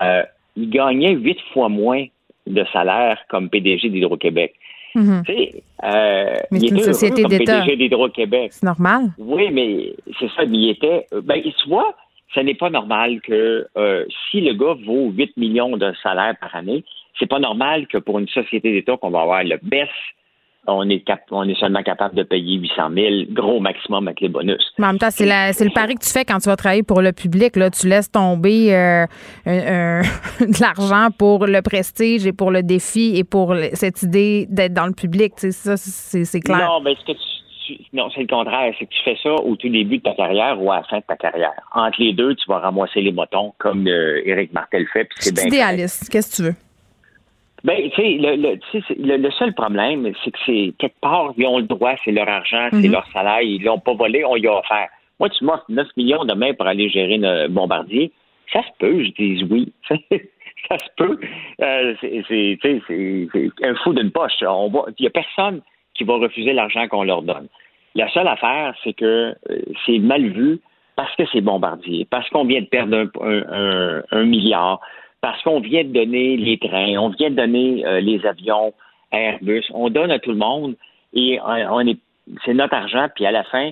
euh, il gagnait huit fois moins de salaire comme PDG d'Hydro-Québec. Mhm. Tu sais, euh, Mais il c'est était société comme d'État. PDG d'Hydro-Québec. C'est normal. Oui, mais c'est ça, mais il était. Ben, tu vois, ce n'est pas normal que euh, si le gars vaut 8 millions de salaire par année, c'est pas normal que pour une société d'État qu'on va avoir le baisse, on est, cap- on est seulement capable de payer 800 000, gros maximum avec les bonus. Mais en même temps, c'est, le pari que tu fais quand tu vas travailler pour le public. Là. Tu laisses tomber euh, de l'argent pour le prestige et pour le défi et pour cette idée d'être dans le public. Tu sais, ça, c'est, clair. Non, ben, ce que tu, tu- non, c'est le contraire. C'est que tu fais ça au tout début de ta carrière ou à la fin de ta carrière. Entre les deux, tu vas ramasser les motons comme euh, Éric Martel fait. c'est idéaliste. Qu'est-ce que tu veux? Ben, tu sais, le, le, tu sais, c'est- le, le seul problème, c'est que c'est quelque part, ils ont le droit, c'est leur argent, c'est Mhm. leur salaire, ils l'ont pas volé, on y a offert. Moi, tu m'offres 9 millions demain pour aller gérer une bombardier, ça se peut, je dis oui. ça se peut. Euh, c'est, un fou d'une poche. Il y a personne qui va refuser l'argent qu'on leur donne. La seule affaire, c'est que euh, c'est mal vu parce que c'est bombardier, parce qu'on vient de perdre un, un- un- un milliard, parce qu'on vient de donner les trains, on vient de donner euh, les avions Airbus, on donne à tout le monde et on, est, c'est notre argent, puis à la fin,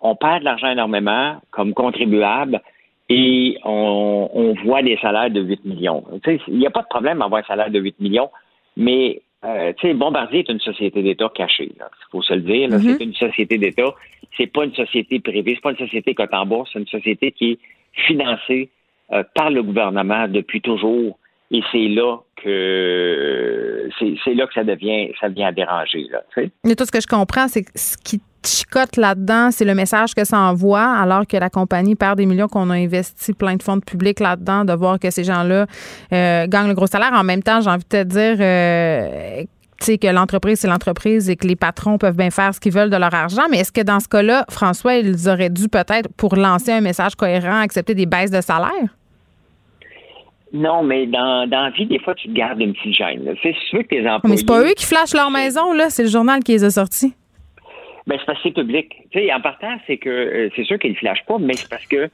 on perd de l'argent énormément comme contribuable et on, on voit des salaires de 8 millions. Tu sais, il n'y a pas de problème à avoir un salaire de 8 millions, mais euh, tu sais, Bombardier est une société d'État cachée. Il faut se le dire. là. Mhm. C'est une société d'État. C'est pas une société privée. C'est pas une société cotée en bourse. C'est une société qui est financée euh, par le gouvernement depuis toujours. Et c'est là que c'est là que ça devient ça dérangé. Mais tout ce que je comprends, c'est que ce qui chicote là-dedans, c'est le message que ça envoie, alors que la compagnie perd des millions, qu'on a investi plein de fonds publics là-dedans, de voir que ces gens-là euh, gagnent le gros salaire. En même temps, j'ai envie de te dire euh, que l'entreprise, c'est l'entreprise et que les patrons peuvent bien faire ce qu'ils veulent de leur argent. Mais est-ce que dans ce cas-là, François, ils auraient dû peut-être, pour lancer un message cohérent, accepter des baisses de salaire? Non, mais dans, dans la vie, des fois, tu te gardes une petite gêne. C'est sûr que tes employés. Mais c'est pas eux qui flashent leur maison, là. C'est le journal qui les a sortis. Ben, c'est parce que c'est public. Tu sais, en partant, c'est que euh, c'est sûr qu'ils ne flashent pas, mais c'est parce que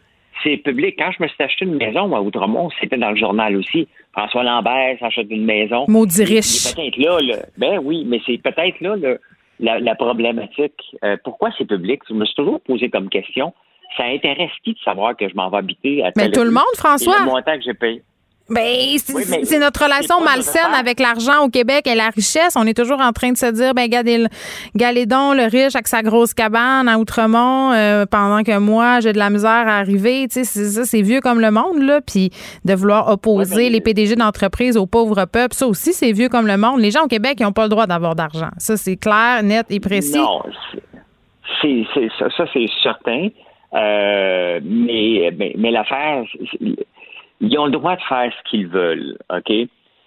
c'est public. Quand je me suis acheté une maison à Outremont, c'était dans le journal aussi. François Lambert s'achète une maison. Maudit riche. peut-être là, le- ben oui, mais c'est peut-être là le- la, la problématique. Euh, pourquoi c'est public? Je me suis toujours posé comme question. Ça intéresse qui de savoir que je m'en vais habiter à Mais telle tout le monde, François. et le montant que j'ai payé. Ben, c'est Oui, mais c'est notre relation malsaine avec l'argent au Québec et la richesse. On est toujours en train de se dire, ben, regardez, donc le riche avec sa grosse cabane à Outremont, euh, pendant que moi, j'ai de la misère à arriver. Tu sais, c'est ça, c'est vieux comme le monde, là. Puis de vouloir opposer les PDG d'entreprise au pauvre peuple, ça aussi, c'est vieux comme le monde. Les gens au Québec, ils n'ont pas le droit d'avoir d'argent. Ça, c'est clair, net et précis. Non, c'est- ça, ça, c'est certain. Euh, mais mais, mais l'affaire, c'est- ils ont le droit de faire ce qu'ils veulent, OK?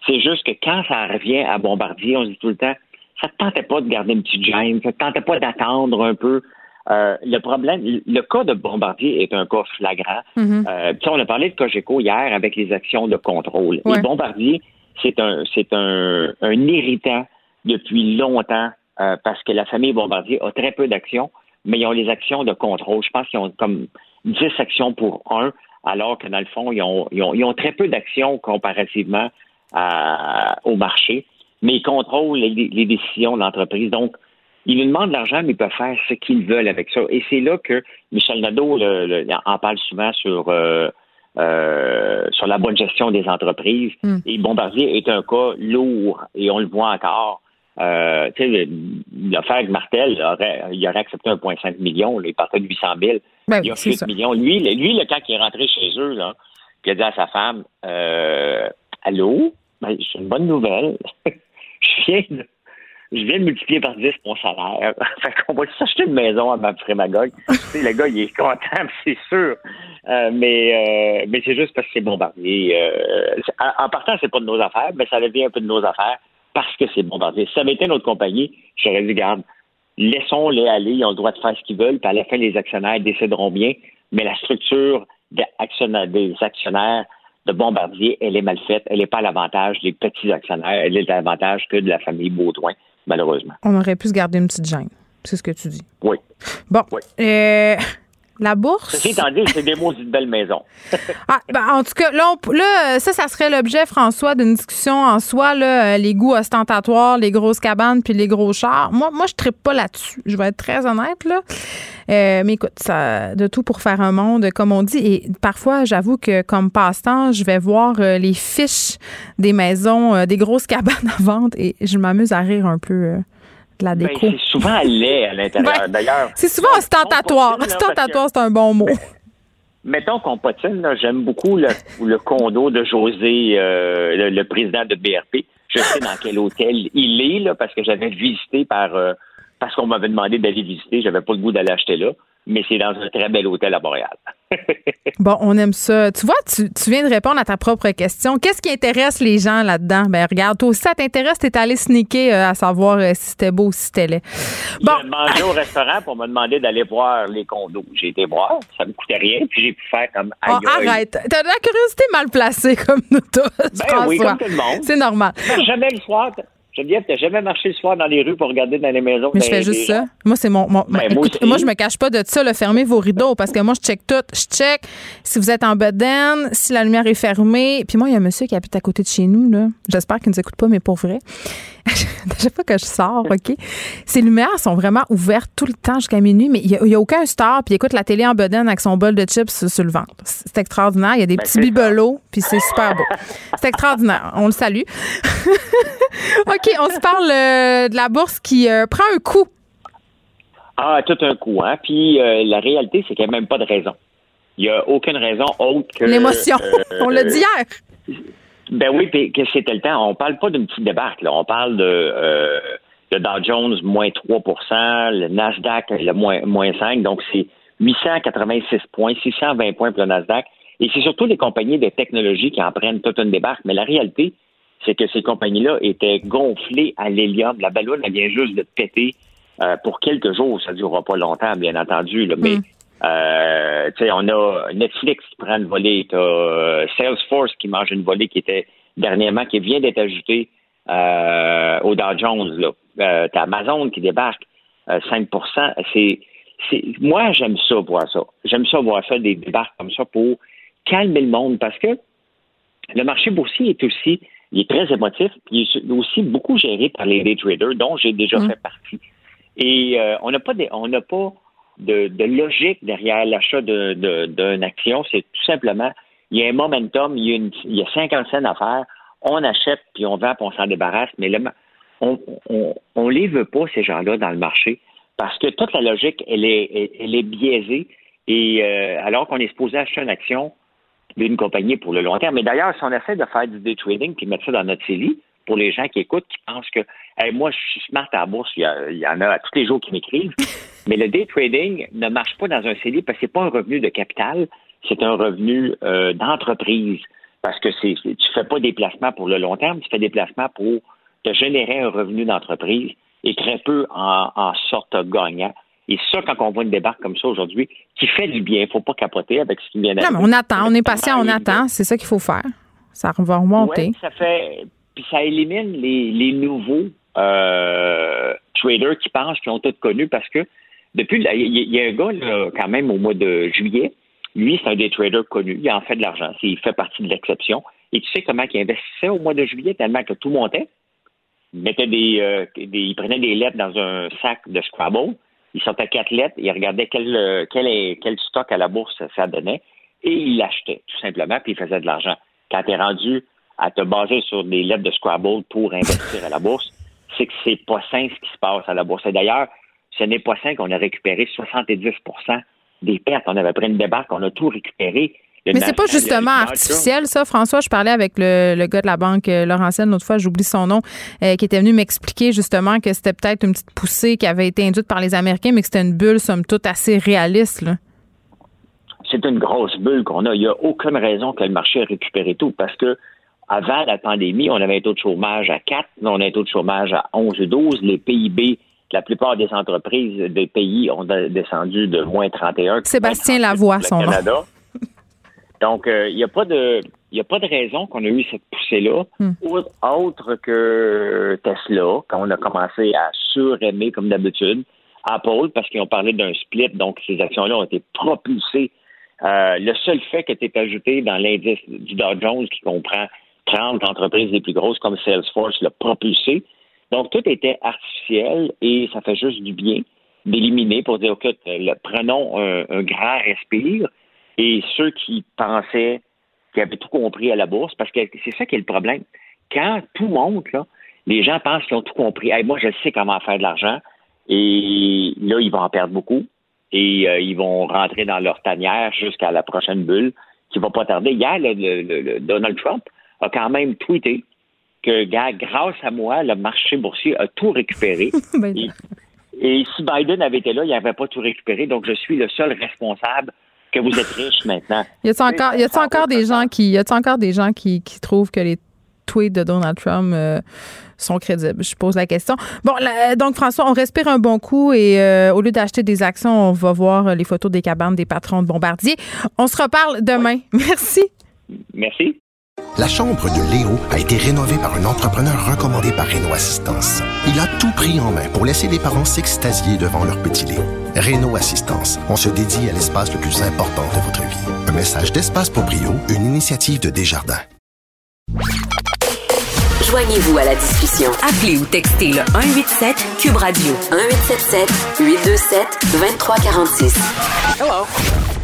C'est juste que quand ça revient à Bombardier, on se dit tout le temps, ça ne tentait pas de garder une petite gêne, ça ne tentait pas d'attendre un peu. Euh, le problème, le cas de Bombardier est un cas flagrant. Euh, sais, on a parlé de Cogeco hier avec les actions de contrôle. Ouais. Et Bombardier, c'est un, c'est un, un irritant depuis longtemps euh, parce que la famille Bombardier a très peu d'actions, mais ils ont les actions de contrôle. Je pense qu'ils ont comme 10 actions pour un, alors que dans le fond, ils ont, ils ont, ils ont très peu d'actions comparativement à- au marché, mais ils contrôlent les, les décisions de l'entreprise. Donc, ils nous demandent de l'argent, mais ils peuvent faire ce qu'ils veulent avec ça. Et c'est là que Michel Nadeau le- le- en parle souvent sur, euh, euh, sur la bonne gestion des entreprises. Mm. Et Bombardier est un cas lourd, et on le voit encore. Euh, tu sais, le- l'affaire avec Martel, aurait, il aurait accepté 1,5 million. là, il partait de 800 000. Ben il a oui, c'est 8 ça. millions. Lui, le- lui, le quand il est rentré chez eux, là, puis il a dit à sa femme, euh, Allô? Ben, c'est une bonne nouvelle. je viens de je viens de multiplier par 10 mon salaire. fait qu'on va s'acheter une maison à ma sais, le gars, il est content, c'est sûr. Euh, mais euh, mais c'est juste parce que c'est bombardier. Euh, en, en partant, c'est pas de nos affaires, mais ça devient un peu de nos affaires parce que c'est bombardier. Si ça avait été notre compagnie, j'aurais dit, garde, laissons-les aller, ils ont le droit de faire ce qu'ils veulent, puis à la fin, les actionnaires décideront bien, mais la structure des actionnaires, des actionnaires de Bombardier, elle est mal faite, elle n'est pas à l'avantage des petits actionnaires, elle est à l'avantage que de la famille Baudouin, malheureusement. On aurait pu se garder une petite gêne. C'est ce que tu dis. Oui. Bon. Euh, la bourse? Ceci étant dit, c'est des mots d'une belle maison. Ah, ben, en tout cas, là, on- là, euh, ça, ça serait l'objet, François, d'une discussion en soi, là, euh, les goûts ostentatoires, les grosses cabanes puis les gros chars. Moi, moi je ne pas là-dessus. Je vais être très honnête, là. Euh, mais écoute, ça, de tout pour faire un monde, comme on dit. Et parfois, j'avoue que comme passe-temps, je vais voir euh, les fiches des maisons, euh, des grosses cabanes à vendre et je m'amuse à rire un peu de la Ben, déco. c'est souvent laid à l'intérieur. D'ailleurs, c'est souvent ostentatoire. Ostentatoire, c'est un bon mot. mettons qu'on patine, là, j'aime beaucoup le, le condo de José, euh, le, le président de BRP. Je sais dans quel hôtel il est, là, parce que j'avais visité par euh, parce qu'on m'avait demandé d'aller visiter. J'avais pas le goût d'aller acheter là, mais c'est dans un très bel hôtel à Montréal. Bon, on aime ça. Tu vois, tu, tu viens de répondre à ta propre question. Qu'est-ce qui intéresse les gens là-dedans? Ben, regarde, toi aussi, ça t'intéresse, t'es allé sneaker euh, à savoir euh, si c'était beau ou si c'était laid. Bon. J'ai mangé au restaurant pour me demander d'aller voir les condos. J'ai été voir, ça me coûtait rien, puis j'ai pu faire comme Oh, arrête. T'as de la curiosité mal placée comme nous tous. Ben oui, comme tout le monde. C'est normal. Ben, jamais le soir. Geneviève, t'as jamais marché le soir dans les rues pour regarder dans les maisons. Mais je fais juste gens? ça. Moi, c'est mon. mon- Ben, écoute, moi, je me cache pas de ça. Là, fermez vos rideaux parce que moi, je check tout. Je check si vous êtes en bedaine, si la lumière est fermée. Puis moi, il y a un monsieur qui habite à côté de chez nous. là. J'espère qu'il ne nous écoute pas, mais pour vrai. À chaque fois que je sors, OK, ces lumières sont vraiment ouvertes tout le temps jusqu'à minuit, mais il n'y a, aucun star, puis il écoute la télé en bedaine avec son bol de chips sur le ventre. C'est extraordinaire. Il y a des Ben, petits bibelots, puis c'est super beau. C'est extraordinaire. On le salue. OK, on se parle euh, de la bourse qui euh, prend un coup. Ah, tout un coup, hein? Puis euh, la réalité, c'est qu'il n'y a même pas de raison. Il n'y a aucune raison autre que. L'émotion. On l'a dit hier. Ben oui, puis que c'était le temps. On parle pas d'une petite débarque, là. On parle de euh, Dow Jones, moins 3% le Nasdaq, le moins, moins 5 Donc, c'est 886 points, 620 points pour le Nasdaq. Et c'est surtout les compagnies de technologie qui en prennent toute une débarque. Mais la réalité, c'est que ces compagnies-là étaient gonflées à l'hélium. La ballonne, elle vient juste de péter euh, pour quelques jours. Ça ne durera pas longtemps, bien entendu. là. mais euh, tu sais, on a Netflix qui prend une volée, t'as euh, Salesforce qui mange une volée qui était dernièrement, qui vient d'être ajoutée euh, au Dow Jones. Là. Euh, t'as Amazon qui débarque euh, 5 C'est, c'est, moi, j'aime ça voir ça. J'aime ça voir ça, des débarques comme ça pour calmer le monde parce que le marché boursier est aussi, il est très émotif, puis il est aussi beaucoup géré par les day traders, dont j'ai déjà fait partie. Et euh, on n'a pas, des- on n'a pas de, logique derrière l'achat d'une action. C'est tout simplement, il y a un momentum, il y a, une, il y a 50 cents à faire, on achète, puis on vend, puis on s'en débarrasse. Mais on, on, on les veut pas, ces gens-là, dans le marché, parce que toute la logique, elle est, elle, est biaisée. Et euh, alors qu'on est supposé acheter une action d'une compagnie pour le long terme. Mais d'ailleurs, si on essaie de faire du day trading puis mettre ça dans notre série, pour les gens qui écoutent, qui pensent que Hey, moi, je suis smart à la bourse, il y, a- il y en a tous les jours qui m'écrivent, mais le day trading ne marche pas dans un CELI parce que c'est pas un revenu de capital, c'est un revenu euh, d'entreprise. Parce que c'est, tu fais pas des placements pour le long terme, tu fais des placements pour te générer un revenu d'entreprise et très peu en, en sorte gagnant. Et ça, quand on voit une débarque comme ça aujourd'hui, qui fait du bien, il faut pas capoter avec ce qui vient Non, d'arriver. mais on attend, on est patient, on attend. C'est ça qu'il faut faire. Ça va remonter. Ouais, ça fait puis ça élimine les, nouveaux euh, traders qui pensent qu'ils ont tout connu parce que depuis il y, a- un gars là, quand même au mois de juillet, lui c'est un des traders connus, il en fait de l'argent, il fait partie de l'exception. Et tu sais comment il investissait au mois de juillet tellement que tout montait. Il mettait des, euh, il prenait des lettres dans un sac de Scrabble, il sortait quatre lettres, il regardait quel euh, quel stock à la bourse ça donnait et il l'achetait tout simplement puis il faisait de l'argent. Quand tu es rendu à te baser sur des lettres de Scrabble pour investir à la bourse, c'est que c'est pas sain ce qui se passe à la bourse. Et d'ailleurs, ce n'est pas sain qu'on a récupéré 70% des pertes. On avait pris une débarque, on a tout récupéré. Le Mais c'est pas justement artificiel, ça. François, je parlais avec le, le gars de la banque euh, Laurentienne l'autre fois, j'oublie son nom, euh, qui était venu m'expliquer justement que c'était peut-être une petite poussée qui avait été induite par les Américains, mais que c'était une bulle, somme toute, assez réaliste. Là. c'est une grosse bulle qu'on a. Il n'y a aucune raison que le marché ait récupéré tout parce que avant la pandémie, on avait un taux de chômage à 4, là, on a un taux de chômage à 11 ou 12. Les PIB, la plupart des entreprises des pays ont de- descendu de moins 31. Sébastien Lavoie, son nom. Canada. Donc, euh, il n'y a pas de il n'y a pas de raison qu'on a eu cette poussée-là, Hmm. autre- autre que Tesla, quand on a commencé à suraimer comme d'habitude, Apple, parce qu'ils ont parlé d'un split, donc ces actions-là ont été propulsées. Euh, le seul fait que tu es ajouté dans l'indice du Dow Jones qui comprend 30 entreprises les plus grosses comme Salesforce l'a propulsé. Donc, tout était artificiel et ça fait juste du bien d'éliminer pour dire, OK, le- prenons un, grand respire et ceux qui pensaient qu'ils avaient tout compris à la bourse, parce que c'est ça qui est le problème. Quand tout monte, là, les gens pensent qu'ils ont tout compris. Hey, moi, je sais comment faire de l'argent. Et là, ils vont en perdre beaucoup. Et euh, ils vont rentrer dans leur tanière jusqu'à la prochaine bulle qui va pas tarder. Hier, le- le Donald Trump a quand même tweeté que, gars, grâce à moi, le marché boursier a tout récupéré. Ben, et, et si Biden avait été là, il n'avait pas tout récupéré. Donc, je suis le seul responsable que vous êtes riche maintenant. Y a-t-il encore, y a-t-il encore des gens qui, y encore des gens qui, qui trouvent que les tweets de Donald Trump euh, sont crédibles? Je pose la question. Bon, donc François, on respire un bon coup et euh, au lieu d'acheter des actions, on va voir les photos des cabanes des patrons de Bombardier. On se reparle demain. Merci. Merci. La chambre de Léo a été rénovée par un entrepreneur recommandé par Renault Assistance. Il a tout pris en main pour laisser les parents s'extasier devant leur petit Léo. Renault Assistance, on se dédie à l'espace le plus important de votre vie. Un message d'Espace pour Brio, une initiative de Desjardins. Joignez-vous à la discussion. Appelez ou textez le 187 Cube Radio 1877 827 2346. Hello.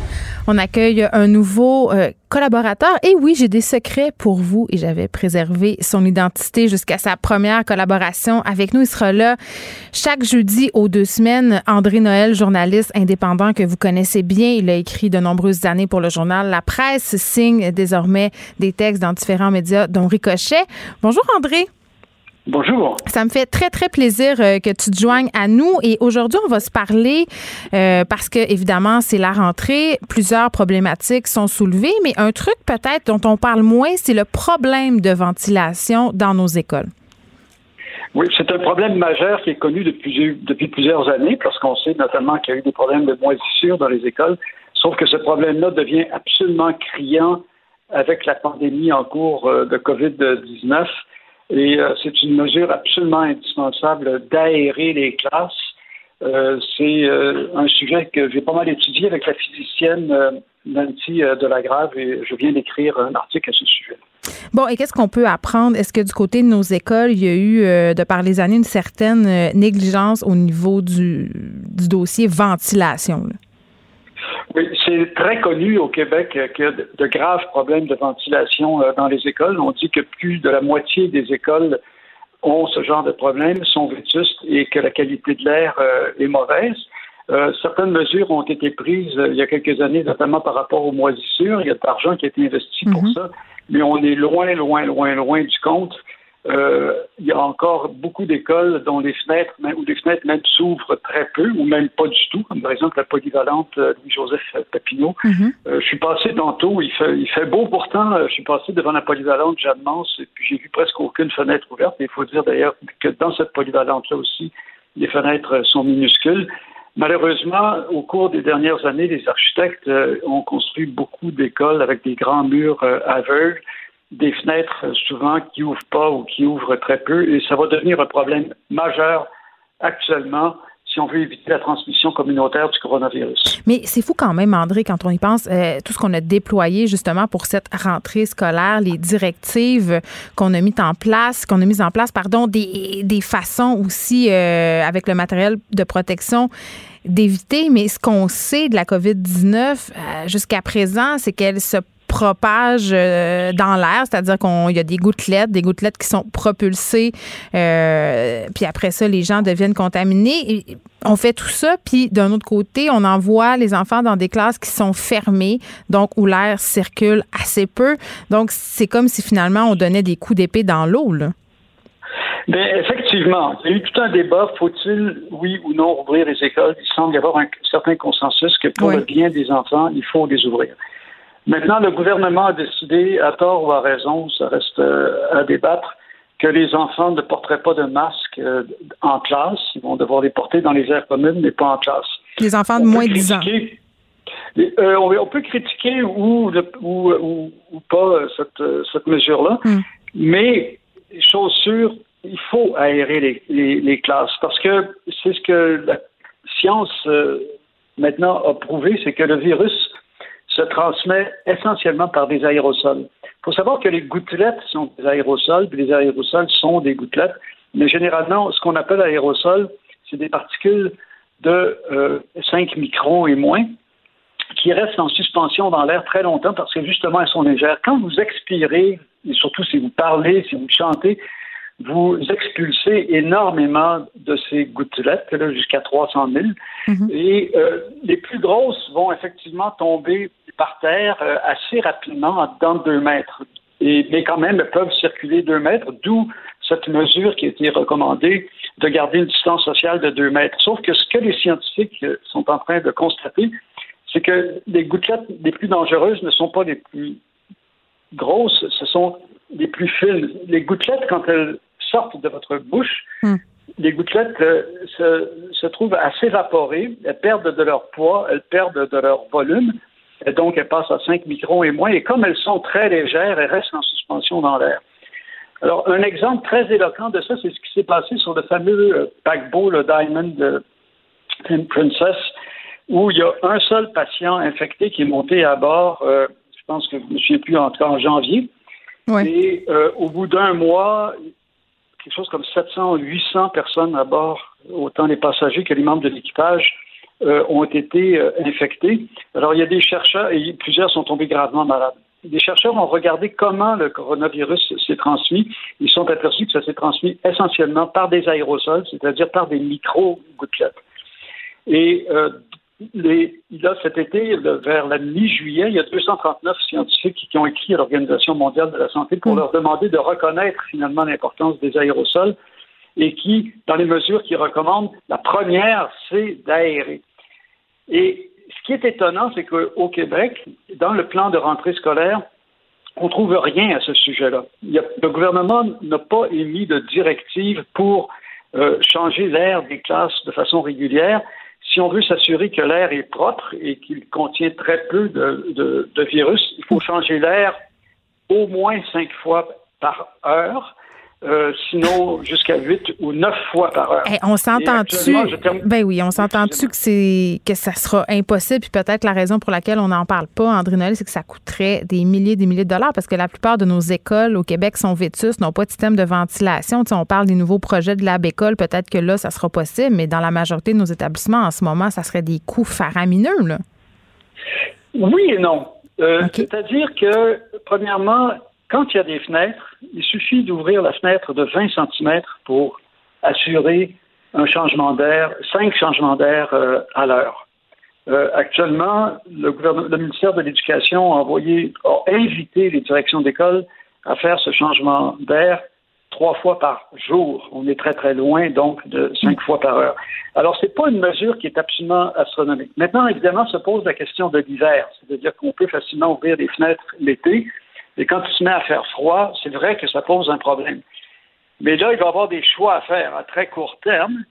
On accueille un nouveau euh, collaborateur. Et oui, j'ai des secrets pour vous et j'avais préservé son identité jusqu'à sa première collaboration avec nous. Il sera là chaque jeudi aux deux semaines. André Noël, journaliste indépendant que vous connaissez bien. Il a écrit de nombreuses années pour le journal La Presse, signe désormais des textes dans différents médias, dont Ricochet. Bonjour André. Bonjour. Ça me fait très, très plaisir euh, que tu te joignes à nous. Et aujourd'hui, on va se parler euh, parce que, évidemment, c'est la rentrée. Plusieurs problématiques sont soulevées, mais un truc peut-être dont on parle moins, c'est le problème de ventilation dans nos écoles. Oui, c'est un problème majeur qui est connu depuis, depuis plusieurs années, parce qu'on sait notamment qu'il y a eu des problèmes de moisissure dans les écoles. Sauf que ce problème-là devient absolument criant avec la pandémie en cours euh, de COVID-19. Et euh, c'est une mesure absolument indispensable d'aérer les classes. Euh, c'est euh, un sujet que j'ai pas mal étudié avec la physicienne Nancy Delagrave et je viens d'écrire un article à ce sujet. Bon, et qu'est-ce qu'on peut apprendre? Est-ce que du côté de nos écoles, il y a eu, de par les années, une certaine négligence au niveau du, du dossier ventilation? Oui, c'est très connu au Québec qu'il y a de graves problèmes de ventilation euh, dans les écoles. On dit que plus de la moitié des écoles ont ce genre de problèmes, sont vétustes et que la qualité de l'air euh, est mauvaise. Euh, certaines mesures ont été prises il y a quelques années, notamment par rapport aux moisissures. Il y a de l'argent qui a été investi pour mhm. ça, mais on est loin, loin, loin, loin du compte. Euh, il y a encore beaucoup d'écoles dont les fenêtres, même, ou les fenêtres même s'ouvrent très peu, ou même pas du tout, comme par exemple la polyvalente euh, Louis-Joseph Papineau. Mhm. euh, je suis passé tantôt, il fait, il fait beau pourtant, euh, je suis passé devant la polyvalente Jeanne Mance, et puis j'ai vu presque aucune fenêtre ouverte. il faut dire d'ailleurs que dans cette polyvalente-là aussi, les fenêtres sont minuscules. Malheureusement, au cours des dernières années, les architectes ont construit beaucoup d'écoles avec des grands murs aveugles des fenêtres euh, souvent qui ouvrent pas ou qui ouvrent très peu, et ça va devenir un problème majeur actuellement si on veut éviter la transmission communautaire du coronavirus. Mais c'est fou quand même, André, quand on y pense, euh, tout ce qu'on a déployé justement pour cette rentrée scolaire, les directives qu'on a mises en place, qu'on a mises en place, pardon, des, des façons aussi euh, avec le matériel de protection d'éviter. Mais ce qu'on sait de la COVID-19 jusqu'à présent, c'est qu'elle se propage euh, dans l'air, c'est-à-dire qu'il y a des gouttelettes, des gouttelettes qui sont propulsées, euh, puis après ça, les gens deviennent contaminés. on fait tout ça, puis d'un autre côté, on envoie les enfants dans des classes qui sont fermées, donc où l'air circule assez peu. Donc, c'est comme si finalement on donnait des coups d'épée dans l'eau, là. Bien, effectivement, il y a eu tout un débat. Faut-il, oui ou non, ouvrir les écoles? Il semble y avoir un certain consensus que pour le bien des enfants, il faut les ouvrir. Maintenant, le gouvernement a décidé, à tort ou à raison, ça reste euh, à débattre, que les enfants ne porteraient pas de masque euh, en classe. Ils vont devoir les porter dans les aires communes, mais pas en classe. Les enfants de moins de 10 ans. Euh, on, peut critiquer ou, ou, ou, pas cette, cette mesure-là, hmm. mais chose sûre, il faut aérer les, les, les classes parce que c'est ce que la science maintenant a prouvé, c'est que le virus se transmet essentiellement par des aérosols. Il faut savoir que les gouttelettes sont des aérosols, puis les aérosols sont des gouttelettes, mais généralement, ce qu'on appelle aérosol, c'est des particules de 5 euh, microns et moins qui restent en suspension dans l'air très longtemps parce que justement, elles sont légères. Quand vous expirez, et surtout si vous parlez, si vous chantez, vous expulsez énormément de ces gouttelettes, jusqu'à 300 000. Mhm. Et euh, les plus grosses vont effectivement tomber par terre euh, assez rapidement, dans deux mètres. Et, mais quand même, elles peuvent circuler deux mètres, d'où cette mesure qui a été recommandée de garder une distance sociale de deux mètres. Sauf que ce que les scientifiques euh, sont en train de constater, c'est que les gouttelettes les plus dangereuses ne sont pas les plus grosses, ce sont les plus fines. Les gouttelettes, quand elles sortent de votre bouche, hmm. les gouttelettes euh, se, se, trouvent à s'évaporer, elles perdent de leur poids, elles perdent de leur volume, et donc elles passent à 5 microns et moins, et comme elles sont très légères, elles restent en suspension dans l'air. Alors, un exemple très éloquent de ça, c'est ce qui s'est passé sur le fameux euh, paquebot, le Diamond Princess, où il y a un seul patient infecté qui est monté à bord, euh, je pense que je ne me souviens plus, en, en janvier, Et euh, au bout d'un mois, quelque chose comme 700, 800 personnes à bord, autant les passagers que les membres de l'équipage, euh, ont été euh, infectés. Alors, il y a des chercheurs, et plusieurs sont tombés gravement malades. Des chercheurs ont regardé comment le coronavirus s'est transmis. Ils sont aperçus que ça s'est transmis essentiellement par des aérosols, c'est-à-dire par des micro-gouttelettes. Et euh, les, là, cet été, vers la mi-juillet, il y a 239 scientifiques qui ont écrit à l'Organisation mondiale de la santé pour leur demander de reconnaître finalement l'importance des aérosols et qui, dans les mesures qu'ils recommandent, la première, c'est d'aérer. Et ce qui est étonnant, c'est qu'au Québec, dans le plan de rentrée scolaire, on ne trouve rien à ce sujet-là. Le gouvernement n'a pas émis de directive pour euh, changer l'air des classes de façon régulière. Si on veut s'assurer que l'air est propre et qu'il contient très peu de, de virus, il faut changer l'air au moins cinq fois par heure. Euh, sinon jusqu'à 8 ou 9 fois par heure. on s'entend-tu? Ben oui, on s'entend-tu que c'est que ça sera impossible? Puis peut-être la raison pour laquelle on n'en parle pas André Noël, c'est que ça coûterait des milliers des milliers de dollars parce que la plupart de nos écoles au Québec sont vétustes, n'ont pas de système de ventilation. Tu on parle des nouveaux projets de lab école, peut-être que là ça sera possible, mais dans la majorité de nos établissements en ce moment, ça serait des coûts faramineux là. Oui et non. Euh, c'est-à-dire que premièrement, quand il y a des fenêtres, il suffit d'ouvrir la fenêtre de 20 cm pour assurer un changement d'air, cinq changements d'air euh, à l'heure. Euh, actuellement, le, ministère de l'Éducation a envoyé, a invité les directions d'école à faire ce changement d'air trois fois par jour. On est très très loin donc de cinq fois par heure. Alors c'est pas une mesure qui est absolument astronomique. Maintenant, évidemment, se pose la question de l'hiver, c'est-à-dire qu'on peut facilement ouvrir les fenêtres l'été, et quand il se met à faire froid, c'est vrai que ça pose un problème. Mais là, il va y avoir des choix à faire à très court terme.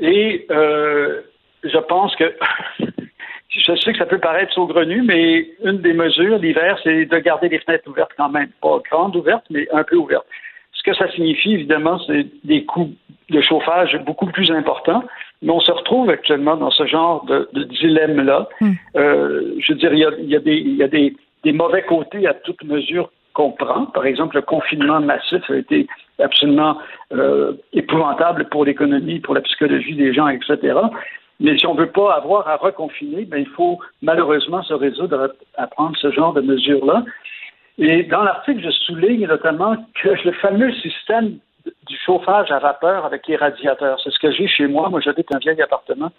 Et euh, je pense que, je sais que ça peut paraître saugrenu, mais une des mesures l'hiver, c'est de garder les fenêtres ouvertes quand même. Pas grandes ouvertes, mais un peu ouvertes. Ce que ça signifie, évidemment, c'est des coûts de chauffage beaucoup plus importants. Mais on se retrouve actuellement dans ce genre de, dilemme-là. Hmm. Euh, je veux dire, il y a, il y a, des, il y a des, des mauvais côtés à toute mesure qu'on prend. Par exemple, le confinement massif a été absolument euh, épouvantable pour l'économie, pour la psychologie des gens, etc. Mais si on ne veut pas avoir à reconfiner, ben, il faut malheureusement se résoudre à, prendre ce genre de mesures-là. Et dans l'article, je souligne notamment que le fameux système du chauffage à vapeur avec les radiateurs, c'est ce que j'ai chez moi. Moi, j'habite un vieil appartement.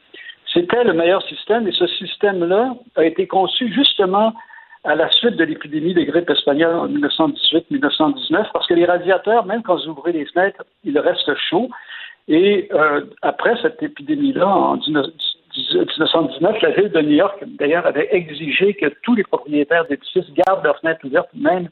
C'était le meilleur système et ce système-là a été conçu justement à la suite de l'épidémie de grippe espagnole en 1918-1919, parce que les radiateurs, même quand vous ouvrez les fenêtres, ils restent chauds. Et euh, après cette épidémie-là, en 1919, la ville de New York, d'ailleurs, avait exigé que tous les propriétaires d'édifices gardent leurs fenêtres ouvertes, même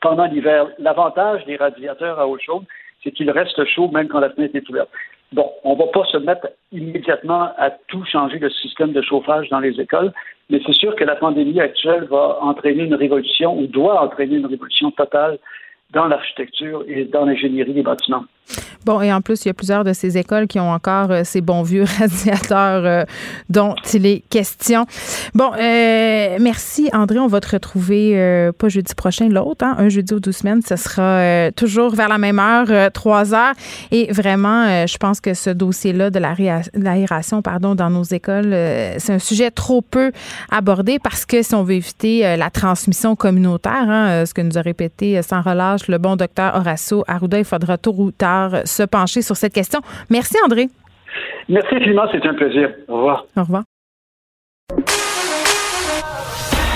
pendant l'hiver. L'avantage des radiateurs à eau chaude, c'est qu'ils restent chauds même quand la fenêtre est ouverte. Bon, on ne va pas se mettre immédiatement à tout changer le système de chauffage dans les écoles, mais c'est sûr que la pandémie actuelle va entraîner une révolution ou doit entraîner une révolution totale dans l'architecture et dans l'ingénierie des bâtiments. Bon, et en plus, il y a plusieurs de ces écoles qui ont encore euh, ces bons vieux radiateurs euh, dont il est question. Bon, euh, merci André. On va te retrouver pas jeudi prochain, l'autre, hein, un jeudi ou deux semaines. Ce sera toujours vers la même heure, trois heures. Et vraiment, je pense que ce dossier-là de l'aération pardon, dans nos écoles, c'est un sujet trop peu abordé parce que si on veut éviter la transmission communautaire, hein, ce que nous a répété sans relâche le bon docteur Horacio Arruda, il faudra tôt ou tard se pencher sur cette question. Merci, André. Merci infiniment, c'est un plaisir. Au revoir. Au revoir.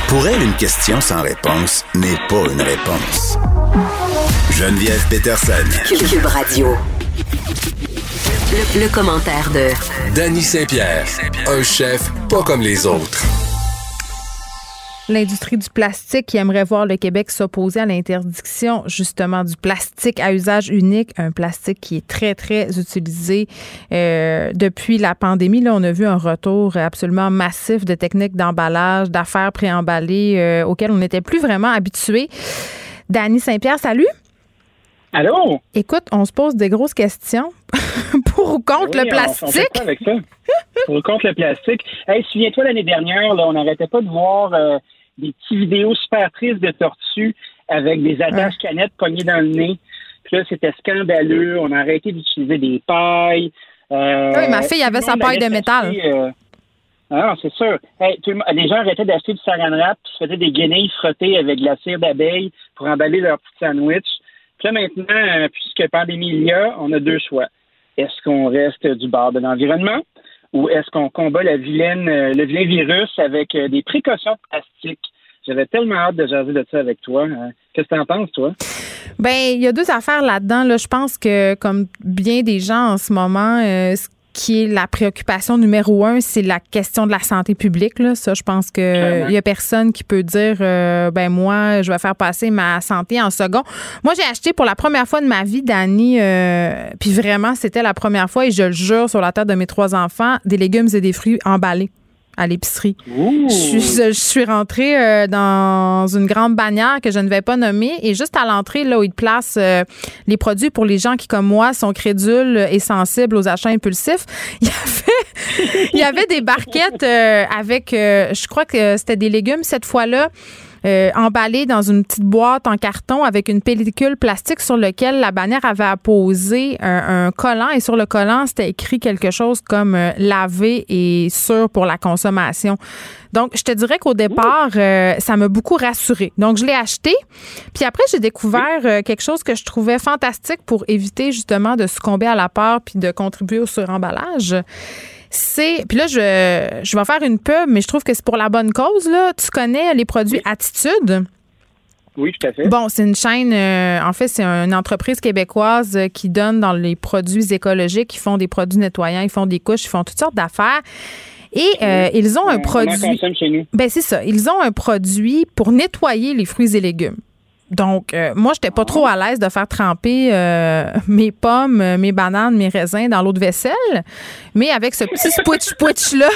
Pour elle, une question sans réponse n'est pas une réponse. Geneviève Peterson. Cube Radio. Le, le, commentaire de Danny Saint-Pierre, un chef pas comme les autres. L'industrie du plastique qui aimerait voir le Québec s'opposer à l'interdiction justement du plastique à usage unique, un plastique qui est très, très utilisé euh, depuis la pandémie. Là, on a vu un retour absolument massif de techniques d'emballage, d'affaires préemballées euh, auxquelles on n'était plus vraiment habitué. Dany Saint-Pierre, salut. Allô? Écoute, on se pose des grosses questions pour ou contre le plastique. On, avec ça. pour ou contre le plastique. Hey, souviens-toi l'année dernière, là, on n'arrêtait pas de voir euh, des petites vidéos super tristes de tortues avec des attaches canettes pognées dans le nez. Puis là, c'était scandaleux. On a arrêté d'utiliser des pailles. Euh, Oui, ma fille avait sa paille de métal. euh, ah c'est sûr. Hey, tout le monde- les gens arrêtaient d'acheter du saran wrap, puis se faisaient des guenilles frottées avec de la cire d'abeille pour emballer leur petit sandwich. Puis là, maintenant, euh, puisque pandémie il y a, on a deux choix. Est-ce qu'on reste du bord de l'environnement ou est-ce qu'on combat euh, le vilain virus avec euh, des précautions plastiques? J'avais tellement hâte de jaser de ça avec toi. Euh, Qu'est-ce que t'en penses, toi? Ben, il y a deux affaires là-dedans. Là. Je pense que, comme bien des gens en ce moment, euh, qui est la préoccupation numéro un, c'est la question de la santé publique. Là. Ça, je pense que Clairement. il y a personne qui peut dire, euh, ben moi, je vais faire passer ma santé en second. Moi, j'ai acheté pour la première fois de ma vie, Dani, euh, puis vraiment, c'était la première fois, et je le jure sur la tête de mes trois enfants, des légumes et des fruits emballés à l'épicerie. Je suis, je suis rentrée euh, dans une grande bannière que je ne vais pas nommer et juste à l'entrée, là où ils placent euh, les produits pour les gens qui, comme moi, sont crédules et sensibles aux achats impulsifs, il y avait, il y avait des barquettes euh, avec, je crois que c'était des légumes cette fois-là. Euh, emballés dans une petite boîte en carton avec une pellicule plastique sur lequel la bannière avait apposé un, un collant et sur le collant c'était écrit quelque chose comme euh, lavé et sûr pour la consommation. Donc je te dirais qu'au départ euh, ça m'a beaucoup rassurée. Donc je l'ai acheté. Puis après j'ai découvert euh, quelque chose que je trouvais fantastique pour éviter justement de succomber à la peur puis de contribuer au suremballage c'est puis là je, je vais faire une pub mais je trouve que c'est pour la bonne cause là tu connais les produits Attitude? Oui, tout à fait. Bon, c'est une chaîne, euh, en fait, c'est une entreprise québécoise euh, qui donne dans les produits écologiques, ils font des produits nettoyants, ils font des couches, ils font toutes sortes d'affaires. Et euh, ils ont un On en produit. consomme chez nous. Ben c'est ça. Ils ont un produit pour nettoyer les fruits et légumes. Donc, euh, moi, j'étais pas trop à l'aise de faire tremper euh, mes pommes, euh, mes bananes, mes raisins dans l'eau de vaisselle. Mais avec ce petit switch-switch-là,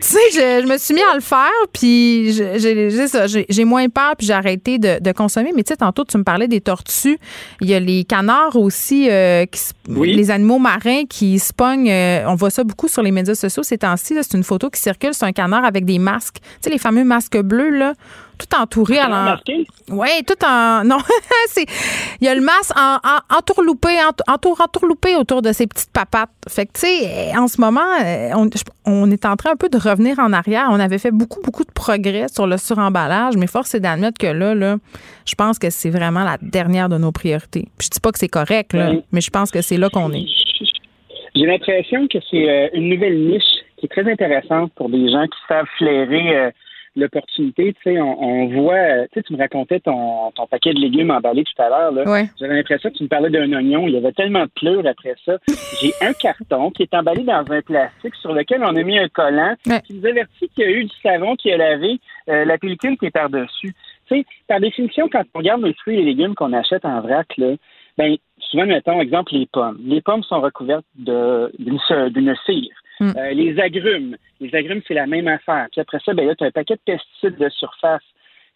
tu sais, je, je me suis mis à le faire, puis j'ai moins peur, puis j'ai arrêté de, de consommer. Mais tu sais, tantôt, tu me parlais des tortues. Il y a les canards aussi, euh, qui Oui. les animaux marins qui se pognent. euh, on voit ça beaucoup sur les médias sociaux ces temps-ci. C'est une photo qui circule, c'est un canard avec des masques. Tu sais, les fameux masques bleus, là, tout entouré masqué? Oui, tout en. Non, c'est. Il y a le masque en, en- entourloupé, ent- entour, entourloupé autour de ces petites papates. Fait que, tu sais, en ce moment, euh, on, est en train un peu de revenir en arrière. On avait fait beaucoup, beaucoup de progrès sur le suremballage, mais force est d'admettre que là, là, je pense que c'est vraiment la dernière de nos priorités. Puis je dis pas que c'est correct, là, Oui. mais je pense que c'est là qu'on est. J'ai l'impression que c'est euh, une nouvelle niche qui est très intéressante pour des gens qui savent flairer euh, l'opportunité. Tu sais, on, on voit, tu sais, tu me racontais ton, ton paquet de légumes emballés tout à l'heure. là. Ouais. J'avais l'impression que tu me parlais d'un oignon. Il y avait tellement de pleurs après ça. J'ai un carton qui est emballé dans un plastique sur lequel on a mis un collant qui nous avertit qu'il y a eu du savon qui a lavé euh, la pellicule qui est par-dessus. Tu sais, par définition, quand on regarde les fruits et les légumes qu'on achète en vrac, là, ben, souvent, mettons, exemple, les pommes. Les pommes sont recouvertes de- d'une d'une cire. Mm. Euh, les agrumes. Les agrumes, c'est la même affaire. Puis après ça, ben là, tu as un paquet de pesticides de surface.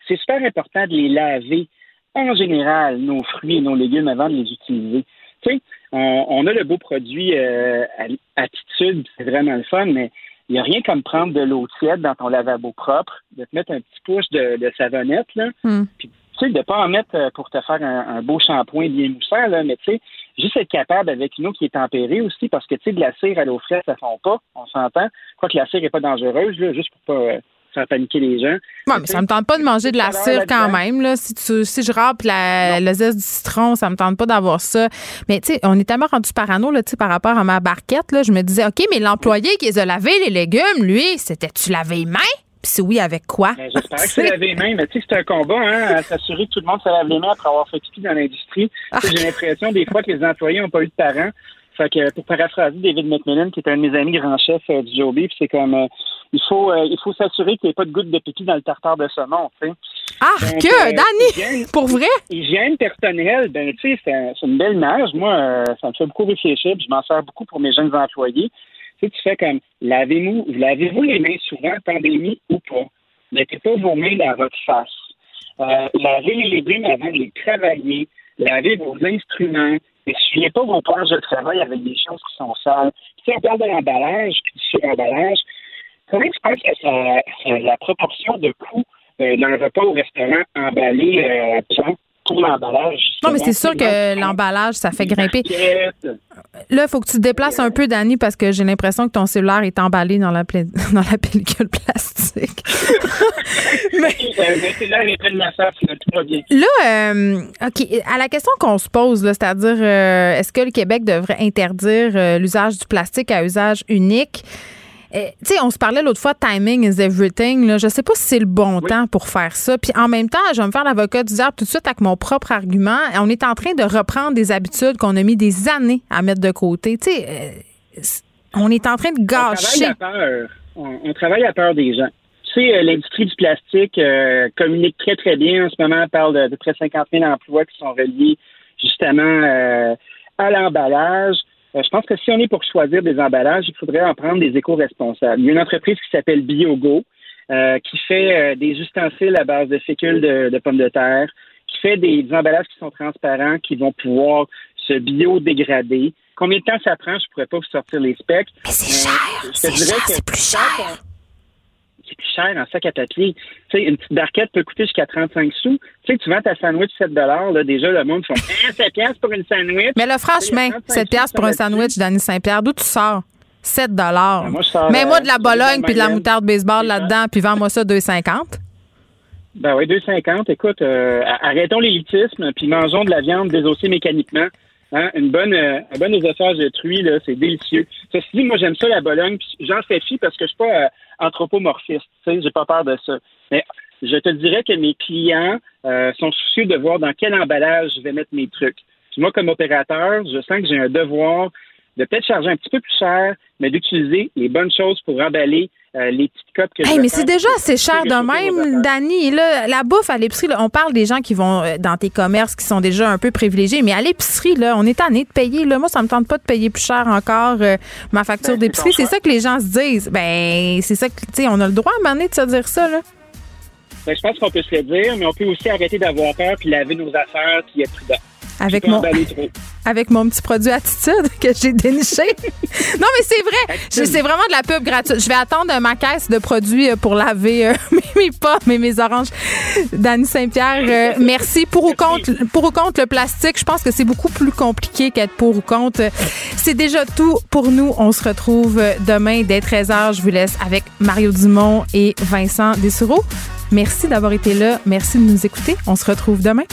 C'est super important de les laver, en général, nos fruits et nos légumes avant de les utiliser. Tu sais, on, on a le beau produit euh, à- attitude, c'est vraiment le fun, mais il n'y a rien comme prendre de l'eau tiède dans ton lavabo propre, de te mettre un petit pouce de, de savonnette, là, puis tu sais, de pas en mettre euh, pour te faire un, un beau shampoing bien moussant, là, mais tu sais, juste être capable avec une eau qui est tempérée aussi, parce que tu sais, de la cire à l'eau fraîche, ça fond pas, on s'entend. Quoique la cire n'est pas dangereuse, là, juste pour pas euh, faire paniquer les gens. Ouais, mais ça me tente pas de manger de la cire quand même. Là. Si, tu, si je râpe la, le zeste du citron, ça me tente pas d'avoir ça. Mais tu sais, on est tellement rendu parano là, tu sais, par rapport à ma barquette. Là, je me disais, OK, mais l'employé qui les a lavé les légumes, lui, c'était-tu lavé les mains? Puis si oui, avec quoi? Ben, J'espère que c'est laver les mains, mais tu sais, c'est un combat, hein, à s'assurer que tout le monde se lave les mains après avoir fait pipi dans l'industrie. J'ai l'impression des fois que les employés n'ont pas eu de parents. Fait que pour paraphraser David McMillan, qui est un de mes amis grands chefs euh, du Joe Beef, c'est comme euh, il faut euh, il faut s'assurer qu'il n'y ait pas de goutte de pipi dans le tartare de saumon, tu sais. Ah, Donc, que, Danny! hygiène- Pour vrai? Hygiène personnelle, ben tu sais, c'est un- c'est une belle image. Moi, ça me fait beaucoup réfléchir, puis je m'en sers beaucoup pour mes jeunes employés. Tu sais, tu fais comme lavez-vous, lavez-vous les mains souvent, pandémie ou pas. Mettez pas vos mains dans votre face. Euh, lavez les légumes avant de les travailler. Lavez vos instruments. Essuyez pas vos pages de travail avec des choses qui sont sales. Si on parle de l'emballage, puis du suremballage, comment tu penses que ça, la proportion de coût euh, le repas au restaurant emballé euh, pour l'emballage. Non, mais c'est sûr que l'emballage, ça fait grimper. Là, il faut que tu te déplaces un peu, Dani, parce que j'ai l'impression que ton cellulaire est emballé dans la, dans la pellicule plastique. mais... Face, là, euh, OK, à la question qu'on se pose, c'est-à-dire, euh, est-ce que le Québec devrait interdire euh, l'usage du plastique à usage unique? Eh, tu sais, on se parlait l'autre fois, timing is everything. Là. Je sais pas si c'est le bon temps pour faire ça. Puis en même temps, je vais me faire l'avocat du diable tout de suite avec mon propre argument. On est en train de reprendre des habitudes qu'on a mis des années à mettre de côté. Tu sais, euh, on est en train de gâcher. On travaille à peur. On, travaille à peur des gens. Tu sais, euh, l'industrie du plastique euh, communique très, très bien. En ce moment, on parle de, de près de 50 000 emplois qui sont reliés justement à l'emballage. Euh, je pense que si on est pour choisir des emballages, il faudrait en prendre des éco-responsables. Il y a une entreprise qui s'appelle Biogo, euh, qui fait euh, des ustensiles à base de fécule de, pommes de terre, qui fait des, emballages qui sont transparents, qui vont pouvoir se biodégrader. Combien de temps ça prend? Je pourrais pas vous sortir les specs. Mais c'est cher! C'est plus cher! C'est plus cher en sac à papier. Tu sais, une petite barquette peut coûter jusqu'à 35 sous. Tu sais, tu vends ta sandwich 7 là, déjà, le monde font 7 piastres pour une sandwich. Mais là, franchement, 7 piastres pour un sandwich, Danny Saint-Pierre, d'où tu sors? 7 dollars. Ben, Mets-moi de la Bologne puis de la moutarde baseball là-dedans, puis vends-moi ça 2,50. Ben oui, 2,50. Écoute, euh, arrêtons l'élitisme, puis mangeons de la viande désossée mécaniquement. Hein? Une bonne, euh, un bon oesophage de truie, là, c'est délicieux. Ceci dit, moi, j'aime ça, la Bologne, puis j'en fais fi parce que je suis pas... Euh, anthropomorphiste. Tu sais, j'ai pas peur de ça. Mais je te dirais que mes clients euh, sont soucieux de voir dans quel emballage je vais mettre mes trucs. moi, comme opérateur, je sens que j'ai un devoir de peut-être charger un petit peu plus cher, mais d'utiliser les bonnes choses pour emballer euh, les petites copes que hey, Mais c'est déjà assez cher de même, Dani. la bouffe à l'épicerie, on parle des gens qui vont euh, dans tes commerces qui sont déjà un peu privilégiés, mais à l'épicerie, là, on est tanné de payer. Là. Moi, ça me tente pas de payer plus cher encore euh, ma facture ben, d'épicerie. C'est ça que les gens se disent. Ben, c'est ça que, tu sais, on a le droit à un de se dire ça, là. Ben, je pense qu'on peut se le dire, mais on peut aussi arrêter d'avoir peur puis laver nos affaires qui est prudent avec mon, avec mon petit produit attitude que j'ai déniché. non, mais c'est vrai. C'est vraiment de la pub gratuite. Je vais attendre ma caisse de produits euh, pour laver euh, mes pommes et mes oranges. Dany Saint-Pierre, euh, merci. Pour ou, contre, pour ou contre le plastique, je pense que c'est beaucoup plus compliqué qu'être pour ou contre. C'est déjà tout pour nous. On se retrouve demain dès 13h. Je vous laisse avec Mario Dumont et Vincent Dessureau. Merci d'avoir été là. Merci de nous écouter. On se retrouve demain.